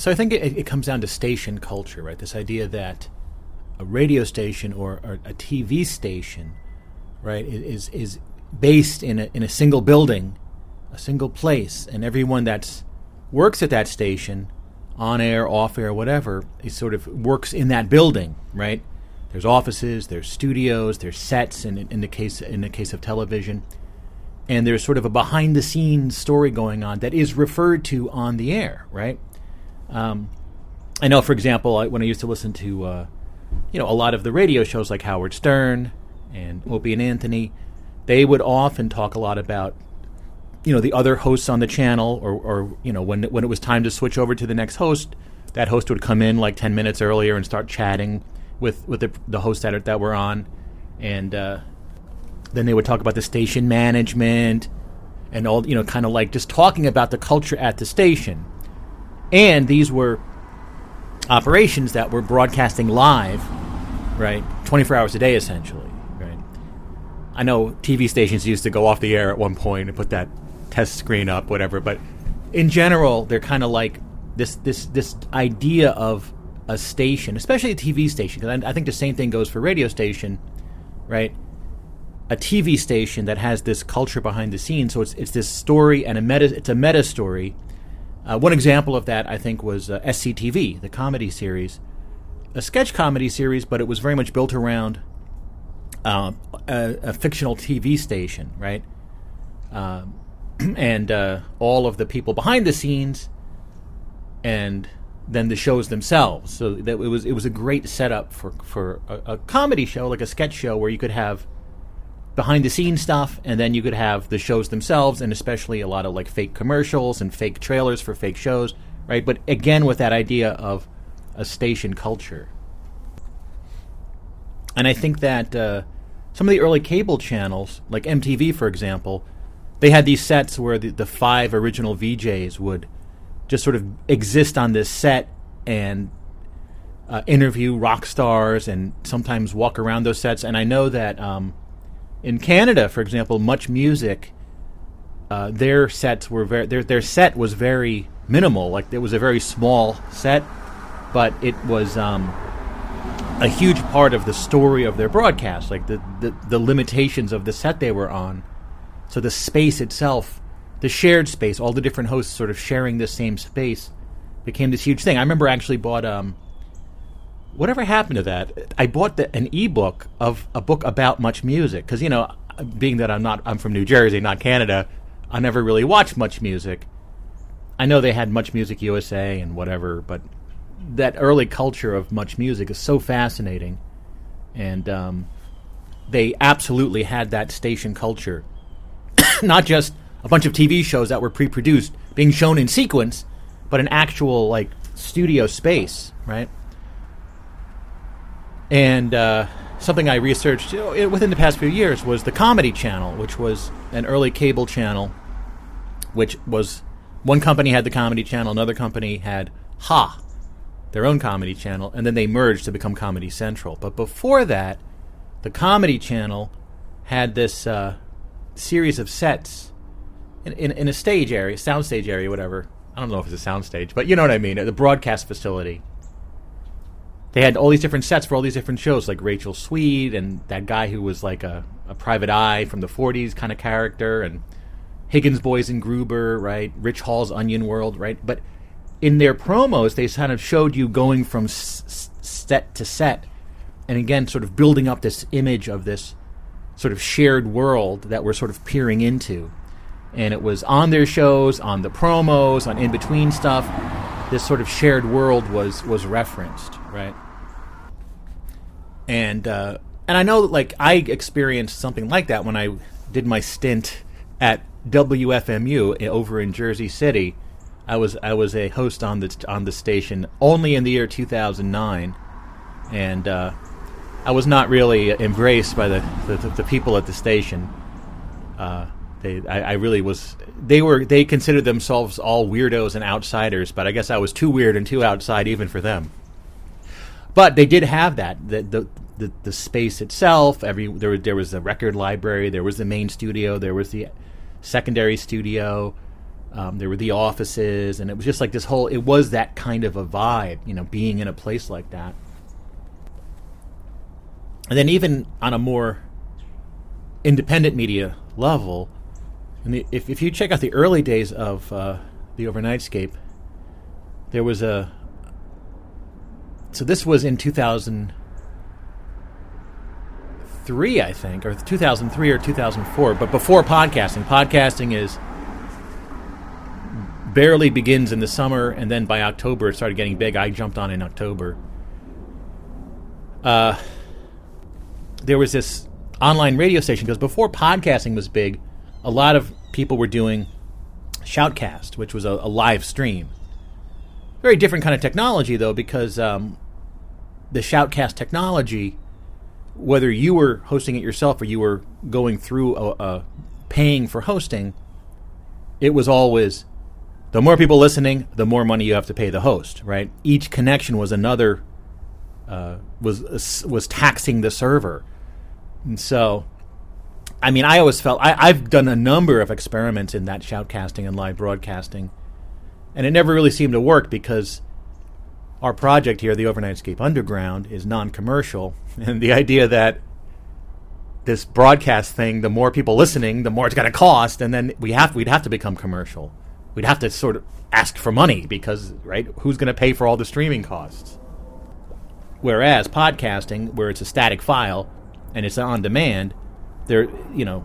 So I think it, it comes down to station culture, right? This idea that a radio station or, or a TV station, right, is is based in a in a single building, a single place, and everyone that's works at that station, on air, off air, whatever, is sort of works in that building, right? There's offices, there's studios, there's sets, in, in the case in the case of television, and there's sort of a behind the scenes story going on that is referred to on the air, right? Um, I know, for example, I, when I used to listen to, uh, you know, a lot of the radio shows like Howard Stern and Opie and Anthony, they would often talk a lot about, you know, the other hosts on the channel, or, or you know, when when it was time to switch over to the next host, that host would come in like ten minutes earlier and start chatting with with the, the hosts that that were on, and uh, then they would talk about the station management and all, you know, kind of like just talking about the culture at the station and these were operations that were broadcasting live, right, 24 hours a day essentially, right. I know TV stations used to go off the air at one point and put that test screen up, whatever, but in general, they're kind of like this this this idea of a station, especially a TV station, because I, I think the same thing goes for radio station, right? A TV station that has this culture behind the scenes, so it's it's this story and a meta it's a meta story uh, one example of that, I think, was uh, SCTV, the comedy series, a sketch comedy series, but it was very much built around uh, a, a, fictional TV station, right? Um, and uh, all of the people behind the scenes, and then the shows themselves. So that it was it was a great setup for for a, a comedy show, like a sketch show, where you could have behind the scenes stuff, and then you could have the shows themselves, and especially a lot of like fake commercials and fake trailers for fake shows, right? But again, with that idea of a station culture. And I think that uh, some of the early cable channels, like MTV, for example, they had these sets where the, the five original VJs would just sort of exist on this set and uh, interview rock stars and sometimes walk around those sets. And I know that um, in Canada, for example, Much Music, uh, their sets were very their their set was very minimal. Like it was a very small set, but it was um, a huge part of the story of their broadcast. Like the, the the limitations of the set they were on. So the space itself, the shared space, all the different hosts sort of sharing the same space, became this huge thing. I remember I actually bought um, whatever happened to that? I bought the, an ebook of a book about much music because you know, being that I'm not I'm from New Jersey, not Canada, I never really watched much music. I know they had Much Music USA and whatever, but that early culture of much music is so fascinating, and um, they absolutely had that station culture, not just a bunch of TV shows that were pre-produced being shown in sequence, but an actual like studio space, right? And uh, something I researched you know, within the past few years was the Comedy Channel, which was an early cable channel, which was one company had the Comedy Channel, another company had Ha, their own comedy channel, and then they merged to become Comedy Central. But before that, the Comedy Channel had this uh, series of sets in, in, in, a stage area, soundstage area, whatever. I don't know if it's a soundstage, but you know what I mean, the broadcast facility they had all these different sets for all these different shows, like Rachel Sweet and that guy who was like a, a private eye from the 40s kind of character, and Higgins Boys and Gruber, right? Rich Hall's Onion World, right? But in their promos, they kind of showed you going from s- set to set, and again, sort of building up this image of this sort of shared world that we're sort of peering into. And it was on their shows, on the promos, on in between stuff. This sort of shared world was was referenced right? And uh, and I know that like I experienced something like that when I did my stint at WFMU over in Jersey City. I was I was a host on the on the station only in the year 2009, and uh, I was not really embraced by the the, the people at the station. Uh, they, I, I, really was. They were. They considered themselves all weirdos and outsiders, but I guess I was too weird and too outside even for them. But they did have that the the, the, the space itself. Every there there was a record library. There was the main studio. There was the secondary studio. Um, there were the offices, and it was just like this whole. It was that kind of a vibe, you know, being in a place like that. And then even on a more independent media level, and the, if if you check out the early days of uh, the Overnightscape, there was a. So this was in 2003, I think, or 2003 or 2004, but before podcasting. Podcasting is barely begins in the summer, and then by October it started getting big. I jumped on in October. Uh, there was this online radio station because before podcasting was big, a lot of people were doing Shoutcast, which was a, a live stream. Very different kind of technology, though, because um, the Shoutcast technology, whether you were hosting it yourself or you were going through a, a paying for hosting, it was always the more people listening, the more money you have to pay the host. Right? Each connection was another uh, was was taxing the server, and so I mean, I always felt I, have done a number of experiments in that shoutcasting and live broadcasting, and it never really seemed to work because our project here, the Overnightscape Underground, is non-commercial, and the idea that this broadcast thing, the more people listening, the more it's going to cost, and then we have we'd have to become commercial. We'd have to sort of ask for money because right, who's going to pay for all the streaming costs? Whereas podcasting, where it's a static file and it's on demand there, you know,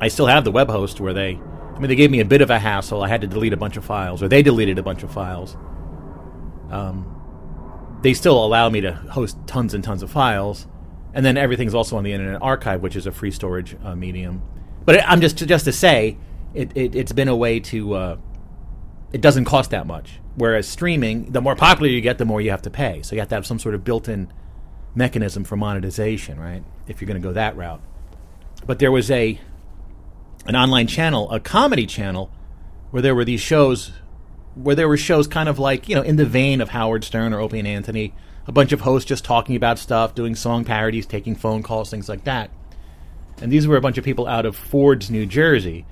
I still have the web host where they, I mean, they gave me a bit of a hassle. I had to delete a bunch of files, or they deleted a bunch of files. Um, they still allow me to host tons and tons of files, and then everything's also on the Internet Archive, which is a free storage uh, medium. But I'm just just to say, it, it has been a way to. Uh, it doesn't cost that much. Whereas streaming, the more popular you get, the more you have to pay. So you have to have some sort of built-in mechanism for monetization, right? If you're going to go that route but there was a an online channel, a comedy channel, where there were these shows, where there were shows kind of like you know in the vein of Howard Stern or Opie and Anthony, a bunch of hosts just talking about stuff, doing song parodies, taking phone calls, things like that. And these were a bunch of people out of Fords, New Jersey,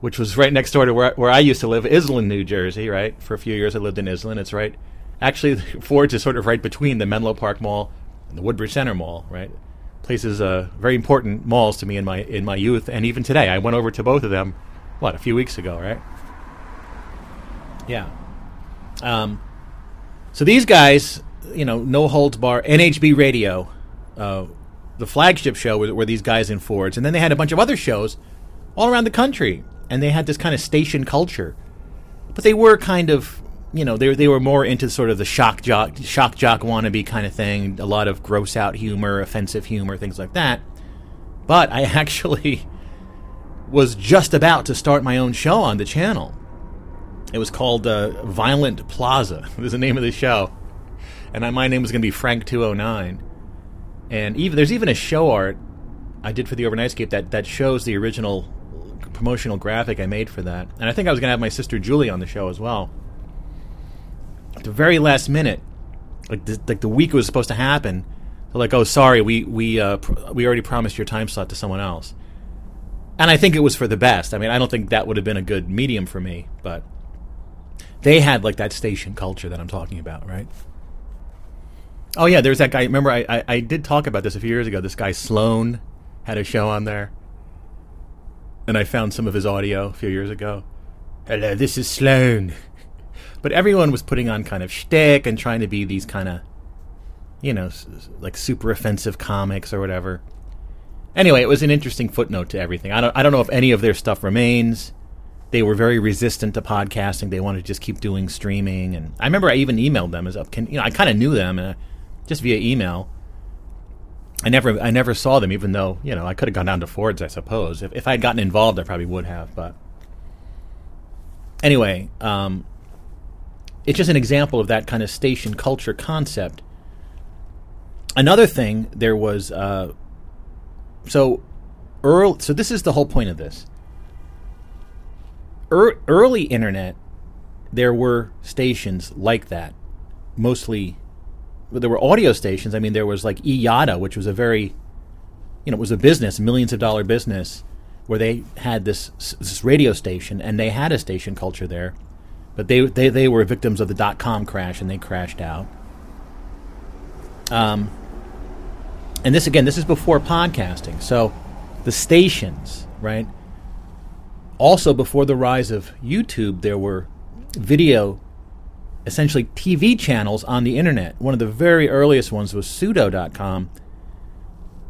which was right next door to where, where I used to live, Iselin, New Jersey. Right for a few years, I lived in Iselin. It's right, actually, Fords is sort of right between the Menlo Park Mall and the Woodbridge Center Mall. Right, places uh, very important malls to me in my in my youth, and even today. I went over to both of them, what a few weeks ago, right? Yeah. Um, so these guys, you know, no holds bar, NHB Radio, uh, the flagship show were, were these guys in Fords, and then they had a bunch of other shows all around the country, and they had this kind of station culture, but they were kind of you know, they they were more into sort of the shock jock shock jock wannabe kind of thing. A lot of gross out humor, offensive humor, things like that. But I actually was just about to start my own show on the channel. It was called uh, Violent Plaza. was the name of the show, and I, my name was going to be Frank Two Hundred Nine. And even there's even a show art I did for the Overnightscape that that shows the original promotional graphic I made for that. And I think I was going to have my sister Julie on the show as well the very last minute, like the, like the week it was supposed to happen, they're like, "Oh, sorry, we we uh, pr- we already promised your time slot to someone else." And I think it was for the best. I mean, I don't think that would have been a good medium for me, but they had like that station culture that I'm talking about, right? Oh yeah, there's that guy. Remember, I, I, I did talk about this a few years ago. This guy Sloan had a show on there, and I found some of his audio a few years ago. Hello, this is Sloan. But everyone was putting on kind of shtick and trying to be these kind of, you know, like super offensive comics or whatever. Anyway, it was an interesting footnote to everything. I don't, I don't know if any of their stuff remains. They were very resistant to podcasting. They wanted to just keep doing streaming. And I remember I even emailed them as a, you know, I kind of knew them uh, just via email. I never, I never saw them, even though you know I could have gone down to Ford's, I suppose. If, if I had gotten involved, I probably would have. But anyway, um, it's just an example of that kind of station culture concept. Another thing there was uh, so early. So this is the whole point of this. Er, early internet, there were stations like that, mostly. There were audio stations. I mean, there was like IATA, which was a very, you know, it was a business, millions of dollar business, where they had this this radio station and they had a station culture there, but they they they were victims of the dot com crash and they crashed out. Um, and this again, this is before podcasting, so the stations, right? Also, before the rise of YouTube, there were video, essentially TV channels on the internet. One of the very earliest ones was pseudo.com,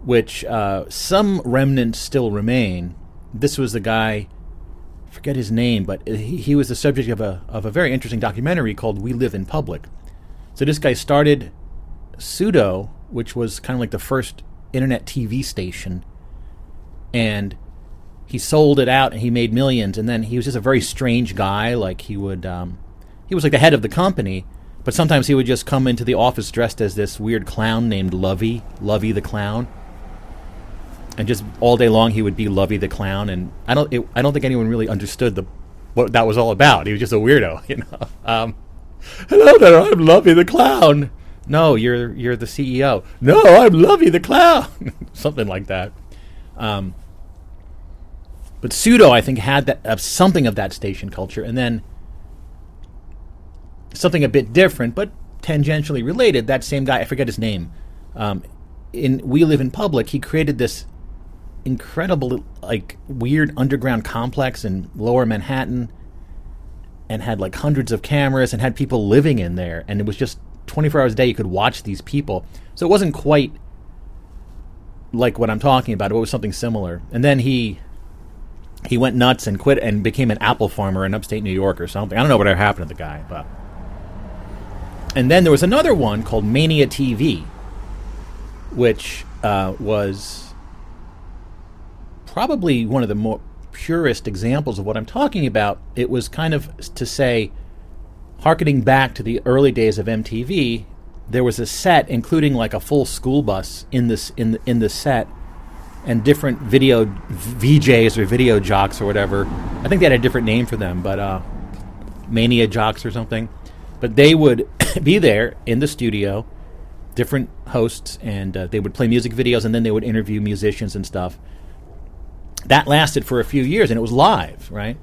which uh, some remnants still remain. This was the guy, forget his name, but he, he was the subject of a, of a very interesting documentary called We Live in Public. So this guy started Pseudo, which was kind of like the first internet TV station, and he sold it out and he made millions. And then he was just a very strange guy. Like he would, um, he was like the head of the company, but sometimes he would just come into the office dressed as this weird clown named Lovey, Lovey the clown. And just all day long he would be Lovey the clown, and I don't, it, I don't think anyone really understood the what that was all about. He was just a weirdo, you know. Um, Hello there, I'm Lovey the clown. No, you're you're the CEO. No, I'm Lovey the clown. Something like that. Um, but pseudo, I think, had that uh, something of that station culture, and then something a bit different, but tangentially related. That same guy, I forget his name. Um, in We Live in Public, he created this incredible, like weird underground complex in Lower Manhattan, and had like hundreds of cameras and had people living in there, and it was just 24 hours a day. You could watch these people, so it wasn't quite like what I'm talking about. It was something similar, and then he he went nuts and quit and became an apple farmer in upstate New York or something. I don't know whatever happened to the guy, but. And then there was another one called Mania TV, which uh, was probably one of the more purest examples of what I'm talking about. It was kind of to say, harkening back to the early days of MTV, there was a set, including like a full school bus in this in the, in the set and different video VJs or video jocks or whatever. I think they had a different name for them, but uh, mania jocks or something. But they would be there in the studio, different hosts, and uh, they would play music videos, and then they would interview musicians and stuff. That lasted for a few years, and it was live, right?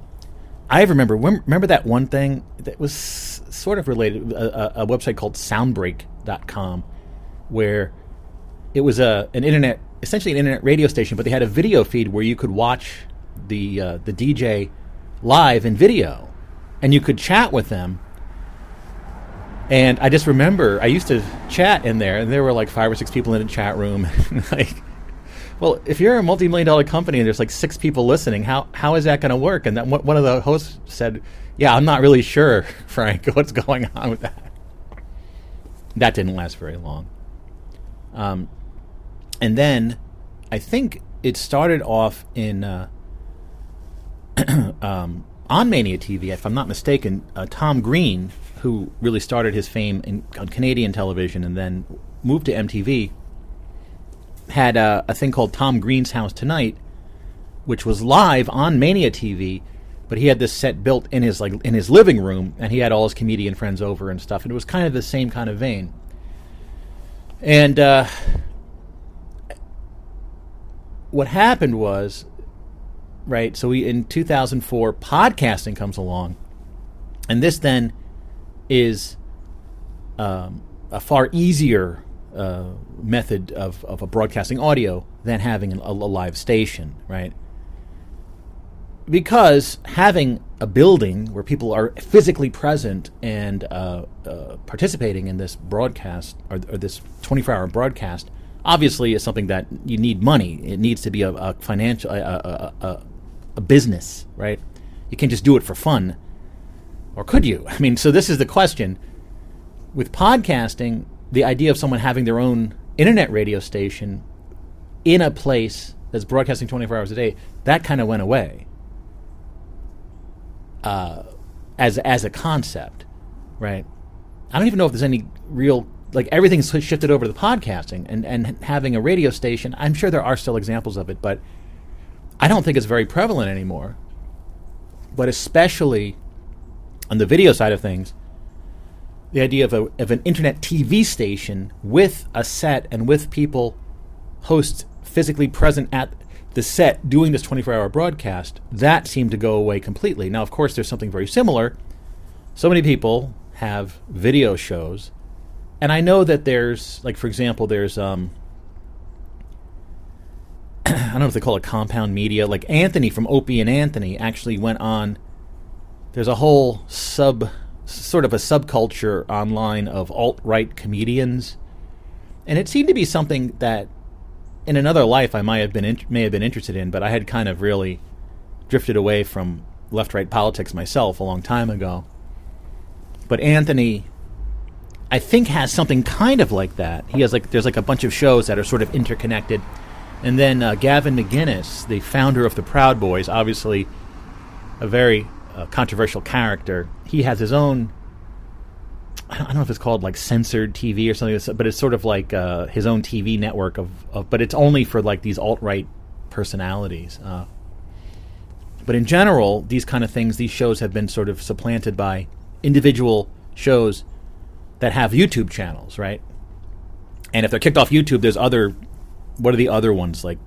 I remember remember that one thing that was sort of related a, a, a website called Soundbreak.com, where it was a an internet essentially an internet radio station, but they had a video feed where you could watch the uh, the DJ live in video, and you could chat with them. And I just remember I used to chat in there, and there were like five or six people in the chat room. like, well, if you're a multi-million dollar company and there's like six people listening, how how is that going to work? And that one of the hosts said, "Yeah, I'm not really sure, Frank, what's going on with that." That didn't last very long. Um, and then I think it started off in uh, um, on Mania TV, if I'm not mistaken. Uh, Tom Green, who really started his fame in, on Canadian television and then moved to MTV, had uh, a thing called Tom Green's House Tonight, which was live on Mania TV. But he had this set built in his like in his living room, and he had all his comedian friends over and stuff. And it was kind of the same kind of vein. And uh, what happened was, right? So we in 2004, podcasting comes along, and this then is um, a far easier uh, method of, of a broadcasting audio than having a, a live station, right? Because having a building where people are physically present and uh, uh, participating in this broadcast or, or this 24 hour broadcast obviously is something that you need money. It needs to be a, a financial, a, a, a, a business, right? You can't just do it for fun. Or could you? I mean, so this is the question. With podcasting, the idea of someone having their own internet radio station in a place that's broadcasting 24 hours a day, that kind of went away uh, as, as a concept, right? I don't even know if there's any real like everything's shifted over to the podcasting and, and having a radio station. I'm sure there are still examples of it, but I don't think it's very prevalent anymore. But especially on the video side of things, the idea of, a, of an internet TV station with a set and with people, hosts physically present at the set doing this 24 hour broadcast, that seemed to go away completely. Now, of course, there's something very similar. So many people have video shows, and I know that there's, like, for example, there's, um, I don't know if they call it compound media. Like Anthony from Opie and Anthony actually went on. There's a whole sub, sort of a subculture online of alt right comedians, and it seemed to be something that in another life I might have been in, may have been interested in, but I had kind of really drifted away from left right politics myself a long time ago. But Anthony I think has something kind of like that. He has like there's like a bunch of shows that are sort of interconnected. And then uh, Gavin McInnes, the founder of the Proud Boys, obviously a very uh, controversial character. He has his own I don't, know if it's called like censored TV or something, but it's sort of like uh, his own TV network of, of, but it's only for like these alt right personalities. Uh, but in general, these kind of things, these shows have been sort of supplanted by individual shows that have YouTube channels, right? And if they're kicked off YouTube, there's other. What are the other ones like?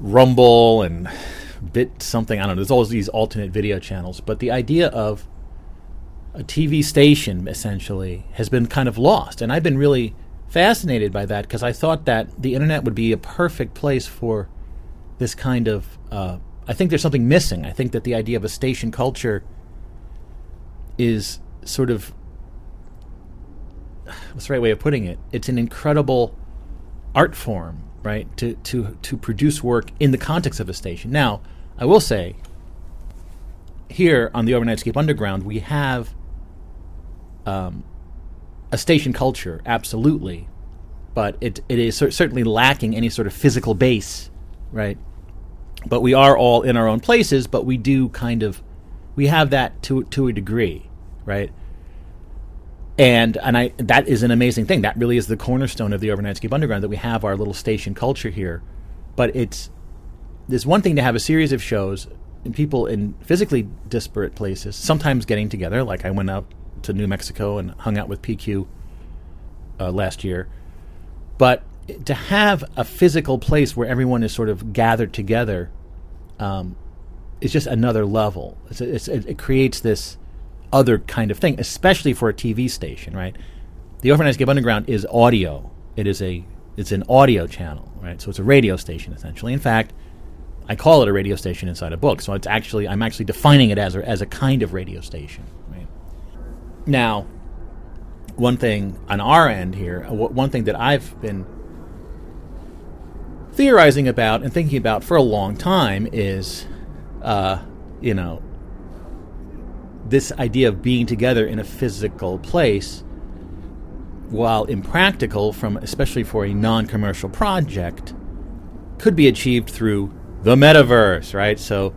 Rumble and Bit something. I don't know. There's always these alternate video channels, but the idea of a TV station essentially has been kind of lost. And I've been really fascinated by that because I thought that the internet would be a perfect place for this kind of. Uh, I think there's something missing. I think that the idea of a station culture is sort of. What's the right way of putting it? It's an incredible art form, right? To to to produce work in the context of a station. Now, I will say, here on the Overnightscape Underground, we have um, a station culture, absolutely, but it it is cer- certainly lacking any sort of physical base, right? But we are all in our own places, but we do kind of we have that to to a degree, right? And and I that is an amazing thing. That really is the cornerstone of the Overnightscape Underground that we have our little station culture here. But it's there's one thing to have a series of shows and people in physically disparate places, sometimes getting together. Like I went up to New Mexico and hung out with PQ uh, last year. But to have a physical place where everyone is sort of gathered together um, is just another level. It's, it's, it creates this other kind of thing, especially for a TV station, right? The Overnight Overnightscape Underground is audio. It is a it's an audio channel, right? So it's a radio station essentially. In fact, I call it a radio station inside a book. So it's actually I'm actually defining it as a, as a kind of radio station. Now, one thing on our end here, one thing that I've been theorizing about and thinking about for a long time is, uh, you know, this idea of being together in a physical place, while impractical, from especially for a non-commercial project, could be achieved through the metaverse, right? So,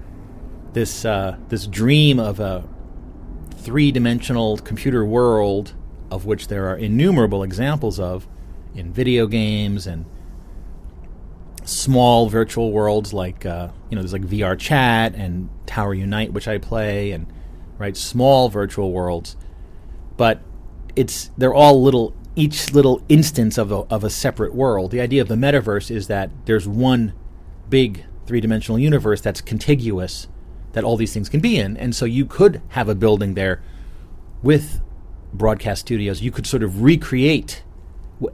this uh, this dream of a three dimensional computer world, of which there are innumerable examples of in video games and small virtual worlds like uh, you know there's like VR chat and Tower Unite which I play and right small virtual worlds but it's they're all little each little instance of a, of a separate world the idea of the metaverse is that there's one big three-dimensional universe that's contiguous that all these things can be in. And so you could have a building there with broadcast studios. You could sort of recreate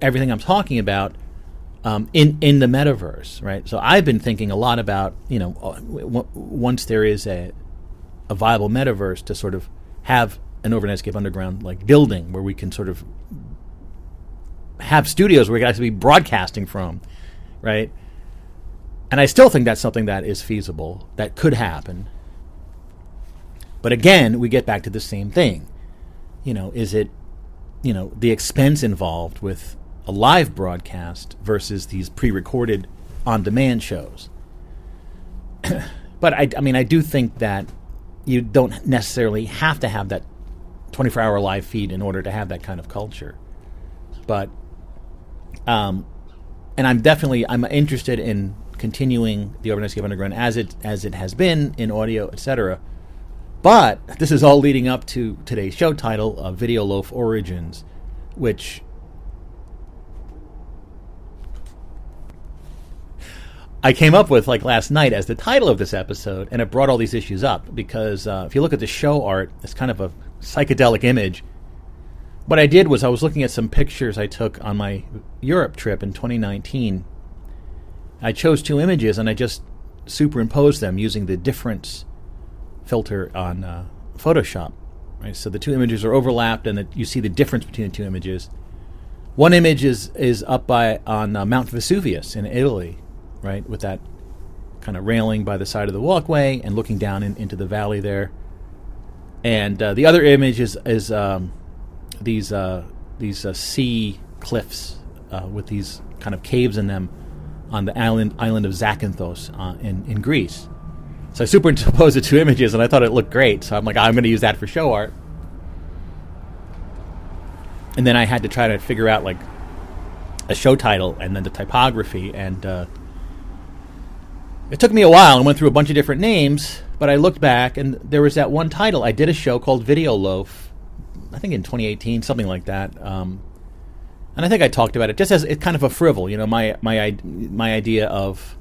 everything I'm talking about um, in in the metaverse, right? So I've been thinking a lot about you know uh, w- once there is a a viable metaverse to sort of have an Overnightscape Underground like building where we can sort of have studios where we can actually be broadcasting from, right? And I still think that's something that is feasible, that could happen. But again, we get back to the same thing. You know, is it, you know, the expense involved with a live broadcast versus these pre recorded on demand shows? but I, I mean, I do think that you don't necessarily have to have that 24 hour live feed in order to have that kind of culture. But, um, and I'm definitely I'm interested in continuing the Overnightscape Underground as it as it has been in audio, etc. But this is all leading up to today's show title, Video Loaf Origins, which I came up with like last night as the title of this episode, and it brought all these issues up because uh, if you look at the show art, it's kind of a psychedelic image. What I did was I was looking at some pictures I took on my Europe trip in 2019. I chose two images and I just superimposed them using the difference filter on uh, Photoshop. Right, so the two images are overlapped, and the, you see the difference between the two images. One image is is up by on uh, Mount Vesuvius in Italy, right, with that kind of railing by the side of the walkway and looking down in, into the valley there. And uh, the other image is is um, these uh, these uh, sea cliffs uh, with these kind of caves in them on the island island of Zakynthos uh, in in Greece. So I superimposed the two images, and I thought it looked great. So I'm like, I'm going to use that for show art. And then I had to try to figure out like a show title and then the typography, and uh, it took me a while and went through a bunch of different names. But I looked back, and there was that one title. I did a show called Video Loaf, I think in 2018, something like that. Um, and I think I talked about it just as it kind of a frivol, you know, my my my idea of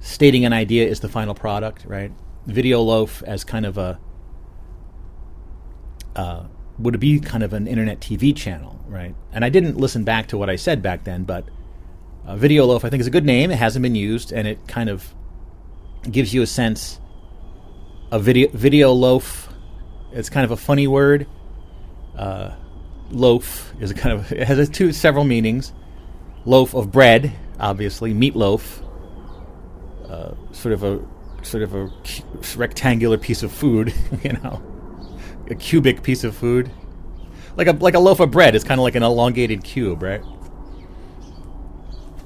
stating an idea is the final product, right? Video Loaf as kind of a uh, would it be kind of an internet TV channel, right? And I didn't listen back to what I said back then, but uh, Video Loaf I think is a good name. It hasn't been used, and it kind of gives you a sense of video video loaf. It's kind of a funny word. Uh, loaf is a kind of it has two several meanings. Loaf of bread, obviously meatloaf, uh, sort of a sort of a rectangular piece of food, you know, a cubic piece of food, like a like a loaf of bread It's kind of like an elongated cube, right?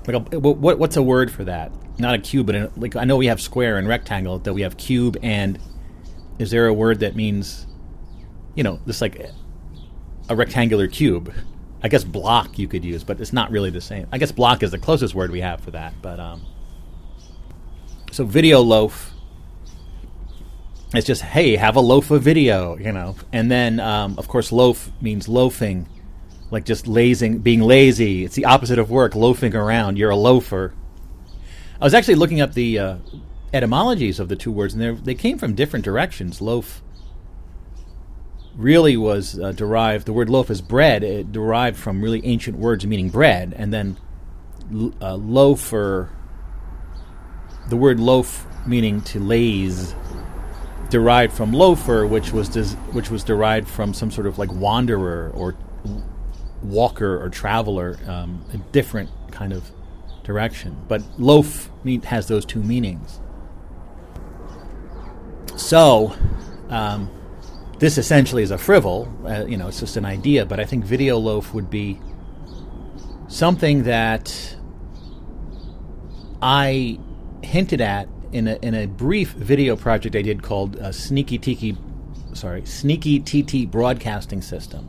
Like a, what what's a word for that? Not a cube, but a, like I know we have square and rectangle. That we have cube and is there a word that means, you know, just like a rectangular cube? I guess block you could use, but it's not really the same. I guess block is the closest word we have for that, but um, so video loaf. It's just hey, have a loaf of video, you know. And then um, of course, loaf means loafing, like just lazing, being lazy. It's the opposite of work, loafing around. You're a loafer. I was actually looking up the uh, etymologies of the two words, and they came from different directions. Loaf really was uh, derived. The word loaf is bread. It derived from really ancient words meaning bread, and then uh, loafer the word loaf meaning to laze derived from loafer which was des- which was derived from some sort of like wanderer or walker or traveler um, a different kind of direction but loaf has those two meanings so um, this essentially is a frivol uh, you know it's just an idea but i think video loaf would be something that i hinted at in a, in a brief video project I did called uh, Sneaky Tiki, sorry, Sneaky TT Broadcasting System,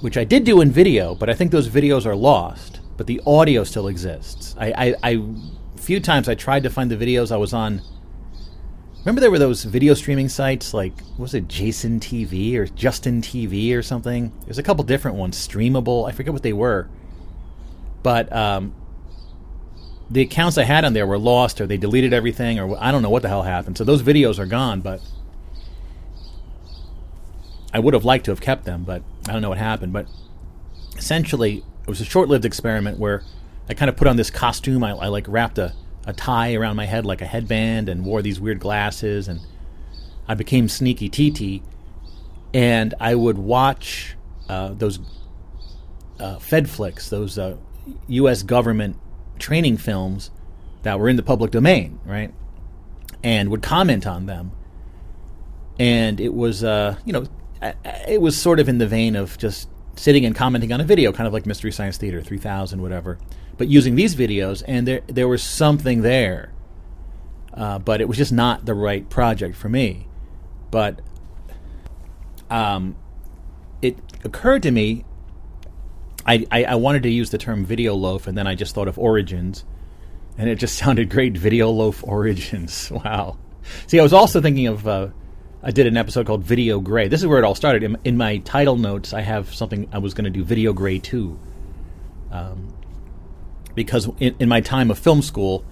which I did do in video, but I think those videos are lost. But the audio still exists. I, I, few times I tried to find the videos I was on. Remember there were those video streaming sites like was it Jason TV or Justin TV or something? There's a couple different ones, streamable. I forget what they were, but um, the accounts I had on there were lost or they deleted everything or I don't know what the hell happened. So those videos are gone, but I would have liked to have kept them, but I don't know what happened. But essentially, was a short lived experiment where I kind of put on this costume. I, I like wrapped a, a tie around my head like a headband and wore these weird glasses and I became sneaky TT and I would watch uh, those uh, Fed flicks, those uh, U.S. government training films that were in the public domain, right? And would comment on them. And it was, uh, you know, it was sort of in the vein of just sitting and commenting on a video, kind of like Mystery Science Theater 3000, whatever. But using these videos, and there there was something there, uh, but it was just not the right project for me. But um, it occurred to me I, I, I, wanted to use the term video loaf, and then I just thought of origins, and it just sounded great. Video loaf origins. Wow. See, I was also thinking of. Uh, I did an episode called Video Gray. This is where it all started. In, in my title notes, I have something I was going to do Video Gray 2. Um, because in, in, my time of film school,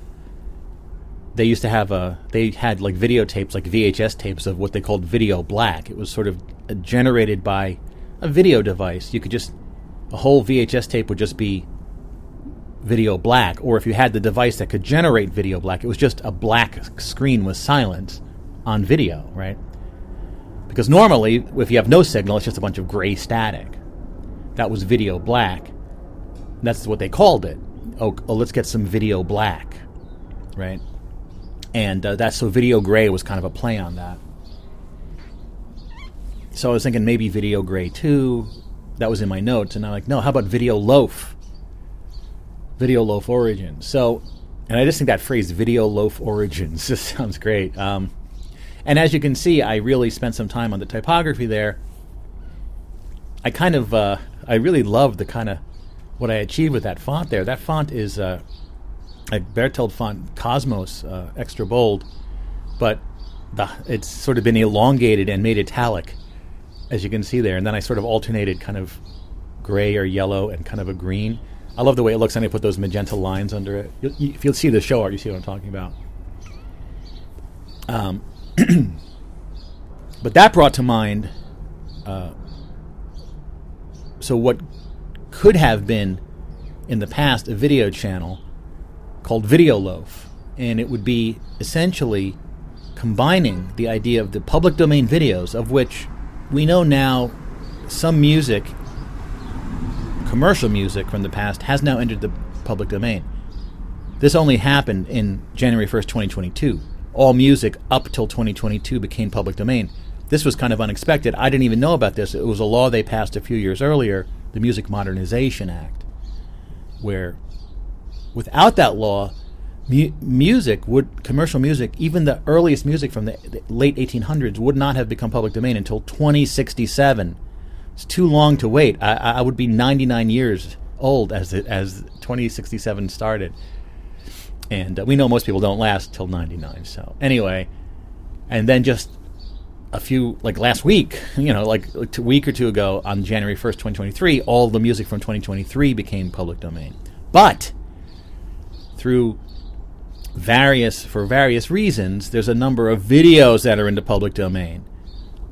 they used to have a they had like videotapes like VHS tapes of what they called video black. It was sort of uh, generated by a video device. You could just a whole VHS tape would just be video black, or if you had the device that could generate video black, it was just a black screen with silence on video, right? Because normally, if you have no signal, it's just a bunch of gray static. That was video black. That's what they called it. Oh, oh let's get some video black, right? And uh, that's so video gray was kind of a play on that. So I was thinking maybe video gray too. That was in my notes, and I'm like, no, how about video loaf? Video loaf origin. So, and I just think that phrase "video loaf origins" just sounds great. Um, and as you can see, I really spent some time on the typography there. I kind of, uh, I really love the kind of what I achieved with that font there. That font is uh, a Berthold font Cosmos, uh, extra bold, but the, it's sort of been elongated and made italic, as you can see there. And then I sort of alternated kind of gray or yellow and kind of a green. I love the way it looks, and I put those magenta lines under it. you if you'll see the show art, you see what I'm talking about. Um, but that brought to mind uh, so what could have been in the past a video channel called Video Loaf, and it would be essentially combining the idea of the public domain videos, of which we know now some music, commercial music from the past, has now entered the public domain. This only happened in January 1st, 2022 all music up till 2022 became public domain. This was kind of unexpected. I didn't even know about this. It was a law they passed a few years earlier, the Music Modernization Act, where without that law, mu- music would commercial music, even the earliest music from the, the late 1800s, would not have become public domain until 2067. It's too long to wait. I, I would be 99 years old as it, as 2067 started and uh, we know most people don't last till 99 so anyway. And then just a few like last week you know like a week or two ago on january 1st 2023 all the music from 2023 became public domain. But through various for various reasons there's a number of videos that are into public domain.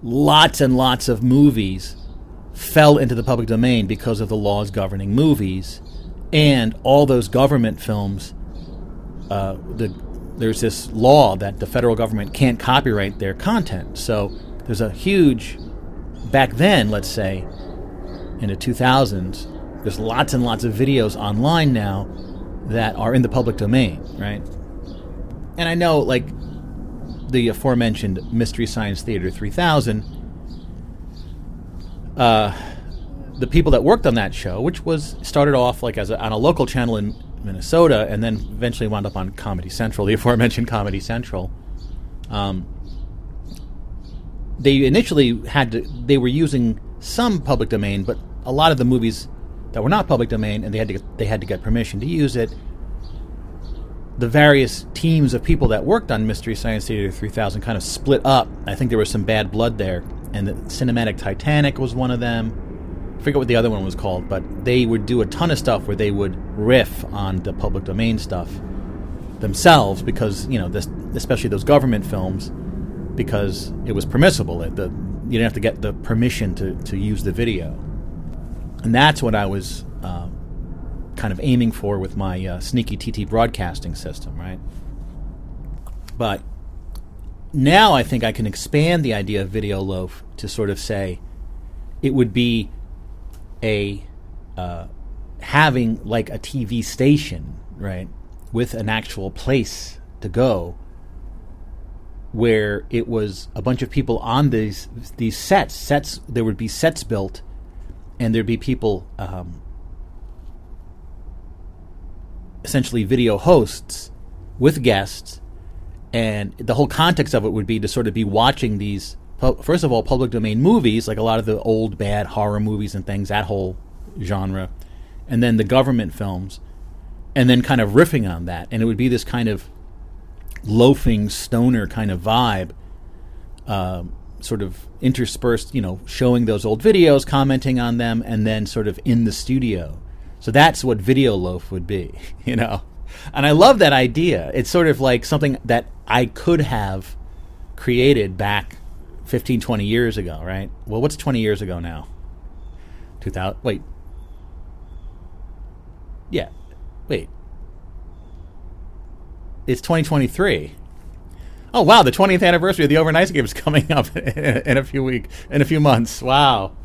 Lots and lots of movies fell into the public domain because of the laws governing movies and all those government films uh, the, there's this law that the federal government can't copyright their content. So there's a huge, back then, let's say, in the 2000s, there's lots and lots of videos online now that are in the public domain, right? And I know, like, the aforementioned Mystery Science Theater 3000, uh, the people that worked on that show, which was started off like as a, on a local channel in Minnesota, and then eventually wound up on Comedy Central, the aforementioned Comedy Central. Um, they initially had to, they were using some public domain, but a lot of the movies that were not public domain, and they had to get, they had to get permission to use it. The various teams of people that worked on Mystery Science Theater 3000 kind of split up. I think there was some bad blood there, and the Cinematic Titanic was one of them forget what the other one was called, but they would do a ton of stuff where they would riff on the public domain stuff themselves because you know this, especially those government films because it was permissible. It, the, you didn't have to get the permission to, to use the video, and that's what I was uh, kind of aiming for with my uh, sneaky TT broadcasting system, right? But now I think I can expand the idea of video loaf to sort of say it would be a uh, having like a TV station, right, with an actual place to go, where it was a bunch of people on these these sets. Sets there would be sets built, and there'd be people, um, essentially video hosts with guests, and the whole context of it would be to sort of be watching these first of all, public domain movies, like a lot of the old bad horror movies and things, that whole genre, and then the government films, and then kind of riffing on that. And it would be this kind of loafing stoner kind of vibe, uh, sort of interspersed, you know, showing those old videos, commenting on them, and then sort of in the studio. So that's what Video Loaf would be, you know. and I love that idea. It's sort of like something that I could have created back 15, 20 years ago, right? Well, what's 20 years ago now? 2000. Wait. Yeah. Wait. It's 2023. Oh wow, the 20th anniversary of the Overnight Game is coming up in a few week in a few months. Wow.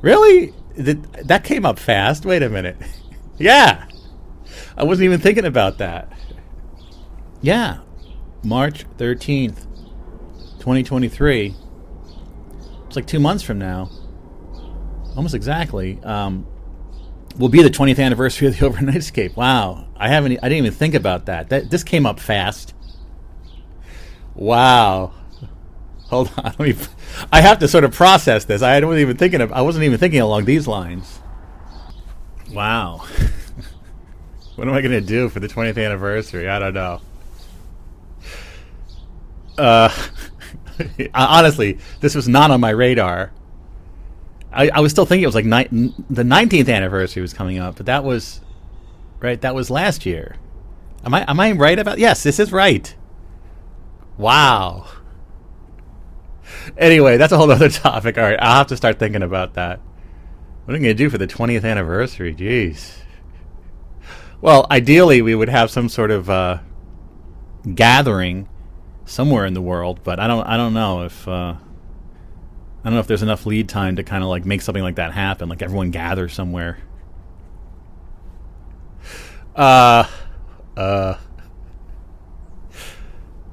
Really? That came up fast. Wait a minute. yeah. I wasn't even thinking about that. Yeah. March 13th, 2023. It's like two months from now. Almost exactly. Um, will be the 20th anniversary of the Overnightscape. Wow. I haven't, I didn't even think about that. that this came up fast. Wow. Hold on. Let me, I have to sort of process this. I wasn't even thinking of, I wasn't even thinking along these lines. Wow. what am I going to do for the 20th anniversary? I don't know. Uh, honestly, this was not on my radar. I, I was still thinking it was like ni- the 19th anniversary was coming up, but that was right. That was last year. Am I am I right about? Yes, this is right. Wow. Anyway, that's a whole other topic. All right, I'll have to start thinking about that. What am I going to do for the 20th anniversary? Jeez. Well, ideally, we would have some sort of uh, gathering somewhere in the world, but I don't. I don't know if. Uh, I don't know if there's enough lead time to kind of like make something like that happen. Like everyone gather somewhere. Uh, uh.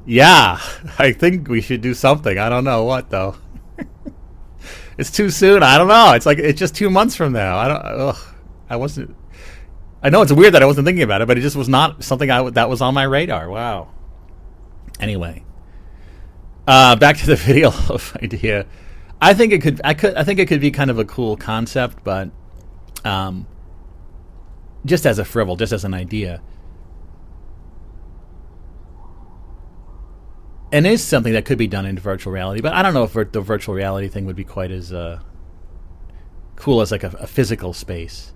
Yeah, I think we should do something. I don't know what though. it's too soon. I don't know. It's like it's just two months from now. I don't. Ugh, I wasn't. I know it's weird that I wasn't thinking about it, but it just was not something I that was on my radar. Wow. Anyway, uh, back to the video loaf idea. I think it could. I could. I think it could be kind of a cool concept, but um, just as a frivol, just as an idea. and is something that could be done in virtual reality. But I don't know if the virtual reality thing would be quite as uh, cool as like a, a, physical space.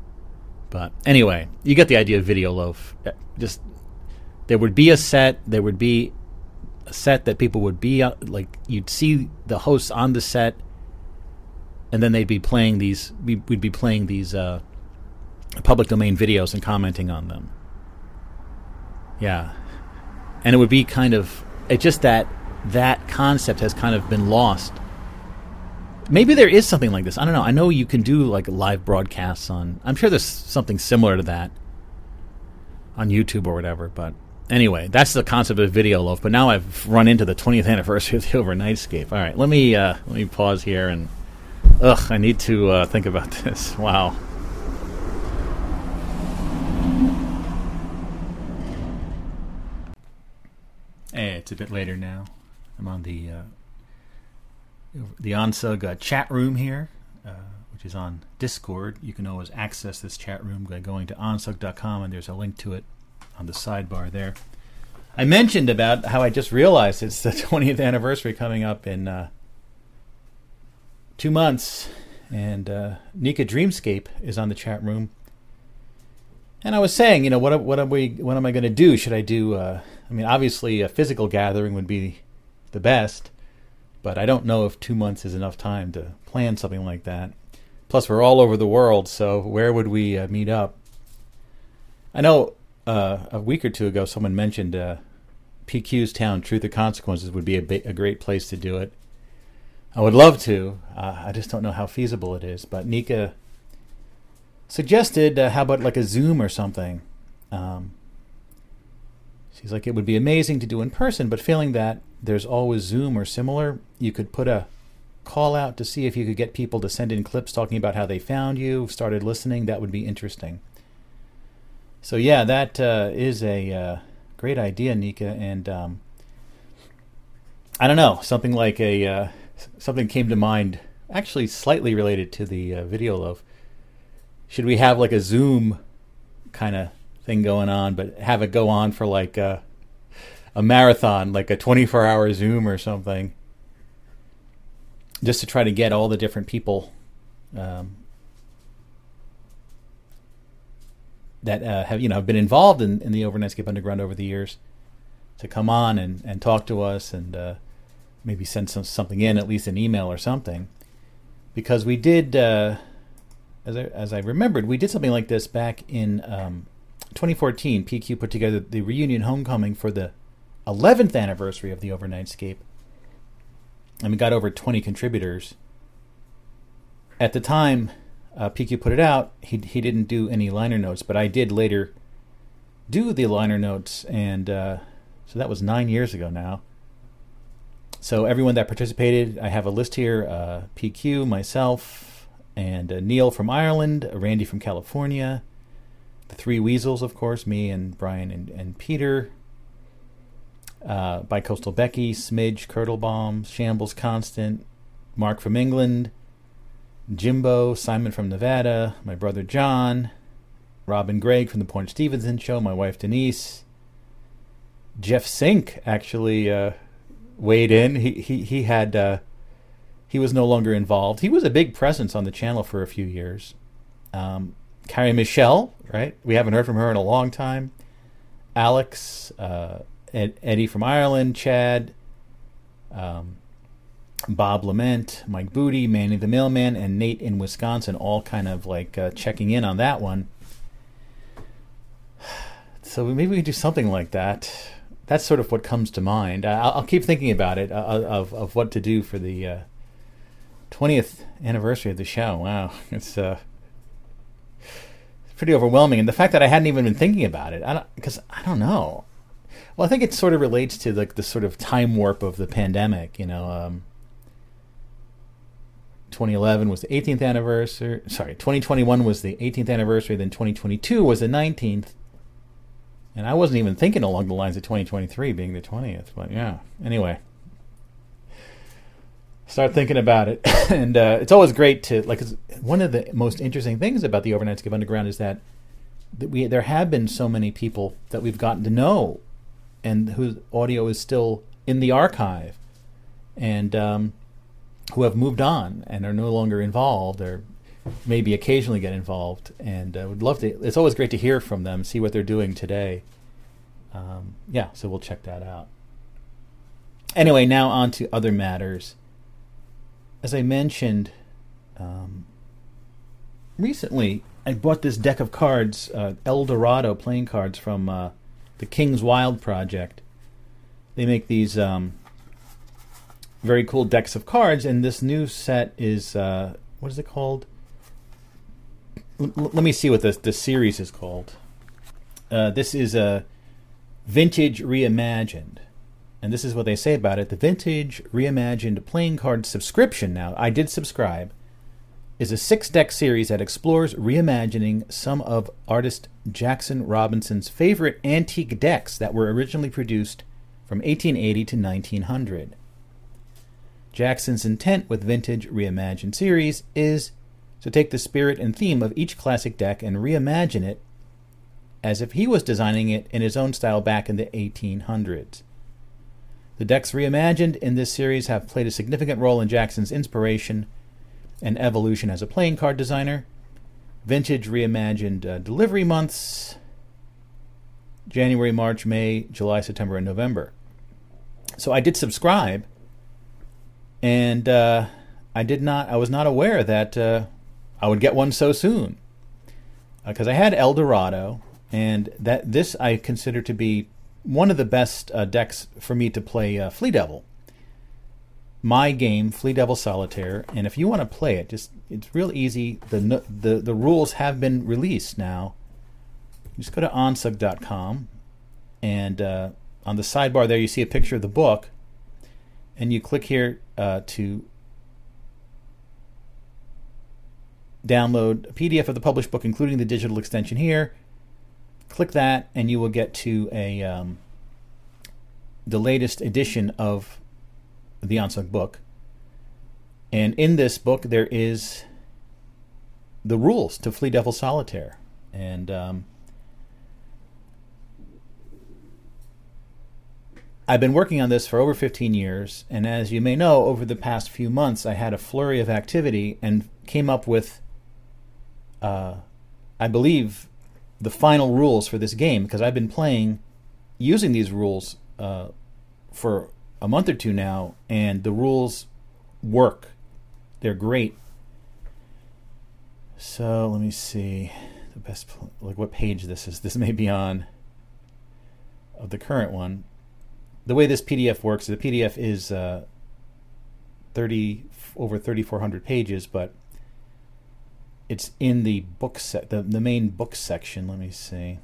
But anyway, you get the idea of Video Loaf. Just there would be a set. There would be a set that people would be uh, like. You'd see the hosts on the set, and then they'd be playing these. We'd be playing these uh, public domain videos and commenting on them. Yeah, and it would be kind of it's just that that concept has kind of been lost. Maybe there is something like this. I don't know. I know you can do like live broadcasts on. I'm sure there's something similar to that on YouTube or whatever. But anyway, that's the concept of video loaf. But now I've run into the 20th anniversary of the Overnightscape. All right, let me uh, let me pause here and ugh, I need to uh, think about this. Wow. Hey, it's a bit later now. I'm on the uh, the ONSUG uh, chat room here, uh, which is on Discord. You can always access this chat room by going to onsug.com, and there's a link to it on the sidebar there. I mentioned about how I just realized it's the 20th anniversary coming up in uh, two months, and uh, Nika Dreamscape is on the chat room. And I was saying, you know, what what am we what am I going to do? Should I do? Uh, I mean, obviously, a physical gathering would be the best, but I don't know if two months is enough time to plan something like that. Plus, we're all over the world, so where would we uh, meet up? I know uh, a week or two ago, someone mentioned uh, PQ's town, Truth or Consequences, would be a, ba- a, great place to do it. I would love to. Uh, I just don't know how feasible it is. But Nika suggested, uh, how about like a Zoom or something? Um, she's like, it would be amazing to do in person, but feeling that there's always Zoom or similar, you could put a call out to see if you could get people to send in clips talking about how they found you, started listening. That would be interesting. So yeah, that uh, is a uh, great idea, Nika, and um, I don't know, something like a uh, something came to mind, actually slightly related to the uh, video loaf. Should we have like a Zoom kind of thing going on, but have it go on for like a, a marathon, like a 24 hour Zoom or something, just to try to get all the different people um, that uh, have you know have been involved in, in the Overnightscape Underground over the years to come on and, and talk to us and uh, maybe send some, something in, at least an email or something, because we did, uh, as I as I remembered, we did something like this back in um, 2014. PQ put together the reunion homecoming for the 11th anniversary of the Overnightscape, and we got over 20 contributors. At the time, uh, PQ put it out. He he didn't do any liner notes, but I did later do the liner notes, and uh, so that was nine years ago now. So everyone that participated, I have a list here: uh, PQ, myself, and uh, Neil from Ireland, Randy from California, the three Weasels, of course, me and Brian and, and Peter. Uh, Coastal Becky, Smidge, Kurtlebomb, Shambles Constant, Mark from England, Jimbo, Simon from Nevada, my brother John, Robin Gregg from the Porn Stevenson Show, my wife Denise, Jeff Sink actually uh, weighed in. He he he had uh, he was no longer involved. He was a big presence on the channel for a few years. Um, Carrie Michelle, right? We haven't heard from her in a long time. Alex, uh, Ed, Eddie from Ireland, Chad, um, Bob Lament, Mike Booty, Manny the Mailman, and Nate in Wisconsin, all kind of like uh, checking in on that one. So maybe we could do something like that. That's sort of what comes to mind. I'll, I'll keep thinking about it uh, of of what to do for the uh, twentieth anniversary of the show. Wow, it's uh, pretty overwhelming, and the fact that I hadn't even been thinking about it, because I, I don't know. Well, I think it sort of relates to like the sort of time warp of the pandemic. You know, um, 2011 was the 18th anniversary. Sorry, 2021 was the 18th anniversary. Then 2022 was the 19th. And I wasn't even thinking along the lines of 2023 being the 20th. But yeah, anyway. Start thinking about it. and uh, it's always great to, like, one of the most interesting things about the Overnightscape Underground is that, that we there have been so many people that we've gotten to know and whose audio is still in the archive. And, um, who have moved on and are no longer involved or maybe occasionally get involved. And uh, would love to it's always great to hear from them see what they're doing today. Um, yeah so we'll check that out. Anyway now on to other matters. As i mentioned um, recently i bought this deck of cards uh, el dorado playing cards from uh, the king's wild project. They make these um, very cool decks of cards, and this new set is uh, what is it called? L- let me see what this the series is called. Uh, this is a vintage reimagined, and this is what they say about it: the vintage reimagined playing card subscription. Now, I did subscribe. Is a six deck series that explores reimagining some of artist Jackson Robinson's favorite antique decks that were originally produced from 1880 to 1900. Jackson's intent with Vintage Reimagined series is to take the spirit and theme of each classic deck and reimagine it as if he was designing it in his own style back in the 1800s. The decks reimagined in this series have played a significant role in Jackson's inspiration and evolution as a playing card designer. Vintage Reimagined uh, delivery months January, March, May, July, September, and November. So I did subscribe and uh, I did not. I was not aware that uh, I would get one so soon because uh, I had El Dorado, and that this I consider to be one of the best uh, decks for me to play uh, Flea Devil. My game, Flea Devil Solitaire, and if you want to play it, just it's real easy. the the The rules have been released now. just go to onsug.com, and on the sidebar there, you see a picture of the book and you click here uh, to download a PDF of the published book, including the digital extension here. Click that, and you will get to a um, the latest edition of the Onsug book. And in this book, there is the rules to Flea Devil Solitaire, and um, I've been working on this for over 15 years, and as you may know, over the past few months, I had a flurry of activity and came up with, uh, I believe, the final rules for this game because I've been playing using these rules uh, for a month or two now, and the rules work. They're great. So let me see the best like what page this is. This may be on of the current one. The way this PDF works, the PDF is uh, thirty over thirty four hundred pages, but it's in the book set the, the main book section. Let me see.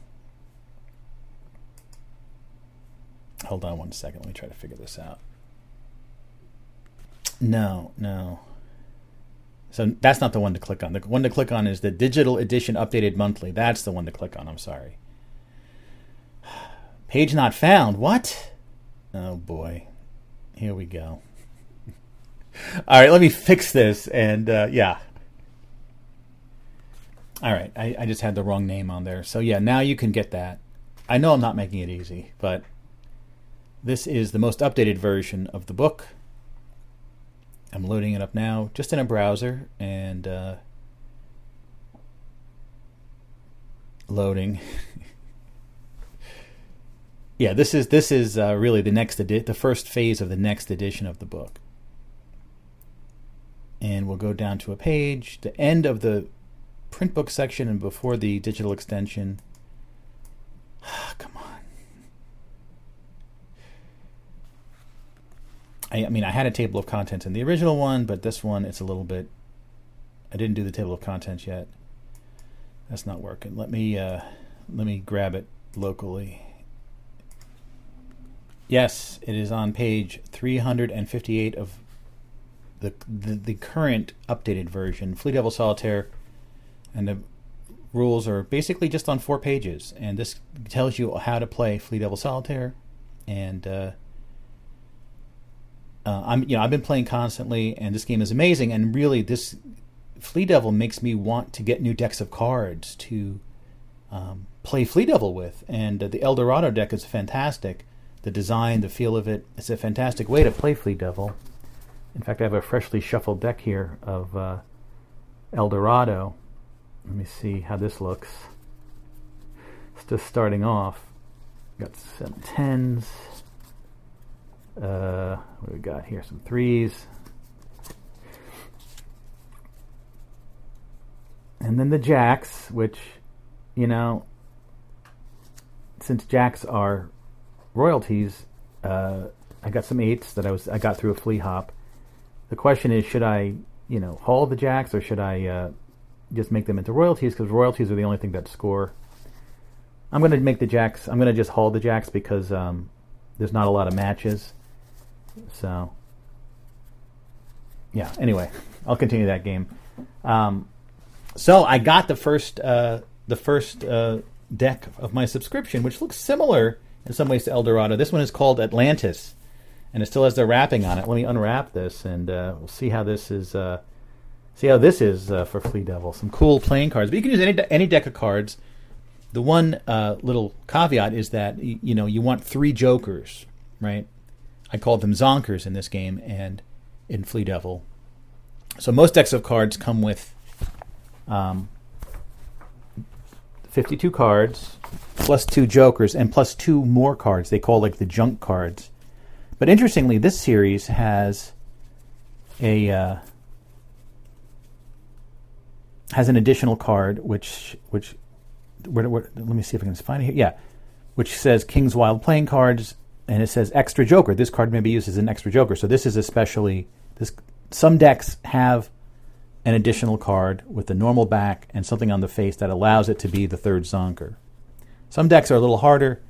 Hold on one second. Let me try to figure this out. No, no. So that's not the one to click on. The one to click on is the digital edition updated monthly. That's the one to click on. I'm sorry. Page not found. What? Oh boy. Here we go. All right, let me fix this. And uh, yeah. All right, I, I just had the wrong name on there. So yeah, now you can get that. I know I'm not making it easy, but this is the most updated version of the book. I'm loading it up now, just in a browser, and uh, loading. yeah, this is this is uh, really the next edi- the first phase of the next edition of the book. And we'll go down to a page, the end of the print book section, and before the digital extension. Come on. I, I mean, I had a table of contents in the original one, but this one it's a little bit. I didn't do the table of contents yet. That's not working. Let me uh, let me grab it locally. Yes, it is on page 358 of the, the the current updated version. Flea Devil Solitaire, and the rules are basically just on four pages, and this tells you how to play Flea Devil Solitaire, and uh, uh, I'm you know I've been playing constantly, and this game is amazing. And really, this Flea Devil makes me want to get new decks of cards to um, play Flea Devil with. And uh, the El Dorado deck is fantastic. The design, the feel of it, it's a fantastic way to play Flea Devil. In fact, I have a freshly shuffled deck here of uh, El Dorado. Let me see how this looks. It's just starting off. Got some tens. Uh, what we got here? Some threes. And then the jacks, which, you know, since jacks are royalties, uh, I got some eights that I was I got through a flea hop. The question is, should I, you know, haul the jacks or should I uh, just make them into royalties? Because royalties are the only thing that score. I'm going to make the jacks. I'm going to just haul the jacks because um, there's not a lot of matches. So, yeah. Anyway, I'll continue that game. Um, so I got the first uh, the first uh, deck of my subscription, which looks similar in some ways to El Dorado. This one is called Atlantis, and it still has the wrapping on it. Let me unwrap this, and uh, we'll see how this is. Uh, see how this is uh, for Flea Devil. Some cool playing cards, but you can use any de- any deck of cards. The one uh, little caveat is that you know you want three jokers, right? I called them zonkers in this game and in Flea Devil. So most decks of cards come with um, 52 cards plus two jokers and plus two more cards. They call like the junk cards. But interestingly, this series has a uh, has an additional card which which where, where, let me see if I can find it here. Yeah, which says King's Wild playing cards and it says extra joker. This card may be used as an extra joker. So this is especially this. Some decks have an additional card with the normal back and something on the face that allows it to be the third zonker. Some decks are a little harder.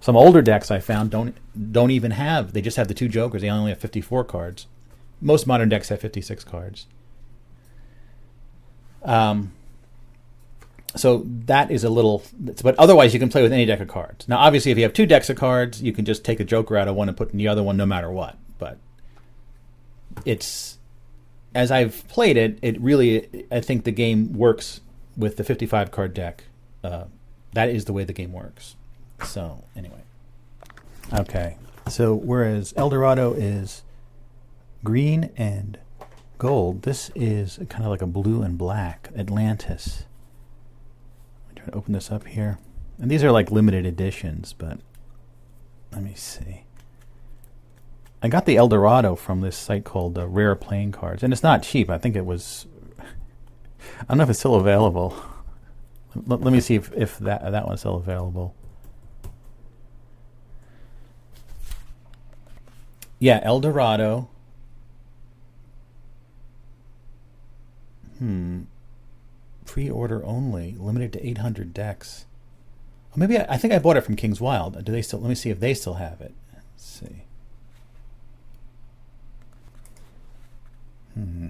Some older decks I found don't don't even have. They just have the two jokers. They only have 54 cards. Most modern decks have 56 cards. Um, so that is a little, but otherwise you can play with any deck of cards. Now, obviously, if you have two decks of cards, you can just take a Joker out of one and put in the other one, no matter what. But it's as I've played it, it really, I think the game works with the 55 card deck. Uh, that is the way the game works. So anyway, okay. So whereas El Dorado is green and gold, this is kind of like a blue and black Atlantis Try to open this up here. And these are like limited editions, but let me see. I got the Eldorado from this site called uh, Rare Playing Cards, and it's not cheap. I think it was. I don't know if it's still available. L- let me see if, if that that one's still available. Yeah, El Dorado. Hmm. Pre-order only, limited to 800 decks. Oh, maybe I, I think I bought it from King's Wild. Do they still? Let me see if they still have it. Let's see. Hmm.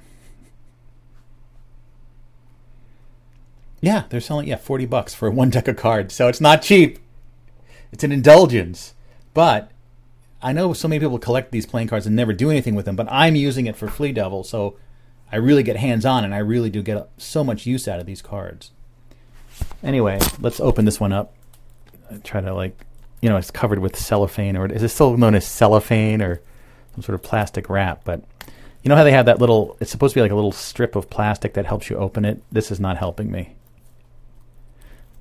Yeah, they're selling yeah forty bucks for one deck of cards, so it's not cheap. It's an indulgence, but I know so many people collect these playing cards and never do anything with them. But I'm using it for Flea Devil, so I really get hands on, and I really do get so much use out of these cards. Anyway, let's open this one up. I try to like, you know, it's covered with cellophane, or is it still known as cellophane or some sort of plastic wrap? But you know how they have that little, it's supposed to be like a little strip of plastic that helps you open it? This is not helping me.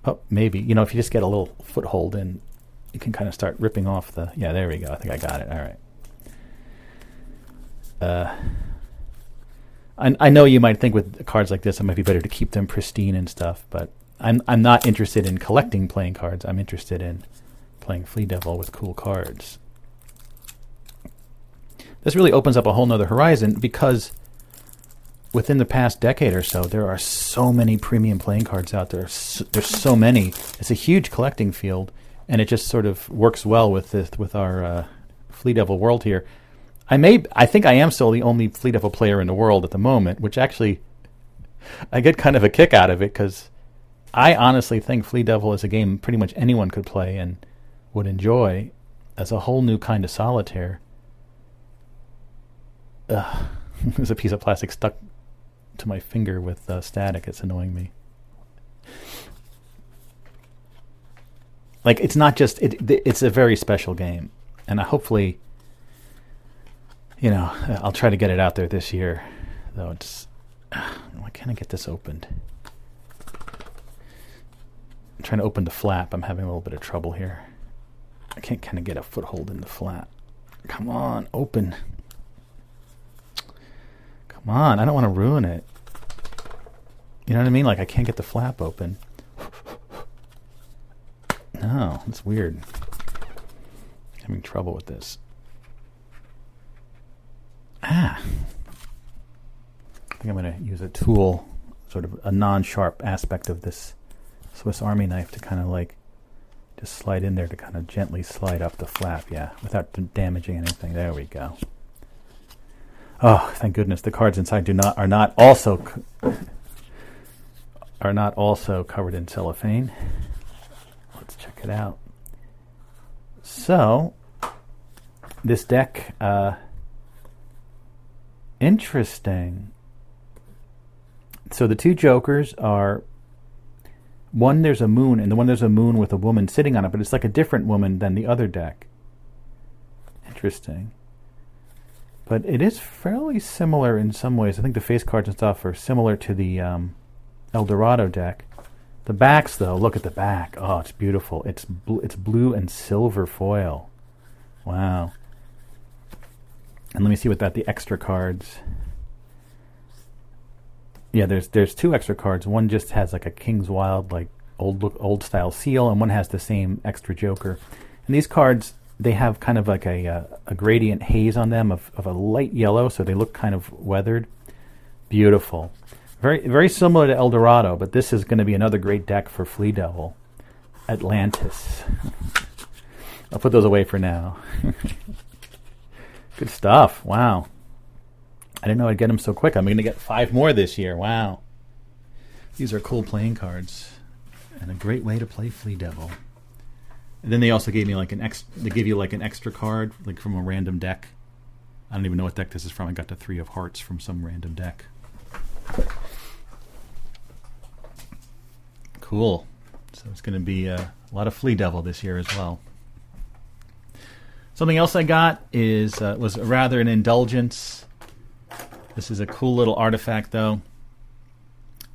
Oh, maybe. You know, if you just get a little foothold in, you can kind of start ripping off the. Yeah, there we go. I think I got it. All right. Uh, I, I know you might think with cards like this, it might be better to keep them pristine and stuff, but I'm I'm not interested in collecting playing cards. I'm interested in playing Flea Devil with cool cards this really opens up a whole nother horizon because within the past decade or so, there are so many premium playing cards out there. So, there's so many. It's a huge collecting field, and it just sort of works well with this, with our uh, Flea Devil world here. I may, I think I am still the only Flea Devil player in the world at the moment, which actually I get kind of a kick out of it because I honestly think Flea Devil is a game pretty much anyone could play and would enjoy as a whole new kind of solitaire. Ugh. There's a piece of plastic stuck to my finger with uh, static. It's annoying me. Like it's not just it. It's a very special game, and hopefully, you know, I'll try to get it out there this year. Though it's, why can't I get this opened? I'm trying to open the flap. I'm having a little bit of trouble here. I can't kind of get a foothold in the flap. Come on, open. Come on, I don't want to ruin it. You know what I mean? Like I can't get the flap open. No, it's weird. Having trouble with this. Ah. I think I'm going to use a tool, sort of a non-sharp aspect of this Swiss Army knife to kind of like just slide in there to kind of gently slide up the flap, yeah, without damaging anything. There we go. Oh, thank goodness the cards inside do not are not also are not also covered in cellophane. Let's check it out. So, this deck, uh, interesting. So the two jokers are one. There's a moon, and the one there's a moon with a woman sitting on it, but it's like a different woman than the other deck. Interesting. But it is fairly similar in some ways. I think the face cards and stuff are similar to the um, Eldorado deck. The backs, though, look at the back. Oh, it's beautiful. It's bl- it's blue and silver foil. Wow. And let me see what that the extra cards. Yeah, there's there's two extra cards. One just has like a King's Wild like old old style seal, and one has the same extra Joker. And these cards they have kind of like a, uh, a gradient haze on them of, of a light yellow, so they look kind of weathered. Beautiful. Very, very similar to Eldorado, but this is going to be another great deck for Flea Devil. Atlantis. I'll put those away for now. Good stuff. Wow. I didn't know I'd get them so quick. I'm going to get five more this year. Wow. These are cool playing cards and a great way to play Flea Devil. And then they also gave me like an ex. They give you like an extra card, like from a random deck. I don't even know what deck this is from. I got the three of hearts from some random deck. Cool. So it's going to be a lot of Flea Devil this year as well. Something else I got is uh, was rather an indulgence. This is a cool little artifact, though.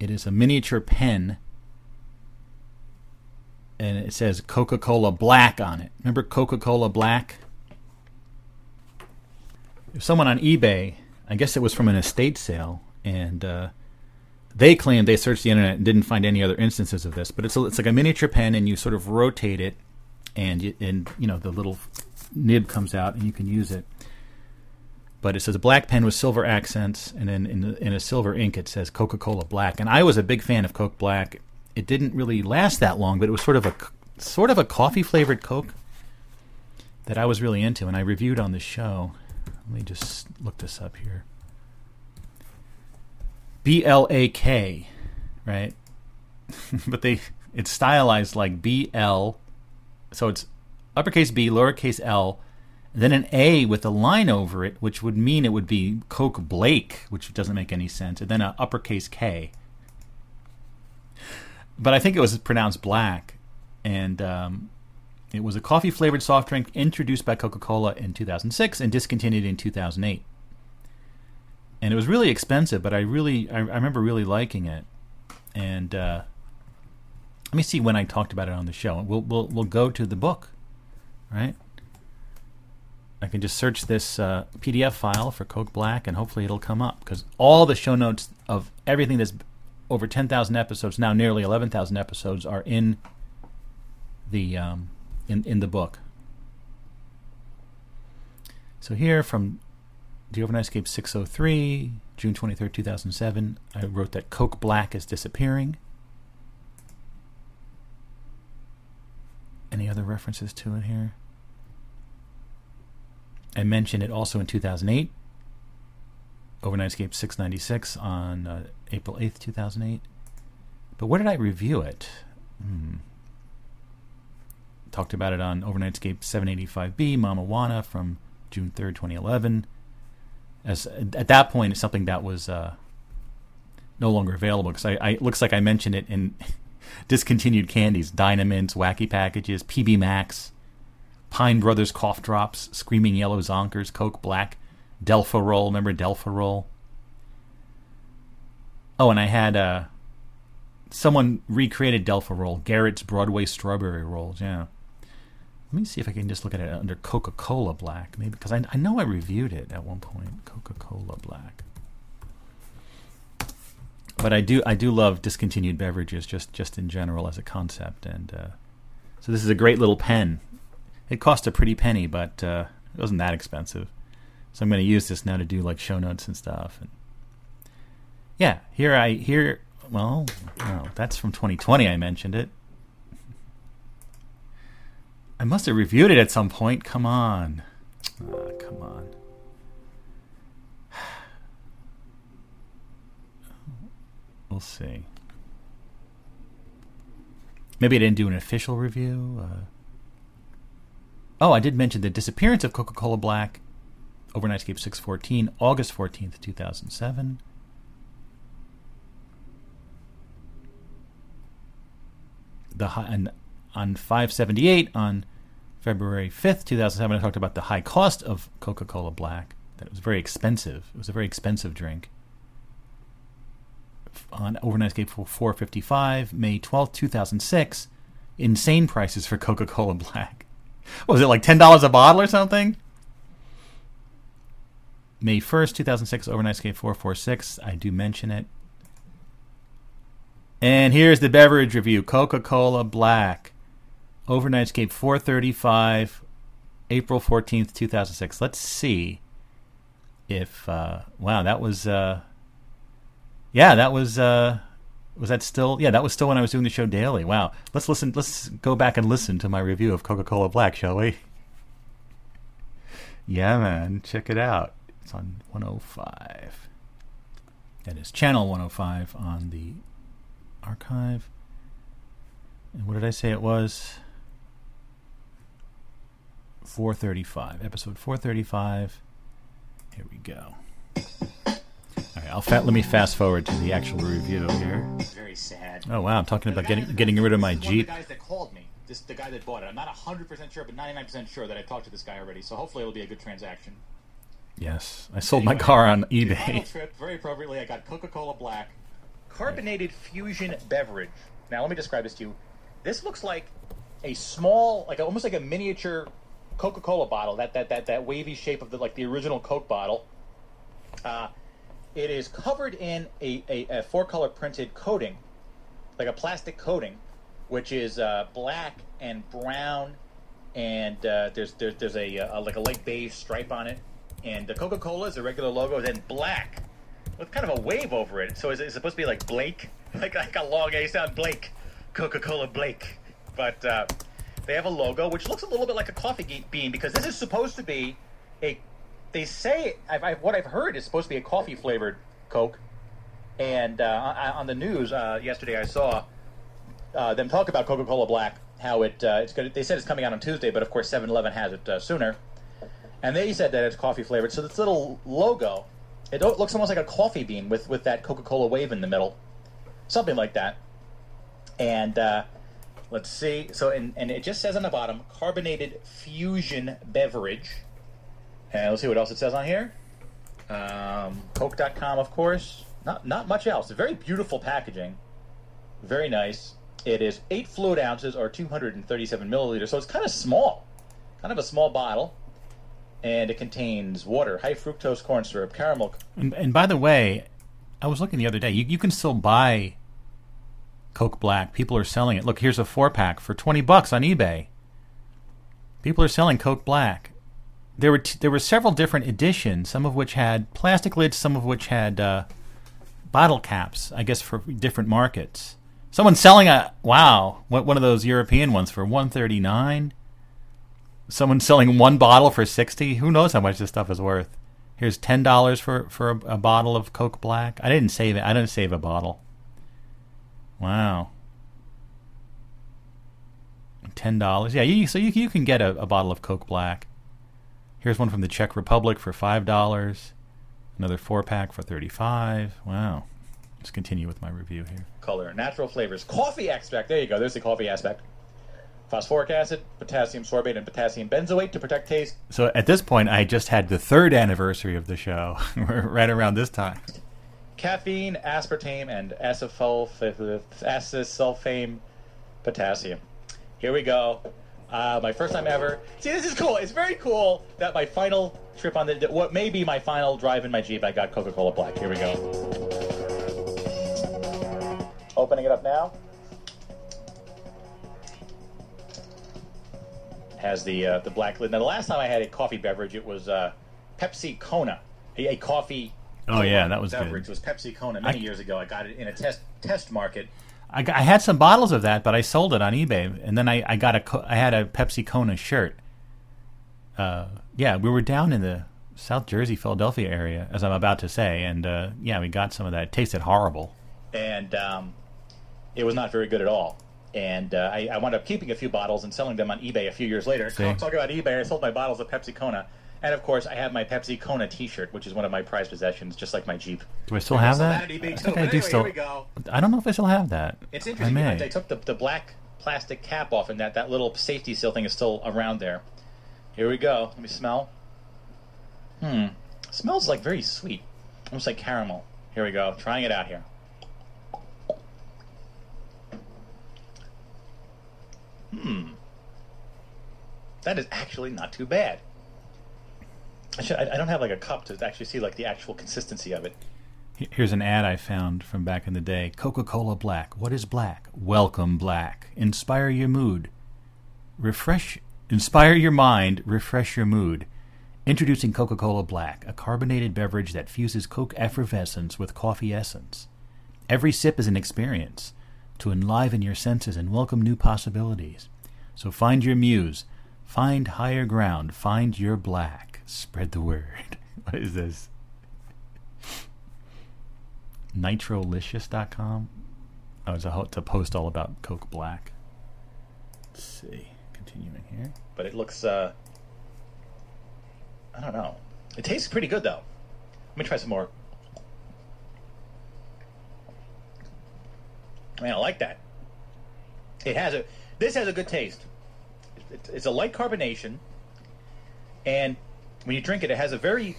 It is a miniature pen and it says Coca Cola Black on it. Remember Coca Cola Black? Someone on eBay, I guess it was from an estate sale, and uh, they claimed they searched the internet and didn't find any other instances of this. But it's a, it's like a miniature pen, and you sort of rotate it, and you, and you know the little nib comes out, and you can use it. But it says a black pen with silver accents, and then in, in a silver ink it says Coca Cola Black. And I was a big fan of Coke Black. It didn't really last that long, but it was sort of a sort of a coffee flavored Coke that I was really into, and I reviewed on the show. Let me just look this up here. B L A K, right? but they it's stylized like B L, so it's uppercase B, lowercase L, then an A with a line over it, which would mean it would be Coke Blake, which doesn't make any sense, and then an uppercase K. But I think it was pronounced black, and um, it was a coffee flavored soft drink introduced by Coca Cola in 2006 and discontinued in 2008 and it was really expensive, but I really I, I remember really liking it. And uh, let me see when I talked about it on the show. We'll we'll we'll go to the book, right? I can just search this uh, PDF file for Coke Black, and hopefully it'll come up because all the show notes of everything that's over ten thousand episodes, now nearly eleven thousand episodes, are in the um, in in the book. So here from the Overnightscape 603, June 23, 2007. I wrote that Coke Black is disappearing. Any other references to it here? I mentioned it also in 2008. Overnightscape 696 on uh, April 8th, 2008. But where did I review it? Hmm. Talked about it on Overnightscape 785B, Mama Wana from June 3rd, 2011 as at that point it's something that was uh, no longer available because I, I it looks like I mentioned it in discontinued candies, Dynamints, Wacky Packages, PB Max, Pine Brothers cough drops, Screaming Yellow Zonkers, Coke Black, Delpha Roll. Remember Delpha Roll? Oh, and I had uh, someone recreated Delpha Roll, Garrett's Broadway Strawberry Rolls. Yeah. Let me see if I can just look at it under Coca Cola Black, maybe because I, I know I reviewed it at one point. Coca Cola Black, but I do I do love discontinued beverages just just in general as a concept, and uh, so this is a great little pen. It cost a pretty penny, but uh, it wasn't that expensive. So I'm going to use this now to do like show notes and stuff. And yeah, here I here well, no, that's from 2020. I mentioned it. I must have reviewed it at some point. Come on. Oh, come on. We'll see. Maybe I didn't do an official review. Uh, oh, I did mention the disappearance of Coca Cola Black Overnightscape 614, August 14th, 2007. The high, and on 578 on February 5th, 2007, I talked about the high cost of Coca Cola Black, that it was very expensive. It was a very expensive drink. On Overnightscape for 455, May 12th, 2006, insane prices for Coca Cola Black. What was it like $10 a bottle or something? May 1st, 2006, Overnightscape 446. I do mention it. And here's the beverage review Coca Cola Black. Overnightscape 435, April 14th, 2006. Let's see if, uh, wow, that was, uh, yeah, that was, uh, was that still, yeah, that was still when I was doing the show daily. Wow. Let's listen, let's go back and listen to my review of Coca Cola Black, shall we? Yeah, man, check it out. It's on 105. That is channel 105 on the archive. And what did I say it was? 435. Episode 435. Here we go. All right, I'll fa- let me fast forward to the actual review here. Very sad. Oh wow, I'm talking about getting getting rid of my Jeep. The guys that called me, this the guy that bought it. I'm not 100% sure, but 99% sure that I talked to this guy already. So hopefully it'll be a good transaction. Yes, I sold my car on eBay. trip, very appropriately, I got Coca-Cola Black, carbonated fusion beverage. Now let me describe this to you. this looks like a small, like almost like a miniature Coca-Cola bottle. That that that that wavy shape of the like the original Coke bottle. Uh, it is covered in a, a, a four color printed coating, like a plastic coating, which is uh, black and brown, and uh, there's there's there's a, a like a light beige stripe on it, and the Coca Cola is a regular logo, then black with kind of a wave over it. So is it supposed to be like Blake, like like a long A sound Blake, Coca Cola Blake, but uh, they have a logo which looks a little bit like a coffee bean because this is supposed to be a they say I've, I've, what I've heard is supposed to be a coffee flavored Coke, and uh, on the news uh, yesterday I saw uh, them talk about Coca Cola Black, how it uh, it's good. They said it's coming out on Tuesday, but of course 7-Eleven has it uh, sooner, and they said that it's coffee flavored. So this little logo, it looks almost like a coffee bean with with that Coca Cola wave in the middle, something like that, and. Uh, let's see. So, and, and it just says on the bottom, carbonated fusion beverage. And let's see what else it says on here. Um, Coke.com, of course. Not not much else. Very beautiful packaging. Very nice. It is eight fluid ounces or 237 milliliters, so it's kind of small, kind of a small bottle, and it contains water, high fructose corn syrup, caramel. And, and by the way, I was looking the other day. You you can still buy Coke Black. People are selling it. Look, here's a four pack for 20 bucks on eBay. People are selling Coke Black there were t- there were several different editions, some of which had plastic lids, some of which had uh, bottle caps. I guess for different markets. Someone's selling a wow, one of those European ones for one thirty nine. Someone's selling one bottle for sixty. Who knows how much this stuff is worth? Here's ten dollars for for a, a bottle of Coke Black. I didn't save it. I didn't save a bottle. Wow. Ten dollars. Yeah, you, so you you can get a, a bottle of Coke Black. Here's one from the Czech Republic for five dollars. Another four pack for thirty-five. Wow. Let's continue with my review here. Color, natural flavors, coffee extract. There you go. There's the coffee aspect. Phosphoric acid, potassium sorbate, and potassium benzoate to protect taste. So at this point, I just had the third anniversary of the show, right around this time. Caffeine, aspartame, and acesulfame potassium. Here we go. Uh, my first time ever. See, this is cool. It's very cool that my final trip on the what may be my final drive in my Jeep, I got Coca-Cola Black. Here we go. Opening it up now. Has the uh, the black lid. Now, the last time I had a coffee beverage, it was uh, Pepsi Kona, a, a coffee. Oh yeah, that was beverage. good. It was Pepsi Kona many I... years ago. I got it in a test test market I, got, I had some bottles of that, but I sold it on eBay, and then I, I got a I had a Pepsi Kona shirt. Uh, yeah, we were down in the South Jersey, Philadelphia area, as I'm about to say, and uh, yeah, we got some of that. It tasted horrible, and um, it was not very good at all. And uh, I, I wound up keeping a few bottles and selling them on eBay a few years later. See? Talk about eBay. I sold my bottles of Pepsi Kona. And of course, I have my Pepsi Kona T-shirt, which is one of my prized possessions, just like my Jeep. Do I still have that? I think I do anyway, still. I don't know if I still have that. It's interesting. I, I took the, the black plastic cap off, and that, that little safety seal thing is still around there. Here we go. Let me smell. Hmm. smells like very sweet, almost like caramel. Here we go. Trying it out here. Hmm. That is actually not too bad. I, should, I, I don't have like a cup to actually see like the actual consistency of it. Here's an ad I found from back in the day. Coca-Cola Black. What is black? Welcome black. Inspire your mood. Refresh inspire your mind, refresh your mood. Introducing Coca-Cola Black, a carbonated beverage that fuses Coke effervescence with coffee essence. Every sip is an experience to enliven your senses and welcome new possibilities. So find your muse, find higher ground, find your black. Spread the word. What is this? Nitrolicious.com? Oh, it's a, it's a post all about Coke Black. Let's see. Continuing here. But it looks, uh, I don't know. It tastes pretty good, though. Let me try some more. Man, I like that. It has a, this has a good taste. It's a light carbonation, and when you drink it, it has a very,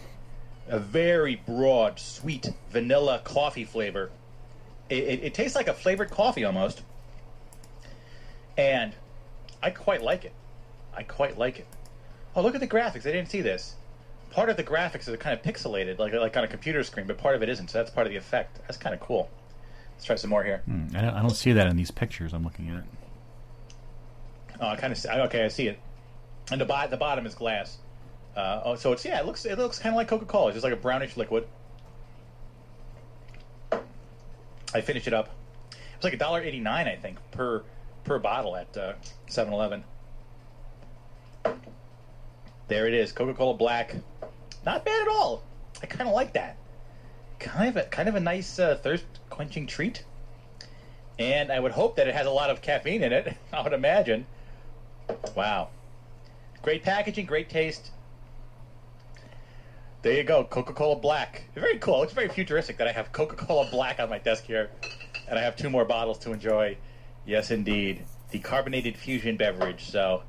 a very broad, sweet vanilla coffee flavor. It, it, it tastes like a flavored coffee almost. and I quite like it. I quite like it. Oh, look at the graphics! I didn't see this. Part of the graphics is kind of pixelated, like like on a computer screen, but part of it isn't. So that's part of the effect. That's kind of cool. Let's try some more here. Mm, I, don't, I don't see that in these pictures I'm looking at. Oh, I kind of see. Okay, I see it. And the, bo- the bottom is glass. Uh, oh, so it's yeah, it looks it looks kind of like Coca Cola. It's just like a brownish liquid. I finished it up. It was like a dollar eighty nine, I think, per per bottle at uh, Seven uh, Eleven. There it is, Coca Cola Black. Not bad at all. I kind of like that. Kind of a kind of a nice uh, thirst quenching treat. And I would hope that it has a lot of caffeine in it. I would imagine. Wow. Great packaging, great taste. There you go, Coca-Cola Black. Very cool. It's very futuristic that I have Coca-Cola Black on my desk here, and I have two more bottles to enjoy. Yes, indeed, the carbonated fusion beverage. So,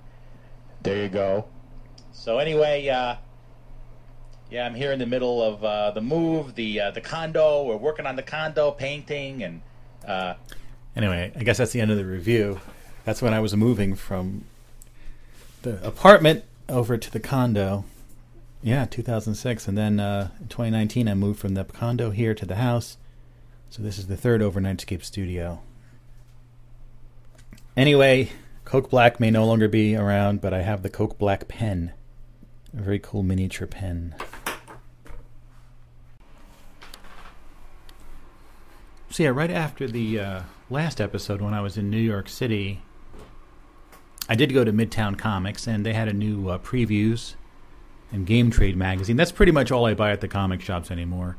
there you go. So anyway, uh, yeah, I'm here in the middle of uh, the move, the uh, the condo. We're working on the condo, painting, and. Uh, anyway, I guess that's the end of the review. That's when I was moving from the apartment over to the condo yeah, 2006, and then uh, in 2019 I moved from the condo here to the house. So this is the third Overnightscape studio. Anyway, Coke Black may no longer be around, but I have the Coke Black pen, a very cool miniature pen. So yeah, right after the uh, last episode, when I was in New York City, I did go to Midtown Comics, and they had a new uh, previews and Game Trade magazine. That's pretty much all I buy at the comic shops anymore.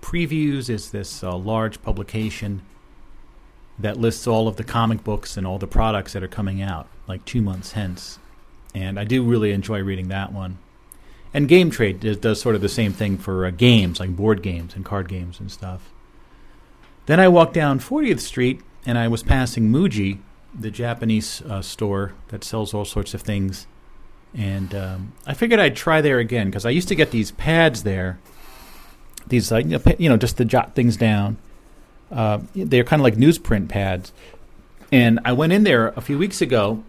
Previews is this uh, large publication that lists all of the comic books and all the products that are coming out, like two months hence. And I do really enjoy reading that one. And Game Trade does, does sort of the same thing for uh, games, like board games and card games and stuff. Then I walked down 40th Street and I was passing Muji, the Japanese uh, store that sells all sorts of things and um, I figured I'd try there again because I used to get these pads there. These, you know, just to jot things down. Uh, they're kind of like newsprint pads. And I went in there a few weeks ago,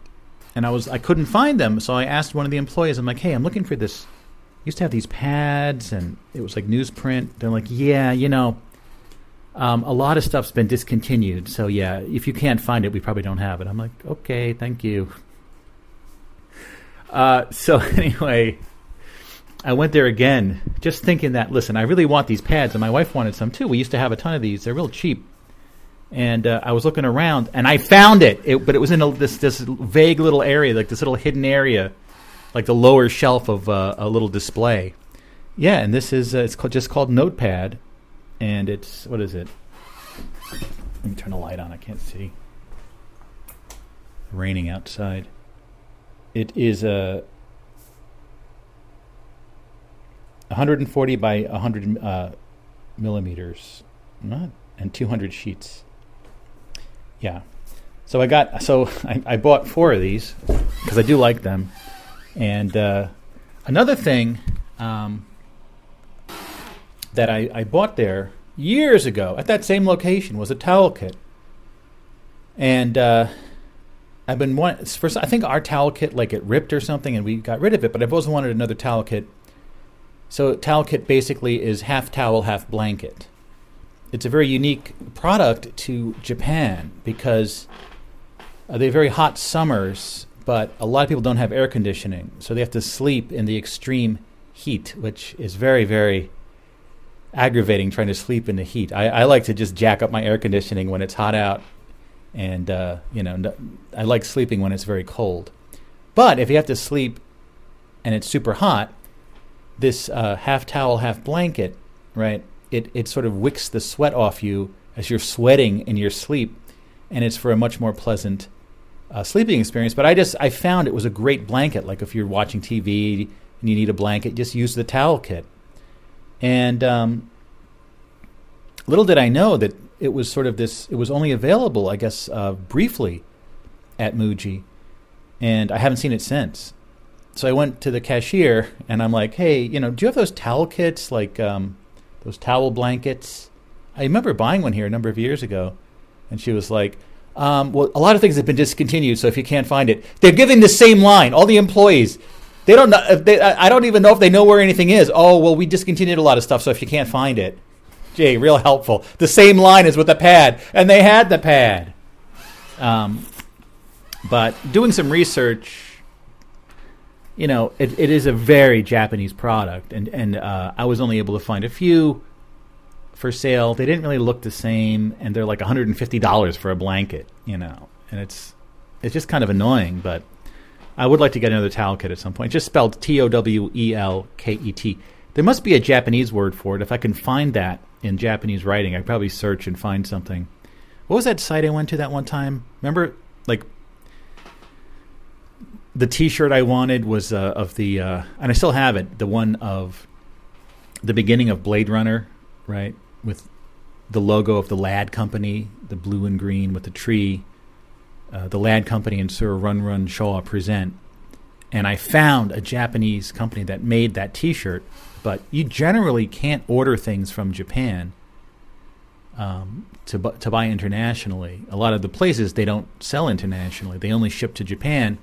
and I was I couldn't find them, so I asked one of the employees. I'm like, "Hey, I'm looking for this." Used to have these pads, and it was like newsprint. They're like, "Yeah, you know, um, a lot of stuff's been discontinued. So yeah, if you can't find it, we probably don't have it." I'm like, "Okay, thank you." Uh, so anyway, I went there again, just thinking that listen, I really want these pads, and my wife wanted some too. We used to have a ton of these; they're real cheap. And uh, I was looking around, and I found it, it but it was in a, this this vague little area, like this little hidden area, like the lower shelf of uh, a little display. Yeah, and this is uh, it's called, just called Notepad, and it's what is it? Let me turn the light on. I can't see. Raining outside. It is a 140 by 100 uh, millimeters, not and 200 sheets. Yeah. So I got so I, I bought four of these because I do like them. And uh, another thing um, that I, I bought there years ago at that same location was a towel kit. And uh, I've been one first. I think our towel kit like it ripped or something, and we got rid of it. But I've always wanted another towel kit. So towel kit basically is half towel, half blanket. It's a very unique product to Japan because uh, they have very hot summers, but a lot of people don't have air conditioning, so they have to sleep in the extreme heat, which is very very aggravating trying to sleep in the heat. I, I like to just jack up my air conditioning when it's hot out and uh, you know I like sleeping when it's very cold. But if you have to sleep and it's super hot, this uh, half towel, half blanket, right? It it sort of wicks the sweat off you as you're sweating in your sleep, and it's for a much more pleasant uh, sleeping experience. But I just I found it was a great blanket. Like if you're watching TV and you need a blanket, just use the towel kit. And um, little did I know that it was sort of this. It was only available, I guess, uh, briefly at Muji, and I haven't seen it since. So I went to the cashier and I'm like, "Hey, you know, do you have those towel kits, like um, those towel blankets?" I remember buying one here a number of years ago, and she was like, Um, well, a lot of things have been discontinued, so if you can't find it, they're giving the same line. All the employees, they don't know. They, I don't even know if they know where anything is. Oh, well, we discontinued a lot of stuff, so if you can't find it, Jay, real helpful. The same line as with the pad, and they had the pad. Um, but doing some research, you know, it, it is a very Japanese product, and and uh, I was only able to find a few for sale. They didn't really look the same, and they're like one hundred and fifty dollars for a blanket, you know, and it's it's just kind of annoying. But I would like to get another towel kit at some point. Just spelled T O W E L K E T. There must be a Japanese word for it. If I can find that in Japanese writing, I'd probably search and find something. What was that site I went to that one time? Remember, like the T-shirt I wanted was uh, of the, uh, and I still have it, the one of the beginning of Blade Runner, right, with the logo of the Ladd Company, the blue and green with the tree, uh, the Ladd Company and Sir Run Run Shaw present. And I found a Japanese company that made that T-shirt, but you generally can't order things from Japan um, to bu- to buy internationally. A lot of the places they don't sell internationally; they only ship to Japan.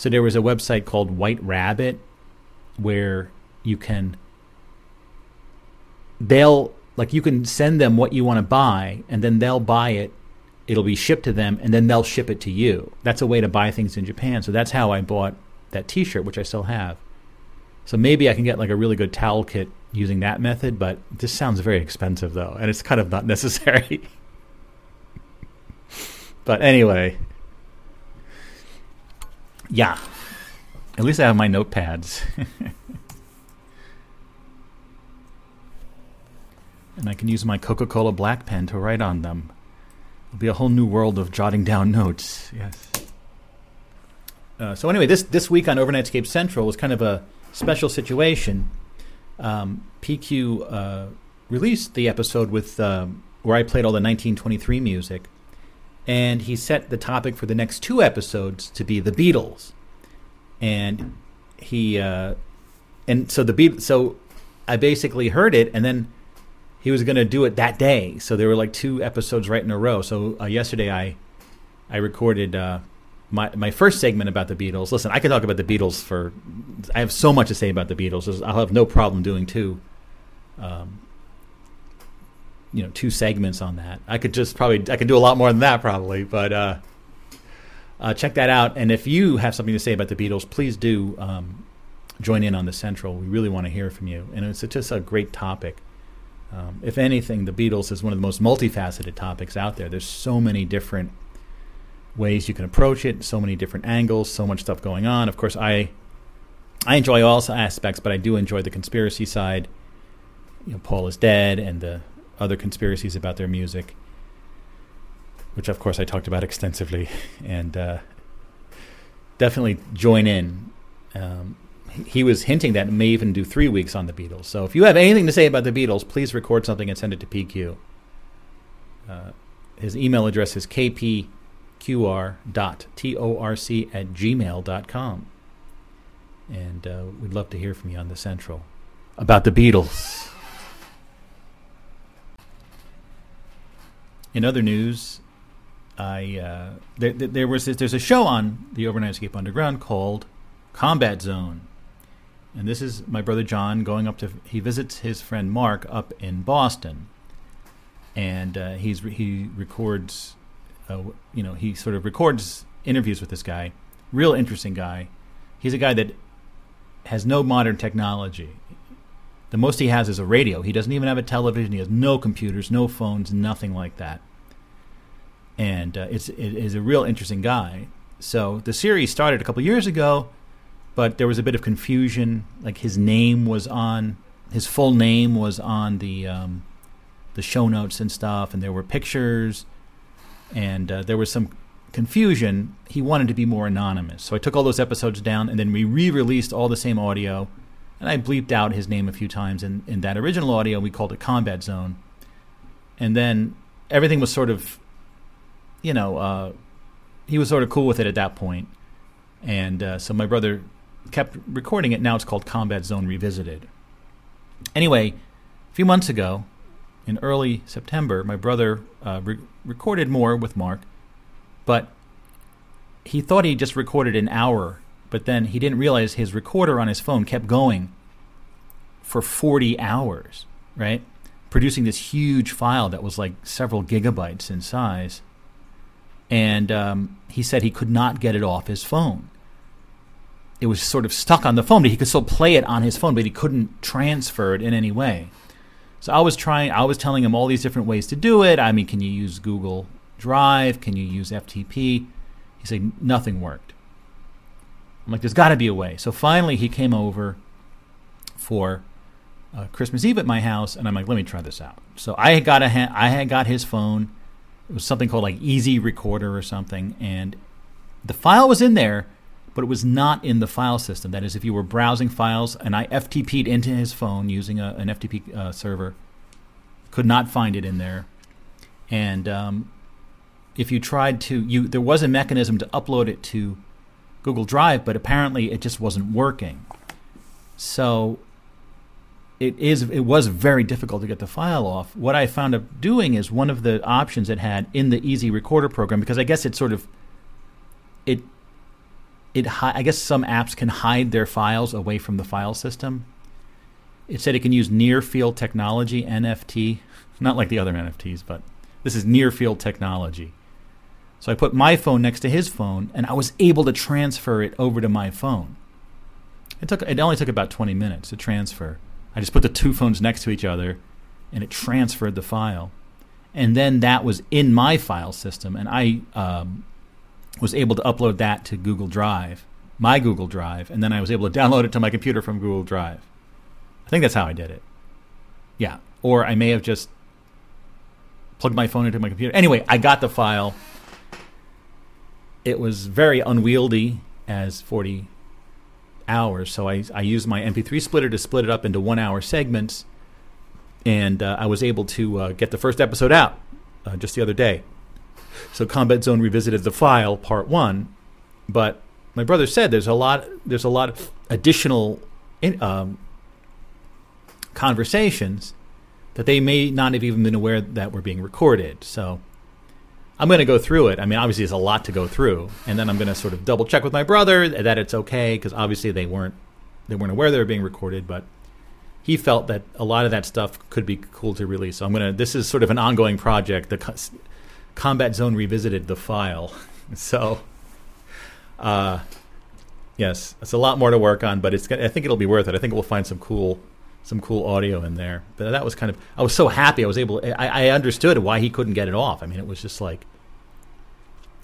So there was a website called White Rabbit where you can they'll like you can send them what you want to buy and then they'll buy it it'll be shipped to them and then they'll ship it to you. That's a way to buy things in japan. So that's how i bought that t-shirt which i still have. So maybe i can get like a really good towel kit using that method but this sounds very expensive though and it's kind of not necessary. But anyway yeah. At least I have my notepads. and I can use my Coca Cola black pen to write on them. It'll be a whole new world of jotting down notes. Yes. Uh, so anyway, this this week on Overnightscape Central was kind of a special situation. Um, PQ uh, released the episode with uh, where I played all the 1923 music, and he set the topic for the next two episodes to be the Beatles. And he uh, and so the Beatles. So I basically heard it, and then he was going to do it that day. So there were like two episodes right in a row. So uh, yesterday I I recorded uh, my my first segment about the Beatles. Listen, I could talk about the Beatles for I have so much to say about the Beatles. I'll have no problem doing two. Um, you know, two segments on that. I could just probably I could do a lot more than that probably, but uh, uh, check that out. And if you have something to say about the Beatles, please do um, join in on the Central. We really want to hear from you, and it's just a great topic. Um, if anything, the Beatles is one of the most multifaceted topics out there. There's so many different ways you can approach it, so many different angles, so much stuff going on. Of course, I I enjoy all aspects, but I do enjoy the conspiracy side. You know, Paul is dead, and the other conspiracies about their music, which of course I talked about extensively, and uh, definitely join in. Um, he was hinting that may even do three weeks on the Beatles. So if you have anything to say about the Beatles, please record something and send it to PQ. Uh, his email address is kpqr.torc at gmail.com. And uh, we'd love to hear from you on the Central about the Beatles. In other news, I uh, there, there was there's a show on the Overnightscape Underground called Combat Zone, and this is my brother John going up to he visits his friend Mark up in Boston, and uh, he's he records, uh, you know, he sort of records interviews with this guy, real interesting guy. He's a guy that has no modern technology. The most he has is a radio. He doesn't even have a television. He has no computers, no phones, nothing like that. And uh, it's it is a real interesting guy. So the series started a couple years ago, but there was a bit of confusion. Like his name was on his full name was on the um, the show notes and stuff, and there were pictures, and uh, there was some confusion. He wanted to be more anonymous, so I took all those episodes down, and then we re-released all the same audio and I bleeped out his name a few times in, in that original audio. We called it Combat Zone, and then everything was sort of, you know, uh, he was sort of cool with it at that point. and uh, so my brother kept recording it. Now it's called Combat Zone Revisited. Anyway, a few months ago, in early September, my brother uh, re- recorded more with Mark, but he thought he just recorded an hour, but then he didn't realize his recorder on his phone kept going for 40 hours, right? Producing this huge file that was like several gigabytes in size. And um, he said he could not get it off his phone. It was sort of stuck on the phone, but he could still play it on his phone, but he couldn't transfer it in any way. So I was trying, I was telling him all these different ways to do it. I mean, can you use Google Drive? Can you use FTP? He said nothing worked. I'm like, there's got to be a way. So finally, he came over for uh, Christmas Eve at my house, and I'm like, let me try this out. So I had got a ha- I had got his phone. It was something called like Easy Recorder or something, and the file was in there, but it was not in the file system. That is, if you were browsing files, and I FTP'd into his phone using a, an FTP uh, server, could not find it in there, and um, if you tried to, you there was a mechanism to upload it to Google Drive, but apparently it just wasn't working. So it is it was very difficult to get the file off. What I found up doing is one of the options it had in the Easy Recorder program because I guess it sort of it it I guess some apps can hide their files away from the file system. It said it can use near field technology NFT, not like the other NFTs, but this is near field technology. So I put my phone next to his phone and I was able to transfer it over to my phone. It took it only took about 20 minutes to transfer. I just put the two phones next to each other and it transferred the file. And then that was in my file system, and I um, was able to upload that to Google Drive, my Google Drive, and then I was able to download it to my computer from Google Drive. I think that's how I did it. Yeah. Or I may have just plugged my phone into my computer. Anyway, I got the file. It was very unwieldy as 40 hours. So I, I used my MP3 splitter to split it up into one hour segments. And uh, I was able to uh, get the first episode out uh, just the other day. So Combat Zone revisited the file, part one. But my brother said there's a lot there's a lot of additional in, um, conversations that they may not have even been aware that were being recorded. So I'm going to go through it. I mean, obviously, it's a lot to go through, and then I'm going to sort of double check with my brother that it's okay because obviously they weren't they weren't aware they were being recorded, but he felt that a lot of that stuff could be cool to release. So I'm going to. This is sort of an ongoing project. The Co- Combat Zone revisited the file, so uh, yes, it's a lot more to work on, but it's. I think it'll be worth it. I think we'll find some cool some cool audio in there. But that was kind of I was so happy I was able I, I understood why he couldn't get it off. I mean it was just like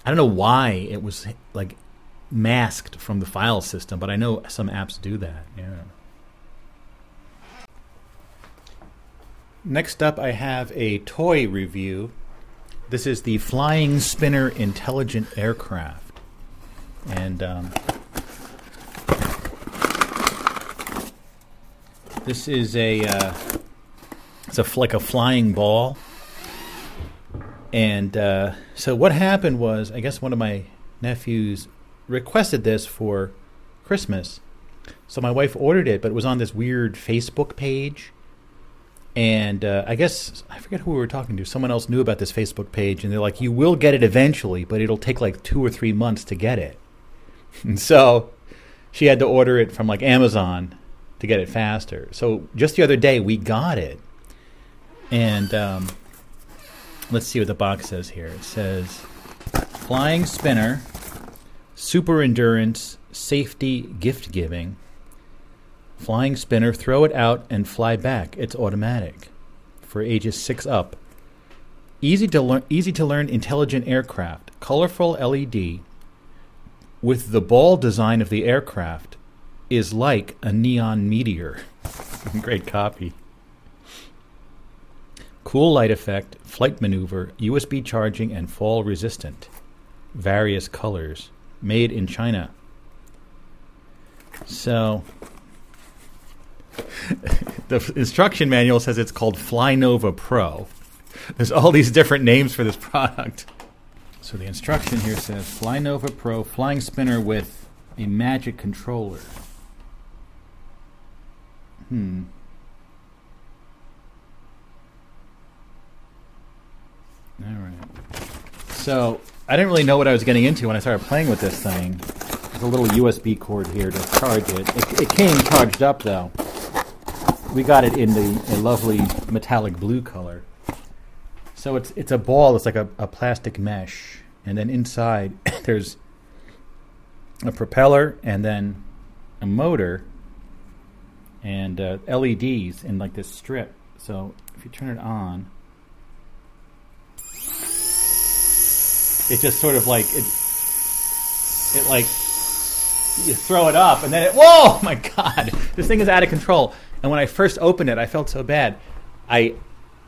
I don't know why it was like masked from the file system, but I know some apps do that. Yeah. Next up, I have a toy review. This is the Flying Spinner Intelligent Aircraft. And um, this is a uh, it's a like a flying ball. And uh, so what happened was, I guess one of my nephews requested this for Christmas. So my wife ordered it, but it was on this weird Facebook page. And uh, I guess I forget who we were talking to. Someone else knew about this Facebook page, and they're like, "You will get it eventually, but it'll take like two or three months to get it." And so she had to order it from like Amazon to get it faster. So just the other day, we got it, and um, let's see what the box says here. It says flying spinner, super endurance, safety, gift giving. Flying spinner, throw it out and fly back. It's automatic for ages 6 up. Easy to learn easy to learn intelligent aircraft. Colorful LED with the ball design of the aircraft is like a neon meteor. Great copy. Cool light effect, flight maneuver, USB charging, and fall resistant. Various colors. Made in China. So, the instruction manual says it's called Flynova Pro. There's all these different names for this product. So, the instruction here says Flynova Pro flying spinner with a magic controller. Hmm. All right. So I didn't really know what I was getting into when I started playing with this thing. There's a little USB cord here to charge it. It, it came charged up though. We got it in the a lovely metallic blue color. So it's it's a ball. It's like a, a plastic mesh, and then inside there's a propeller and then a motor and uh, LEDs in like this strip. So if you turn it on, it just sort of like it it like you throw it up and then it whoa oh my god. This thing is out of control. And when i first opened it i felt so bad. I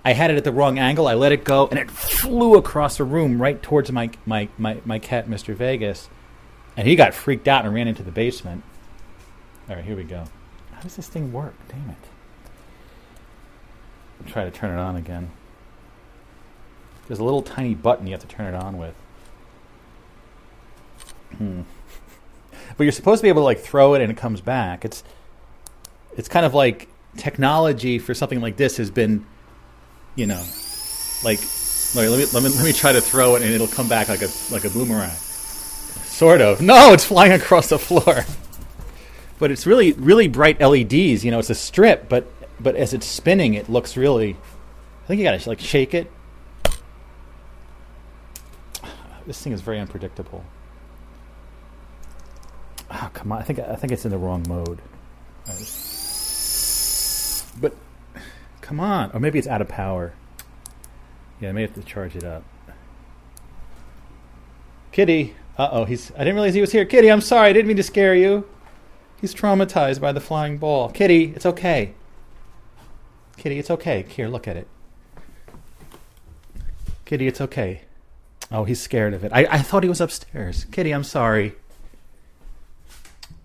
i had it at the wrong angle. I let it go and it flew across the room right towards my my my, my cat mr vegas. And he got freaked out and ran into the basement. All right here we go. How does this thing work? Damn it. I'll try to turn it on again. There's a little tiny button you have to turn it on with Hmm. But you're supposed to be able to like throw it and it comes back. It's it's kind of like technology for something like this has been, you know, like let me let me let me try to throw it and it'll come back like a like a boomerang. Sort of. No, it's flying across the floor. But it's really really bright LEDs. You know, it's a strip, but but as it's spinning, it looks really. I think you gotta like shake it. This thing is very unpredictable. Oh, come on! I think I think it's in the wrong mode. But come on, or maybe it's out of power. Yeah, I may have to charge it up. Kitty, uh oh, he's. I didn't realize he was here. Kitty, I'm sorry. I didn't mean to scare you. He's traumatized by the flying ball. Kitty, it's okay. Kitty, it's okay. Here, look at it. Kitty, it's okay. Oh, he's scared of it. I, I thought he was upstairs. Kitty, I'm sorry.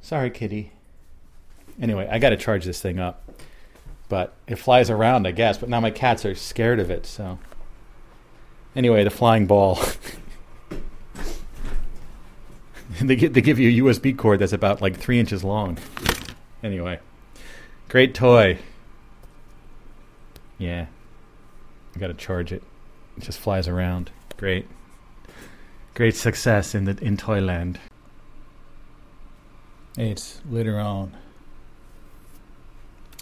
Sorry, kitty. Anyway, I got to charge this thing up. But it flies around, I guess. But now my cats are scared of it, so. Anyway, the flying ball. they, they give you a USB cord that's about like three inches long. Anyway, great toy. Yeah. I got to charge it. It just flies around. Great. Great success in the in Toyland. It's later on.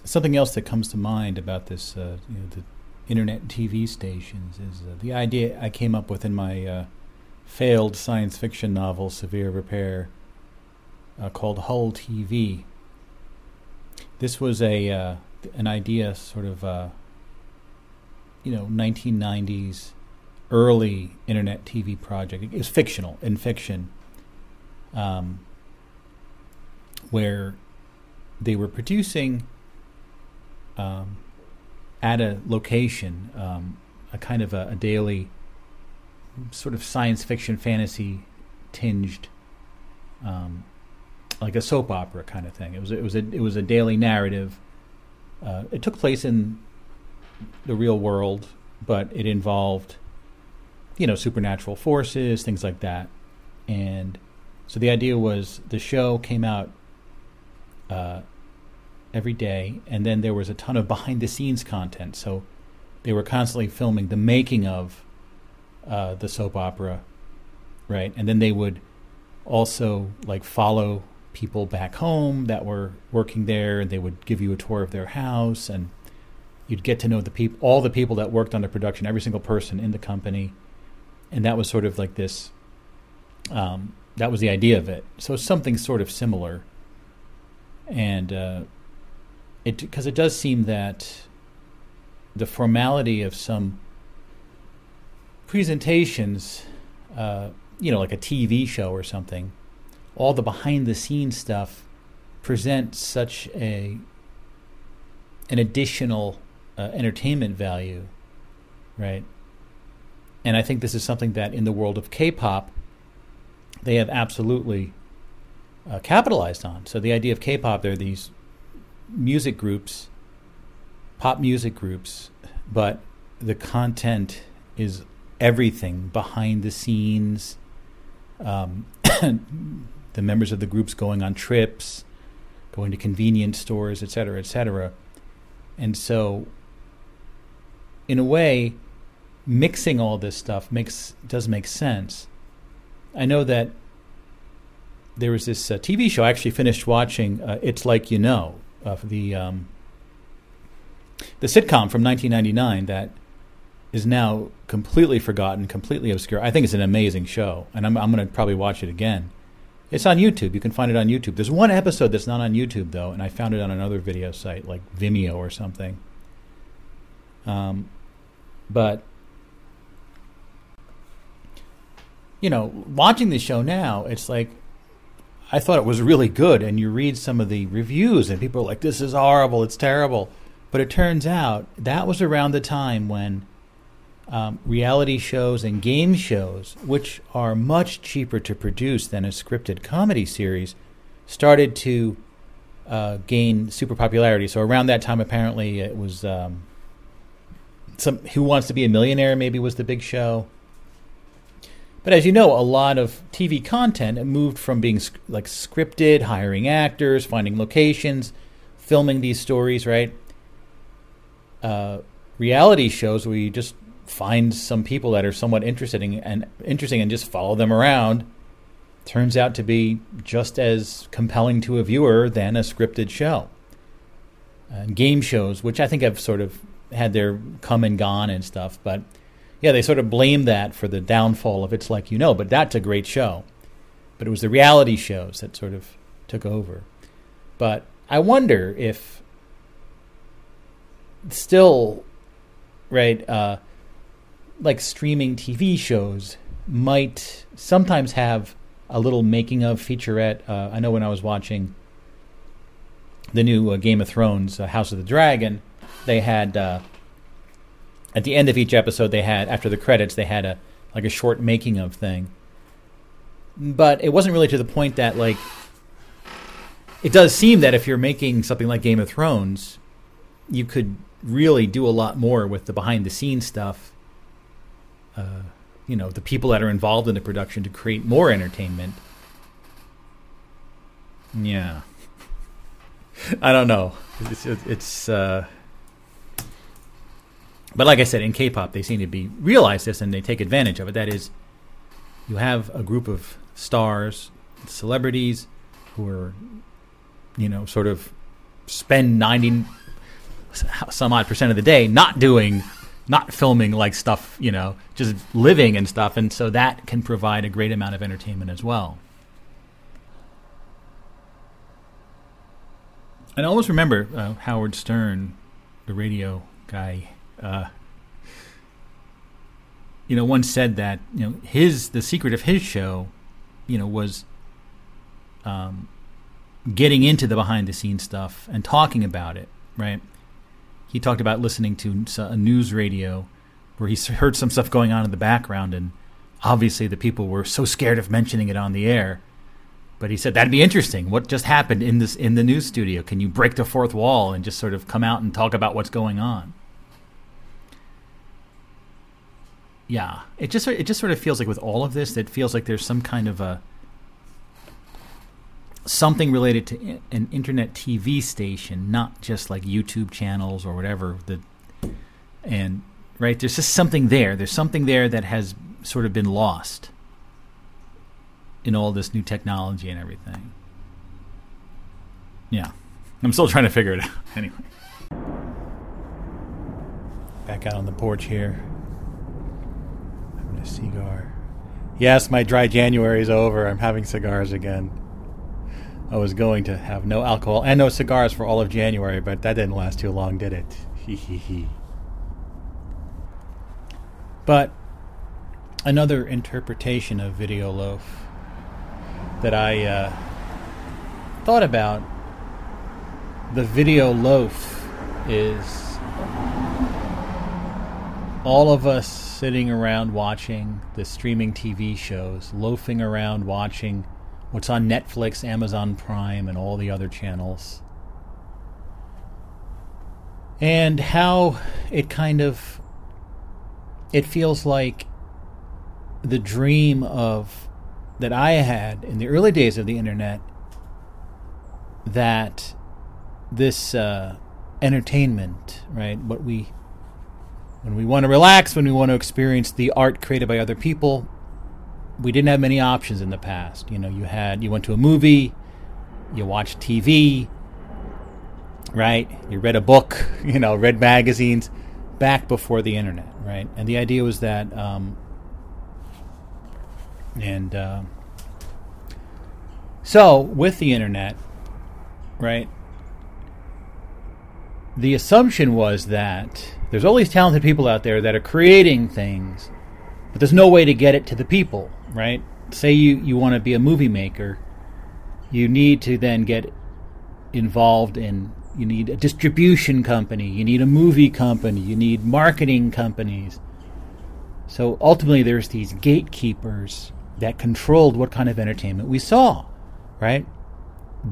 Something else that comes to mind about this, uh, you know, the internet TV stations is uh, the idea I came up with in my uh, failed science fiction novel, Severe Repair, uh, called Hull TV. This was a uh, an idea, sort of, uh, you know, 1990s early internet TV project. It was fictional in fiction. Um, where they were producing um, at a location um, a kind of a, a, daily sort of science fiction fantasy tinged um, like a soap opera kind of thing. It was it was a it was a daily narrative. Uh, it took place in the real world, but it involved you know supernatural forces, things like that, and so the idea was the show came out uh, every day, and then there was a ton of behind the scenes content. So they were constantly filming the making of uh, the soap opera, right? And then they would also like follow people back home that were working there, and they would give you a tour of their house, and you'd get to know the people, all the people that worked on the production, every single person in the company, and that was sort of like this. Um, that was the idea of it. So something sort of similar and uh, it because it does seem that the formality of some presentations, uh, you know, like a TV show or something, all the behind the scenes stuff presents such a an additional uh, entertainment value, right? And I think this is something that in the world of K-pop, they have absolutely uh, capitalized on. So the idea of K-pop, there are these music groups, pop music groups, but the content is everything behind the scenes. Um, the members of the groups going on trips, going to convenience stores, et cetera, et cetera. And so, in a way, mixing all this stuff makes does make sense I know that there was this uh, TV show I actually finished watching. Uh, it's like you know, uh, the um, the sitcom from 1999 that is now completely forgotten, completely obscure. I think it's an amazing show, and I'm, I'm going to probably watch it again. It's on YouTube. You can find it on YouTube. There's one episode that's not on YouTube though, and I found it on another video site like Vimeo or something. Um, but you know, watching the show now, it's like I thought it was really good, and you read some of the reviews, and people are like, "This is horrible. It's terrible." But it turns out that was around the time when um, reality shows and game shows, which are much cheaper to produce than a scripted comedy series, started to uh, gain super popularity. So around that time, apparently, it was um, some Who Wants to Be a Millionaire maybe was the big show. But as you know, a lot of TV content moved from being like scripted, hiring actors, finding locations, filming these stories, right? Uh, reality shows where you just find some people that are somewhat interesting and interesting and just follow them around turns out to be just as compelling to a viewer than a scripted show. Game shows, which I think have sort of had their come and gone and stuff, but yeah, they sort of blame that for the downfall of It's Like You Know, but that's a great show. But it was the reality shows that sort of took over. But I wonder if still, right, uh, like streaming TV shows might sometimes have a little making of featurette. Uh, I know when I was watching the new uh, Game of Thrones, uh, House of the Dragon, they had uh, at the end of each episode they had after the credits they had a like a short making of thing. But it wasn't really to the point that like it does seem that if you're making something like Game of Thrones, you could really do a lot more with the behind the scenes stuff uh, you know the people that are involved in the production to create more entertainment. Yeah, I don't know. It's, it's uh, but like I said, in K-pop, they seem to be realize this and they take advantage of it. That is, you have a group of stars, celebrities, who are, you know, sort of spend ninety some odd percent of the day not doing not filming like stuff, you know, just living and stuff. And so that can provide a great amount of entertainment as well. And I always remember uh, Howard Stern, the radio guy, uh, you know, once said that, you know, his, the secret of his show, you know, was um, getting into the behind the scenes stuff and talking about it, right? he talked about listening to a news radio where he heard some stuff going on in the background, and obviously the people were so scared of mentioning it on the air. But he said that'd be interesting. What just happened in this in the news studio? Can you break the fourth wall and just sort of come out and talk about what's going on? Yeah, it just it just sort of feels like with all of this, it feels like there's some kind of a something related to an internet TV station, not just like YouTube channels or whatever. The and right there's just something there. There's something there that has sort of been lost in all this new technology and everything. Yeah, I'm still trying to figure it out. Anyway, back out on the porch here, a cigar. Yes, my dry January is over. I'm having cigars again. I was going to have no alcohol and no cigars for all of January, but that didn't last too long, did it? Hee hee hee. But another interpretation of Video Loaf that I uh, thought about the Video Loaf is all of us sitting around watching the streaming TV shows, loafing around watching what's on Netflix, Amazon Prime, and all the other channels. And how it kind of it feels like the dream of that I had in the early days of the internet that this uh, entertainment, right? What we when we want to relax, when we want to experience the art created by other people, we didn't have many options in the past. You know, you had you went to a movie, you watched TV, right? You read a book, you know, read magazines back before the internet, right? And the idea was that, um, and uh, so with the internet, right? The assumption was that there's all these talented people out there that are creating things, but there's no way to get it to the people, right? Say you, you want to be a movie maker, you need to then get involved in you need a distribution company, you need a movie company, you need marketing companies. So ultimately, there's these gatekeepers that controlled what kind of entertainment we saw, right?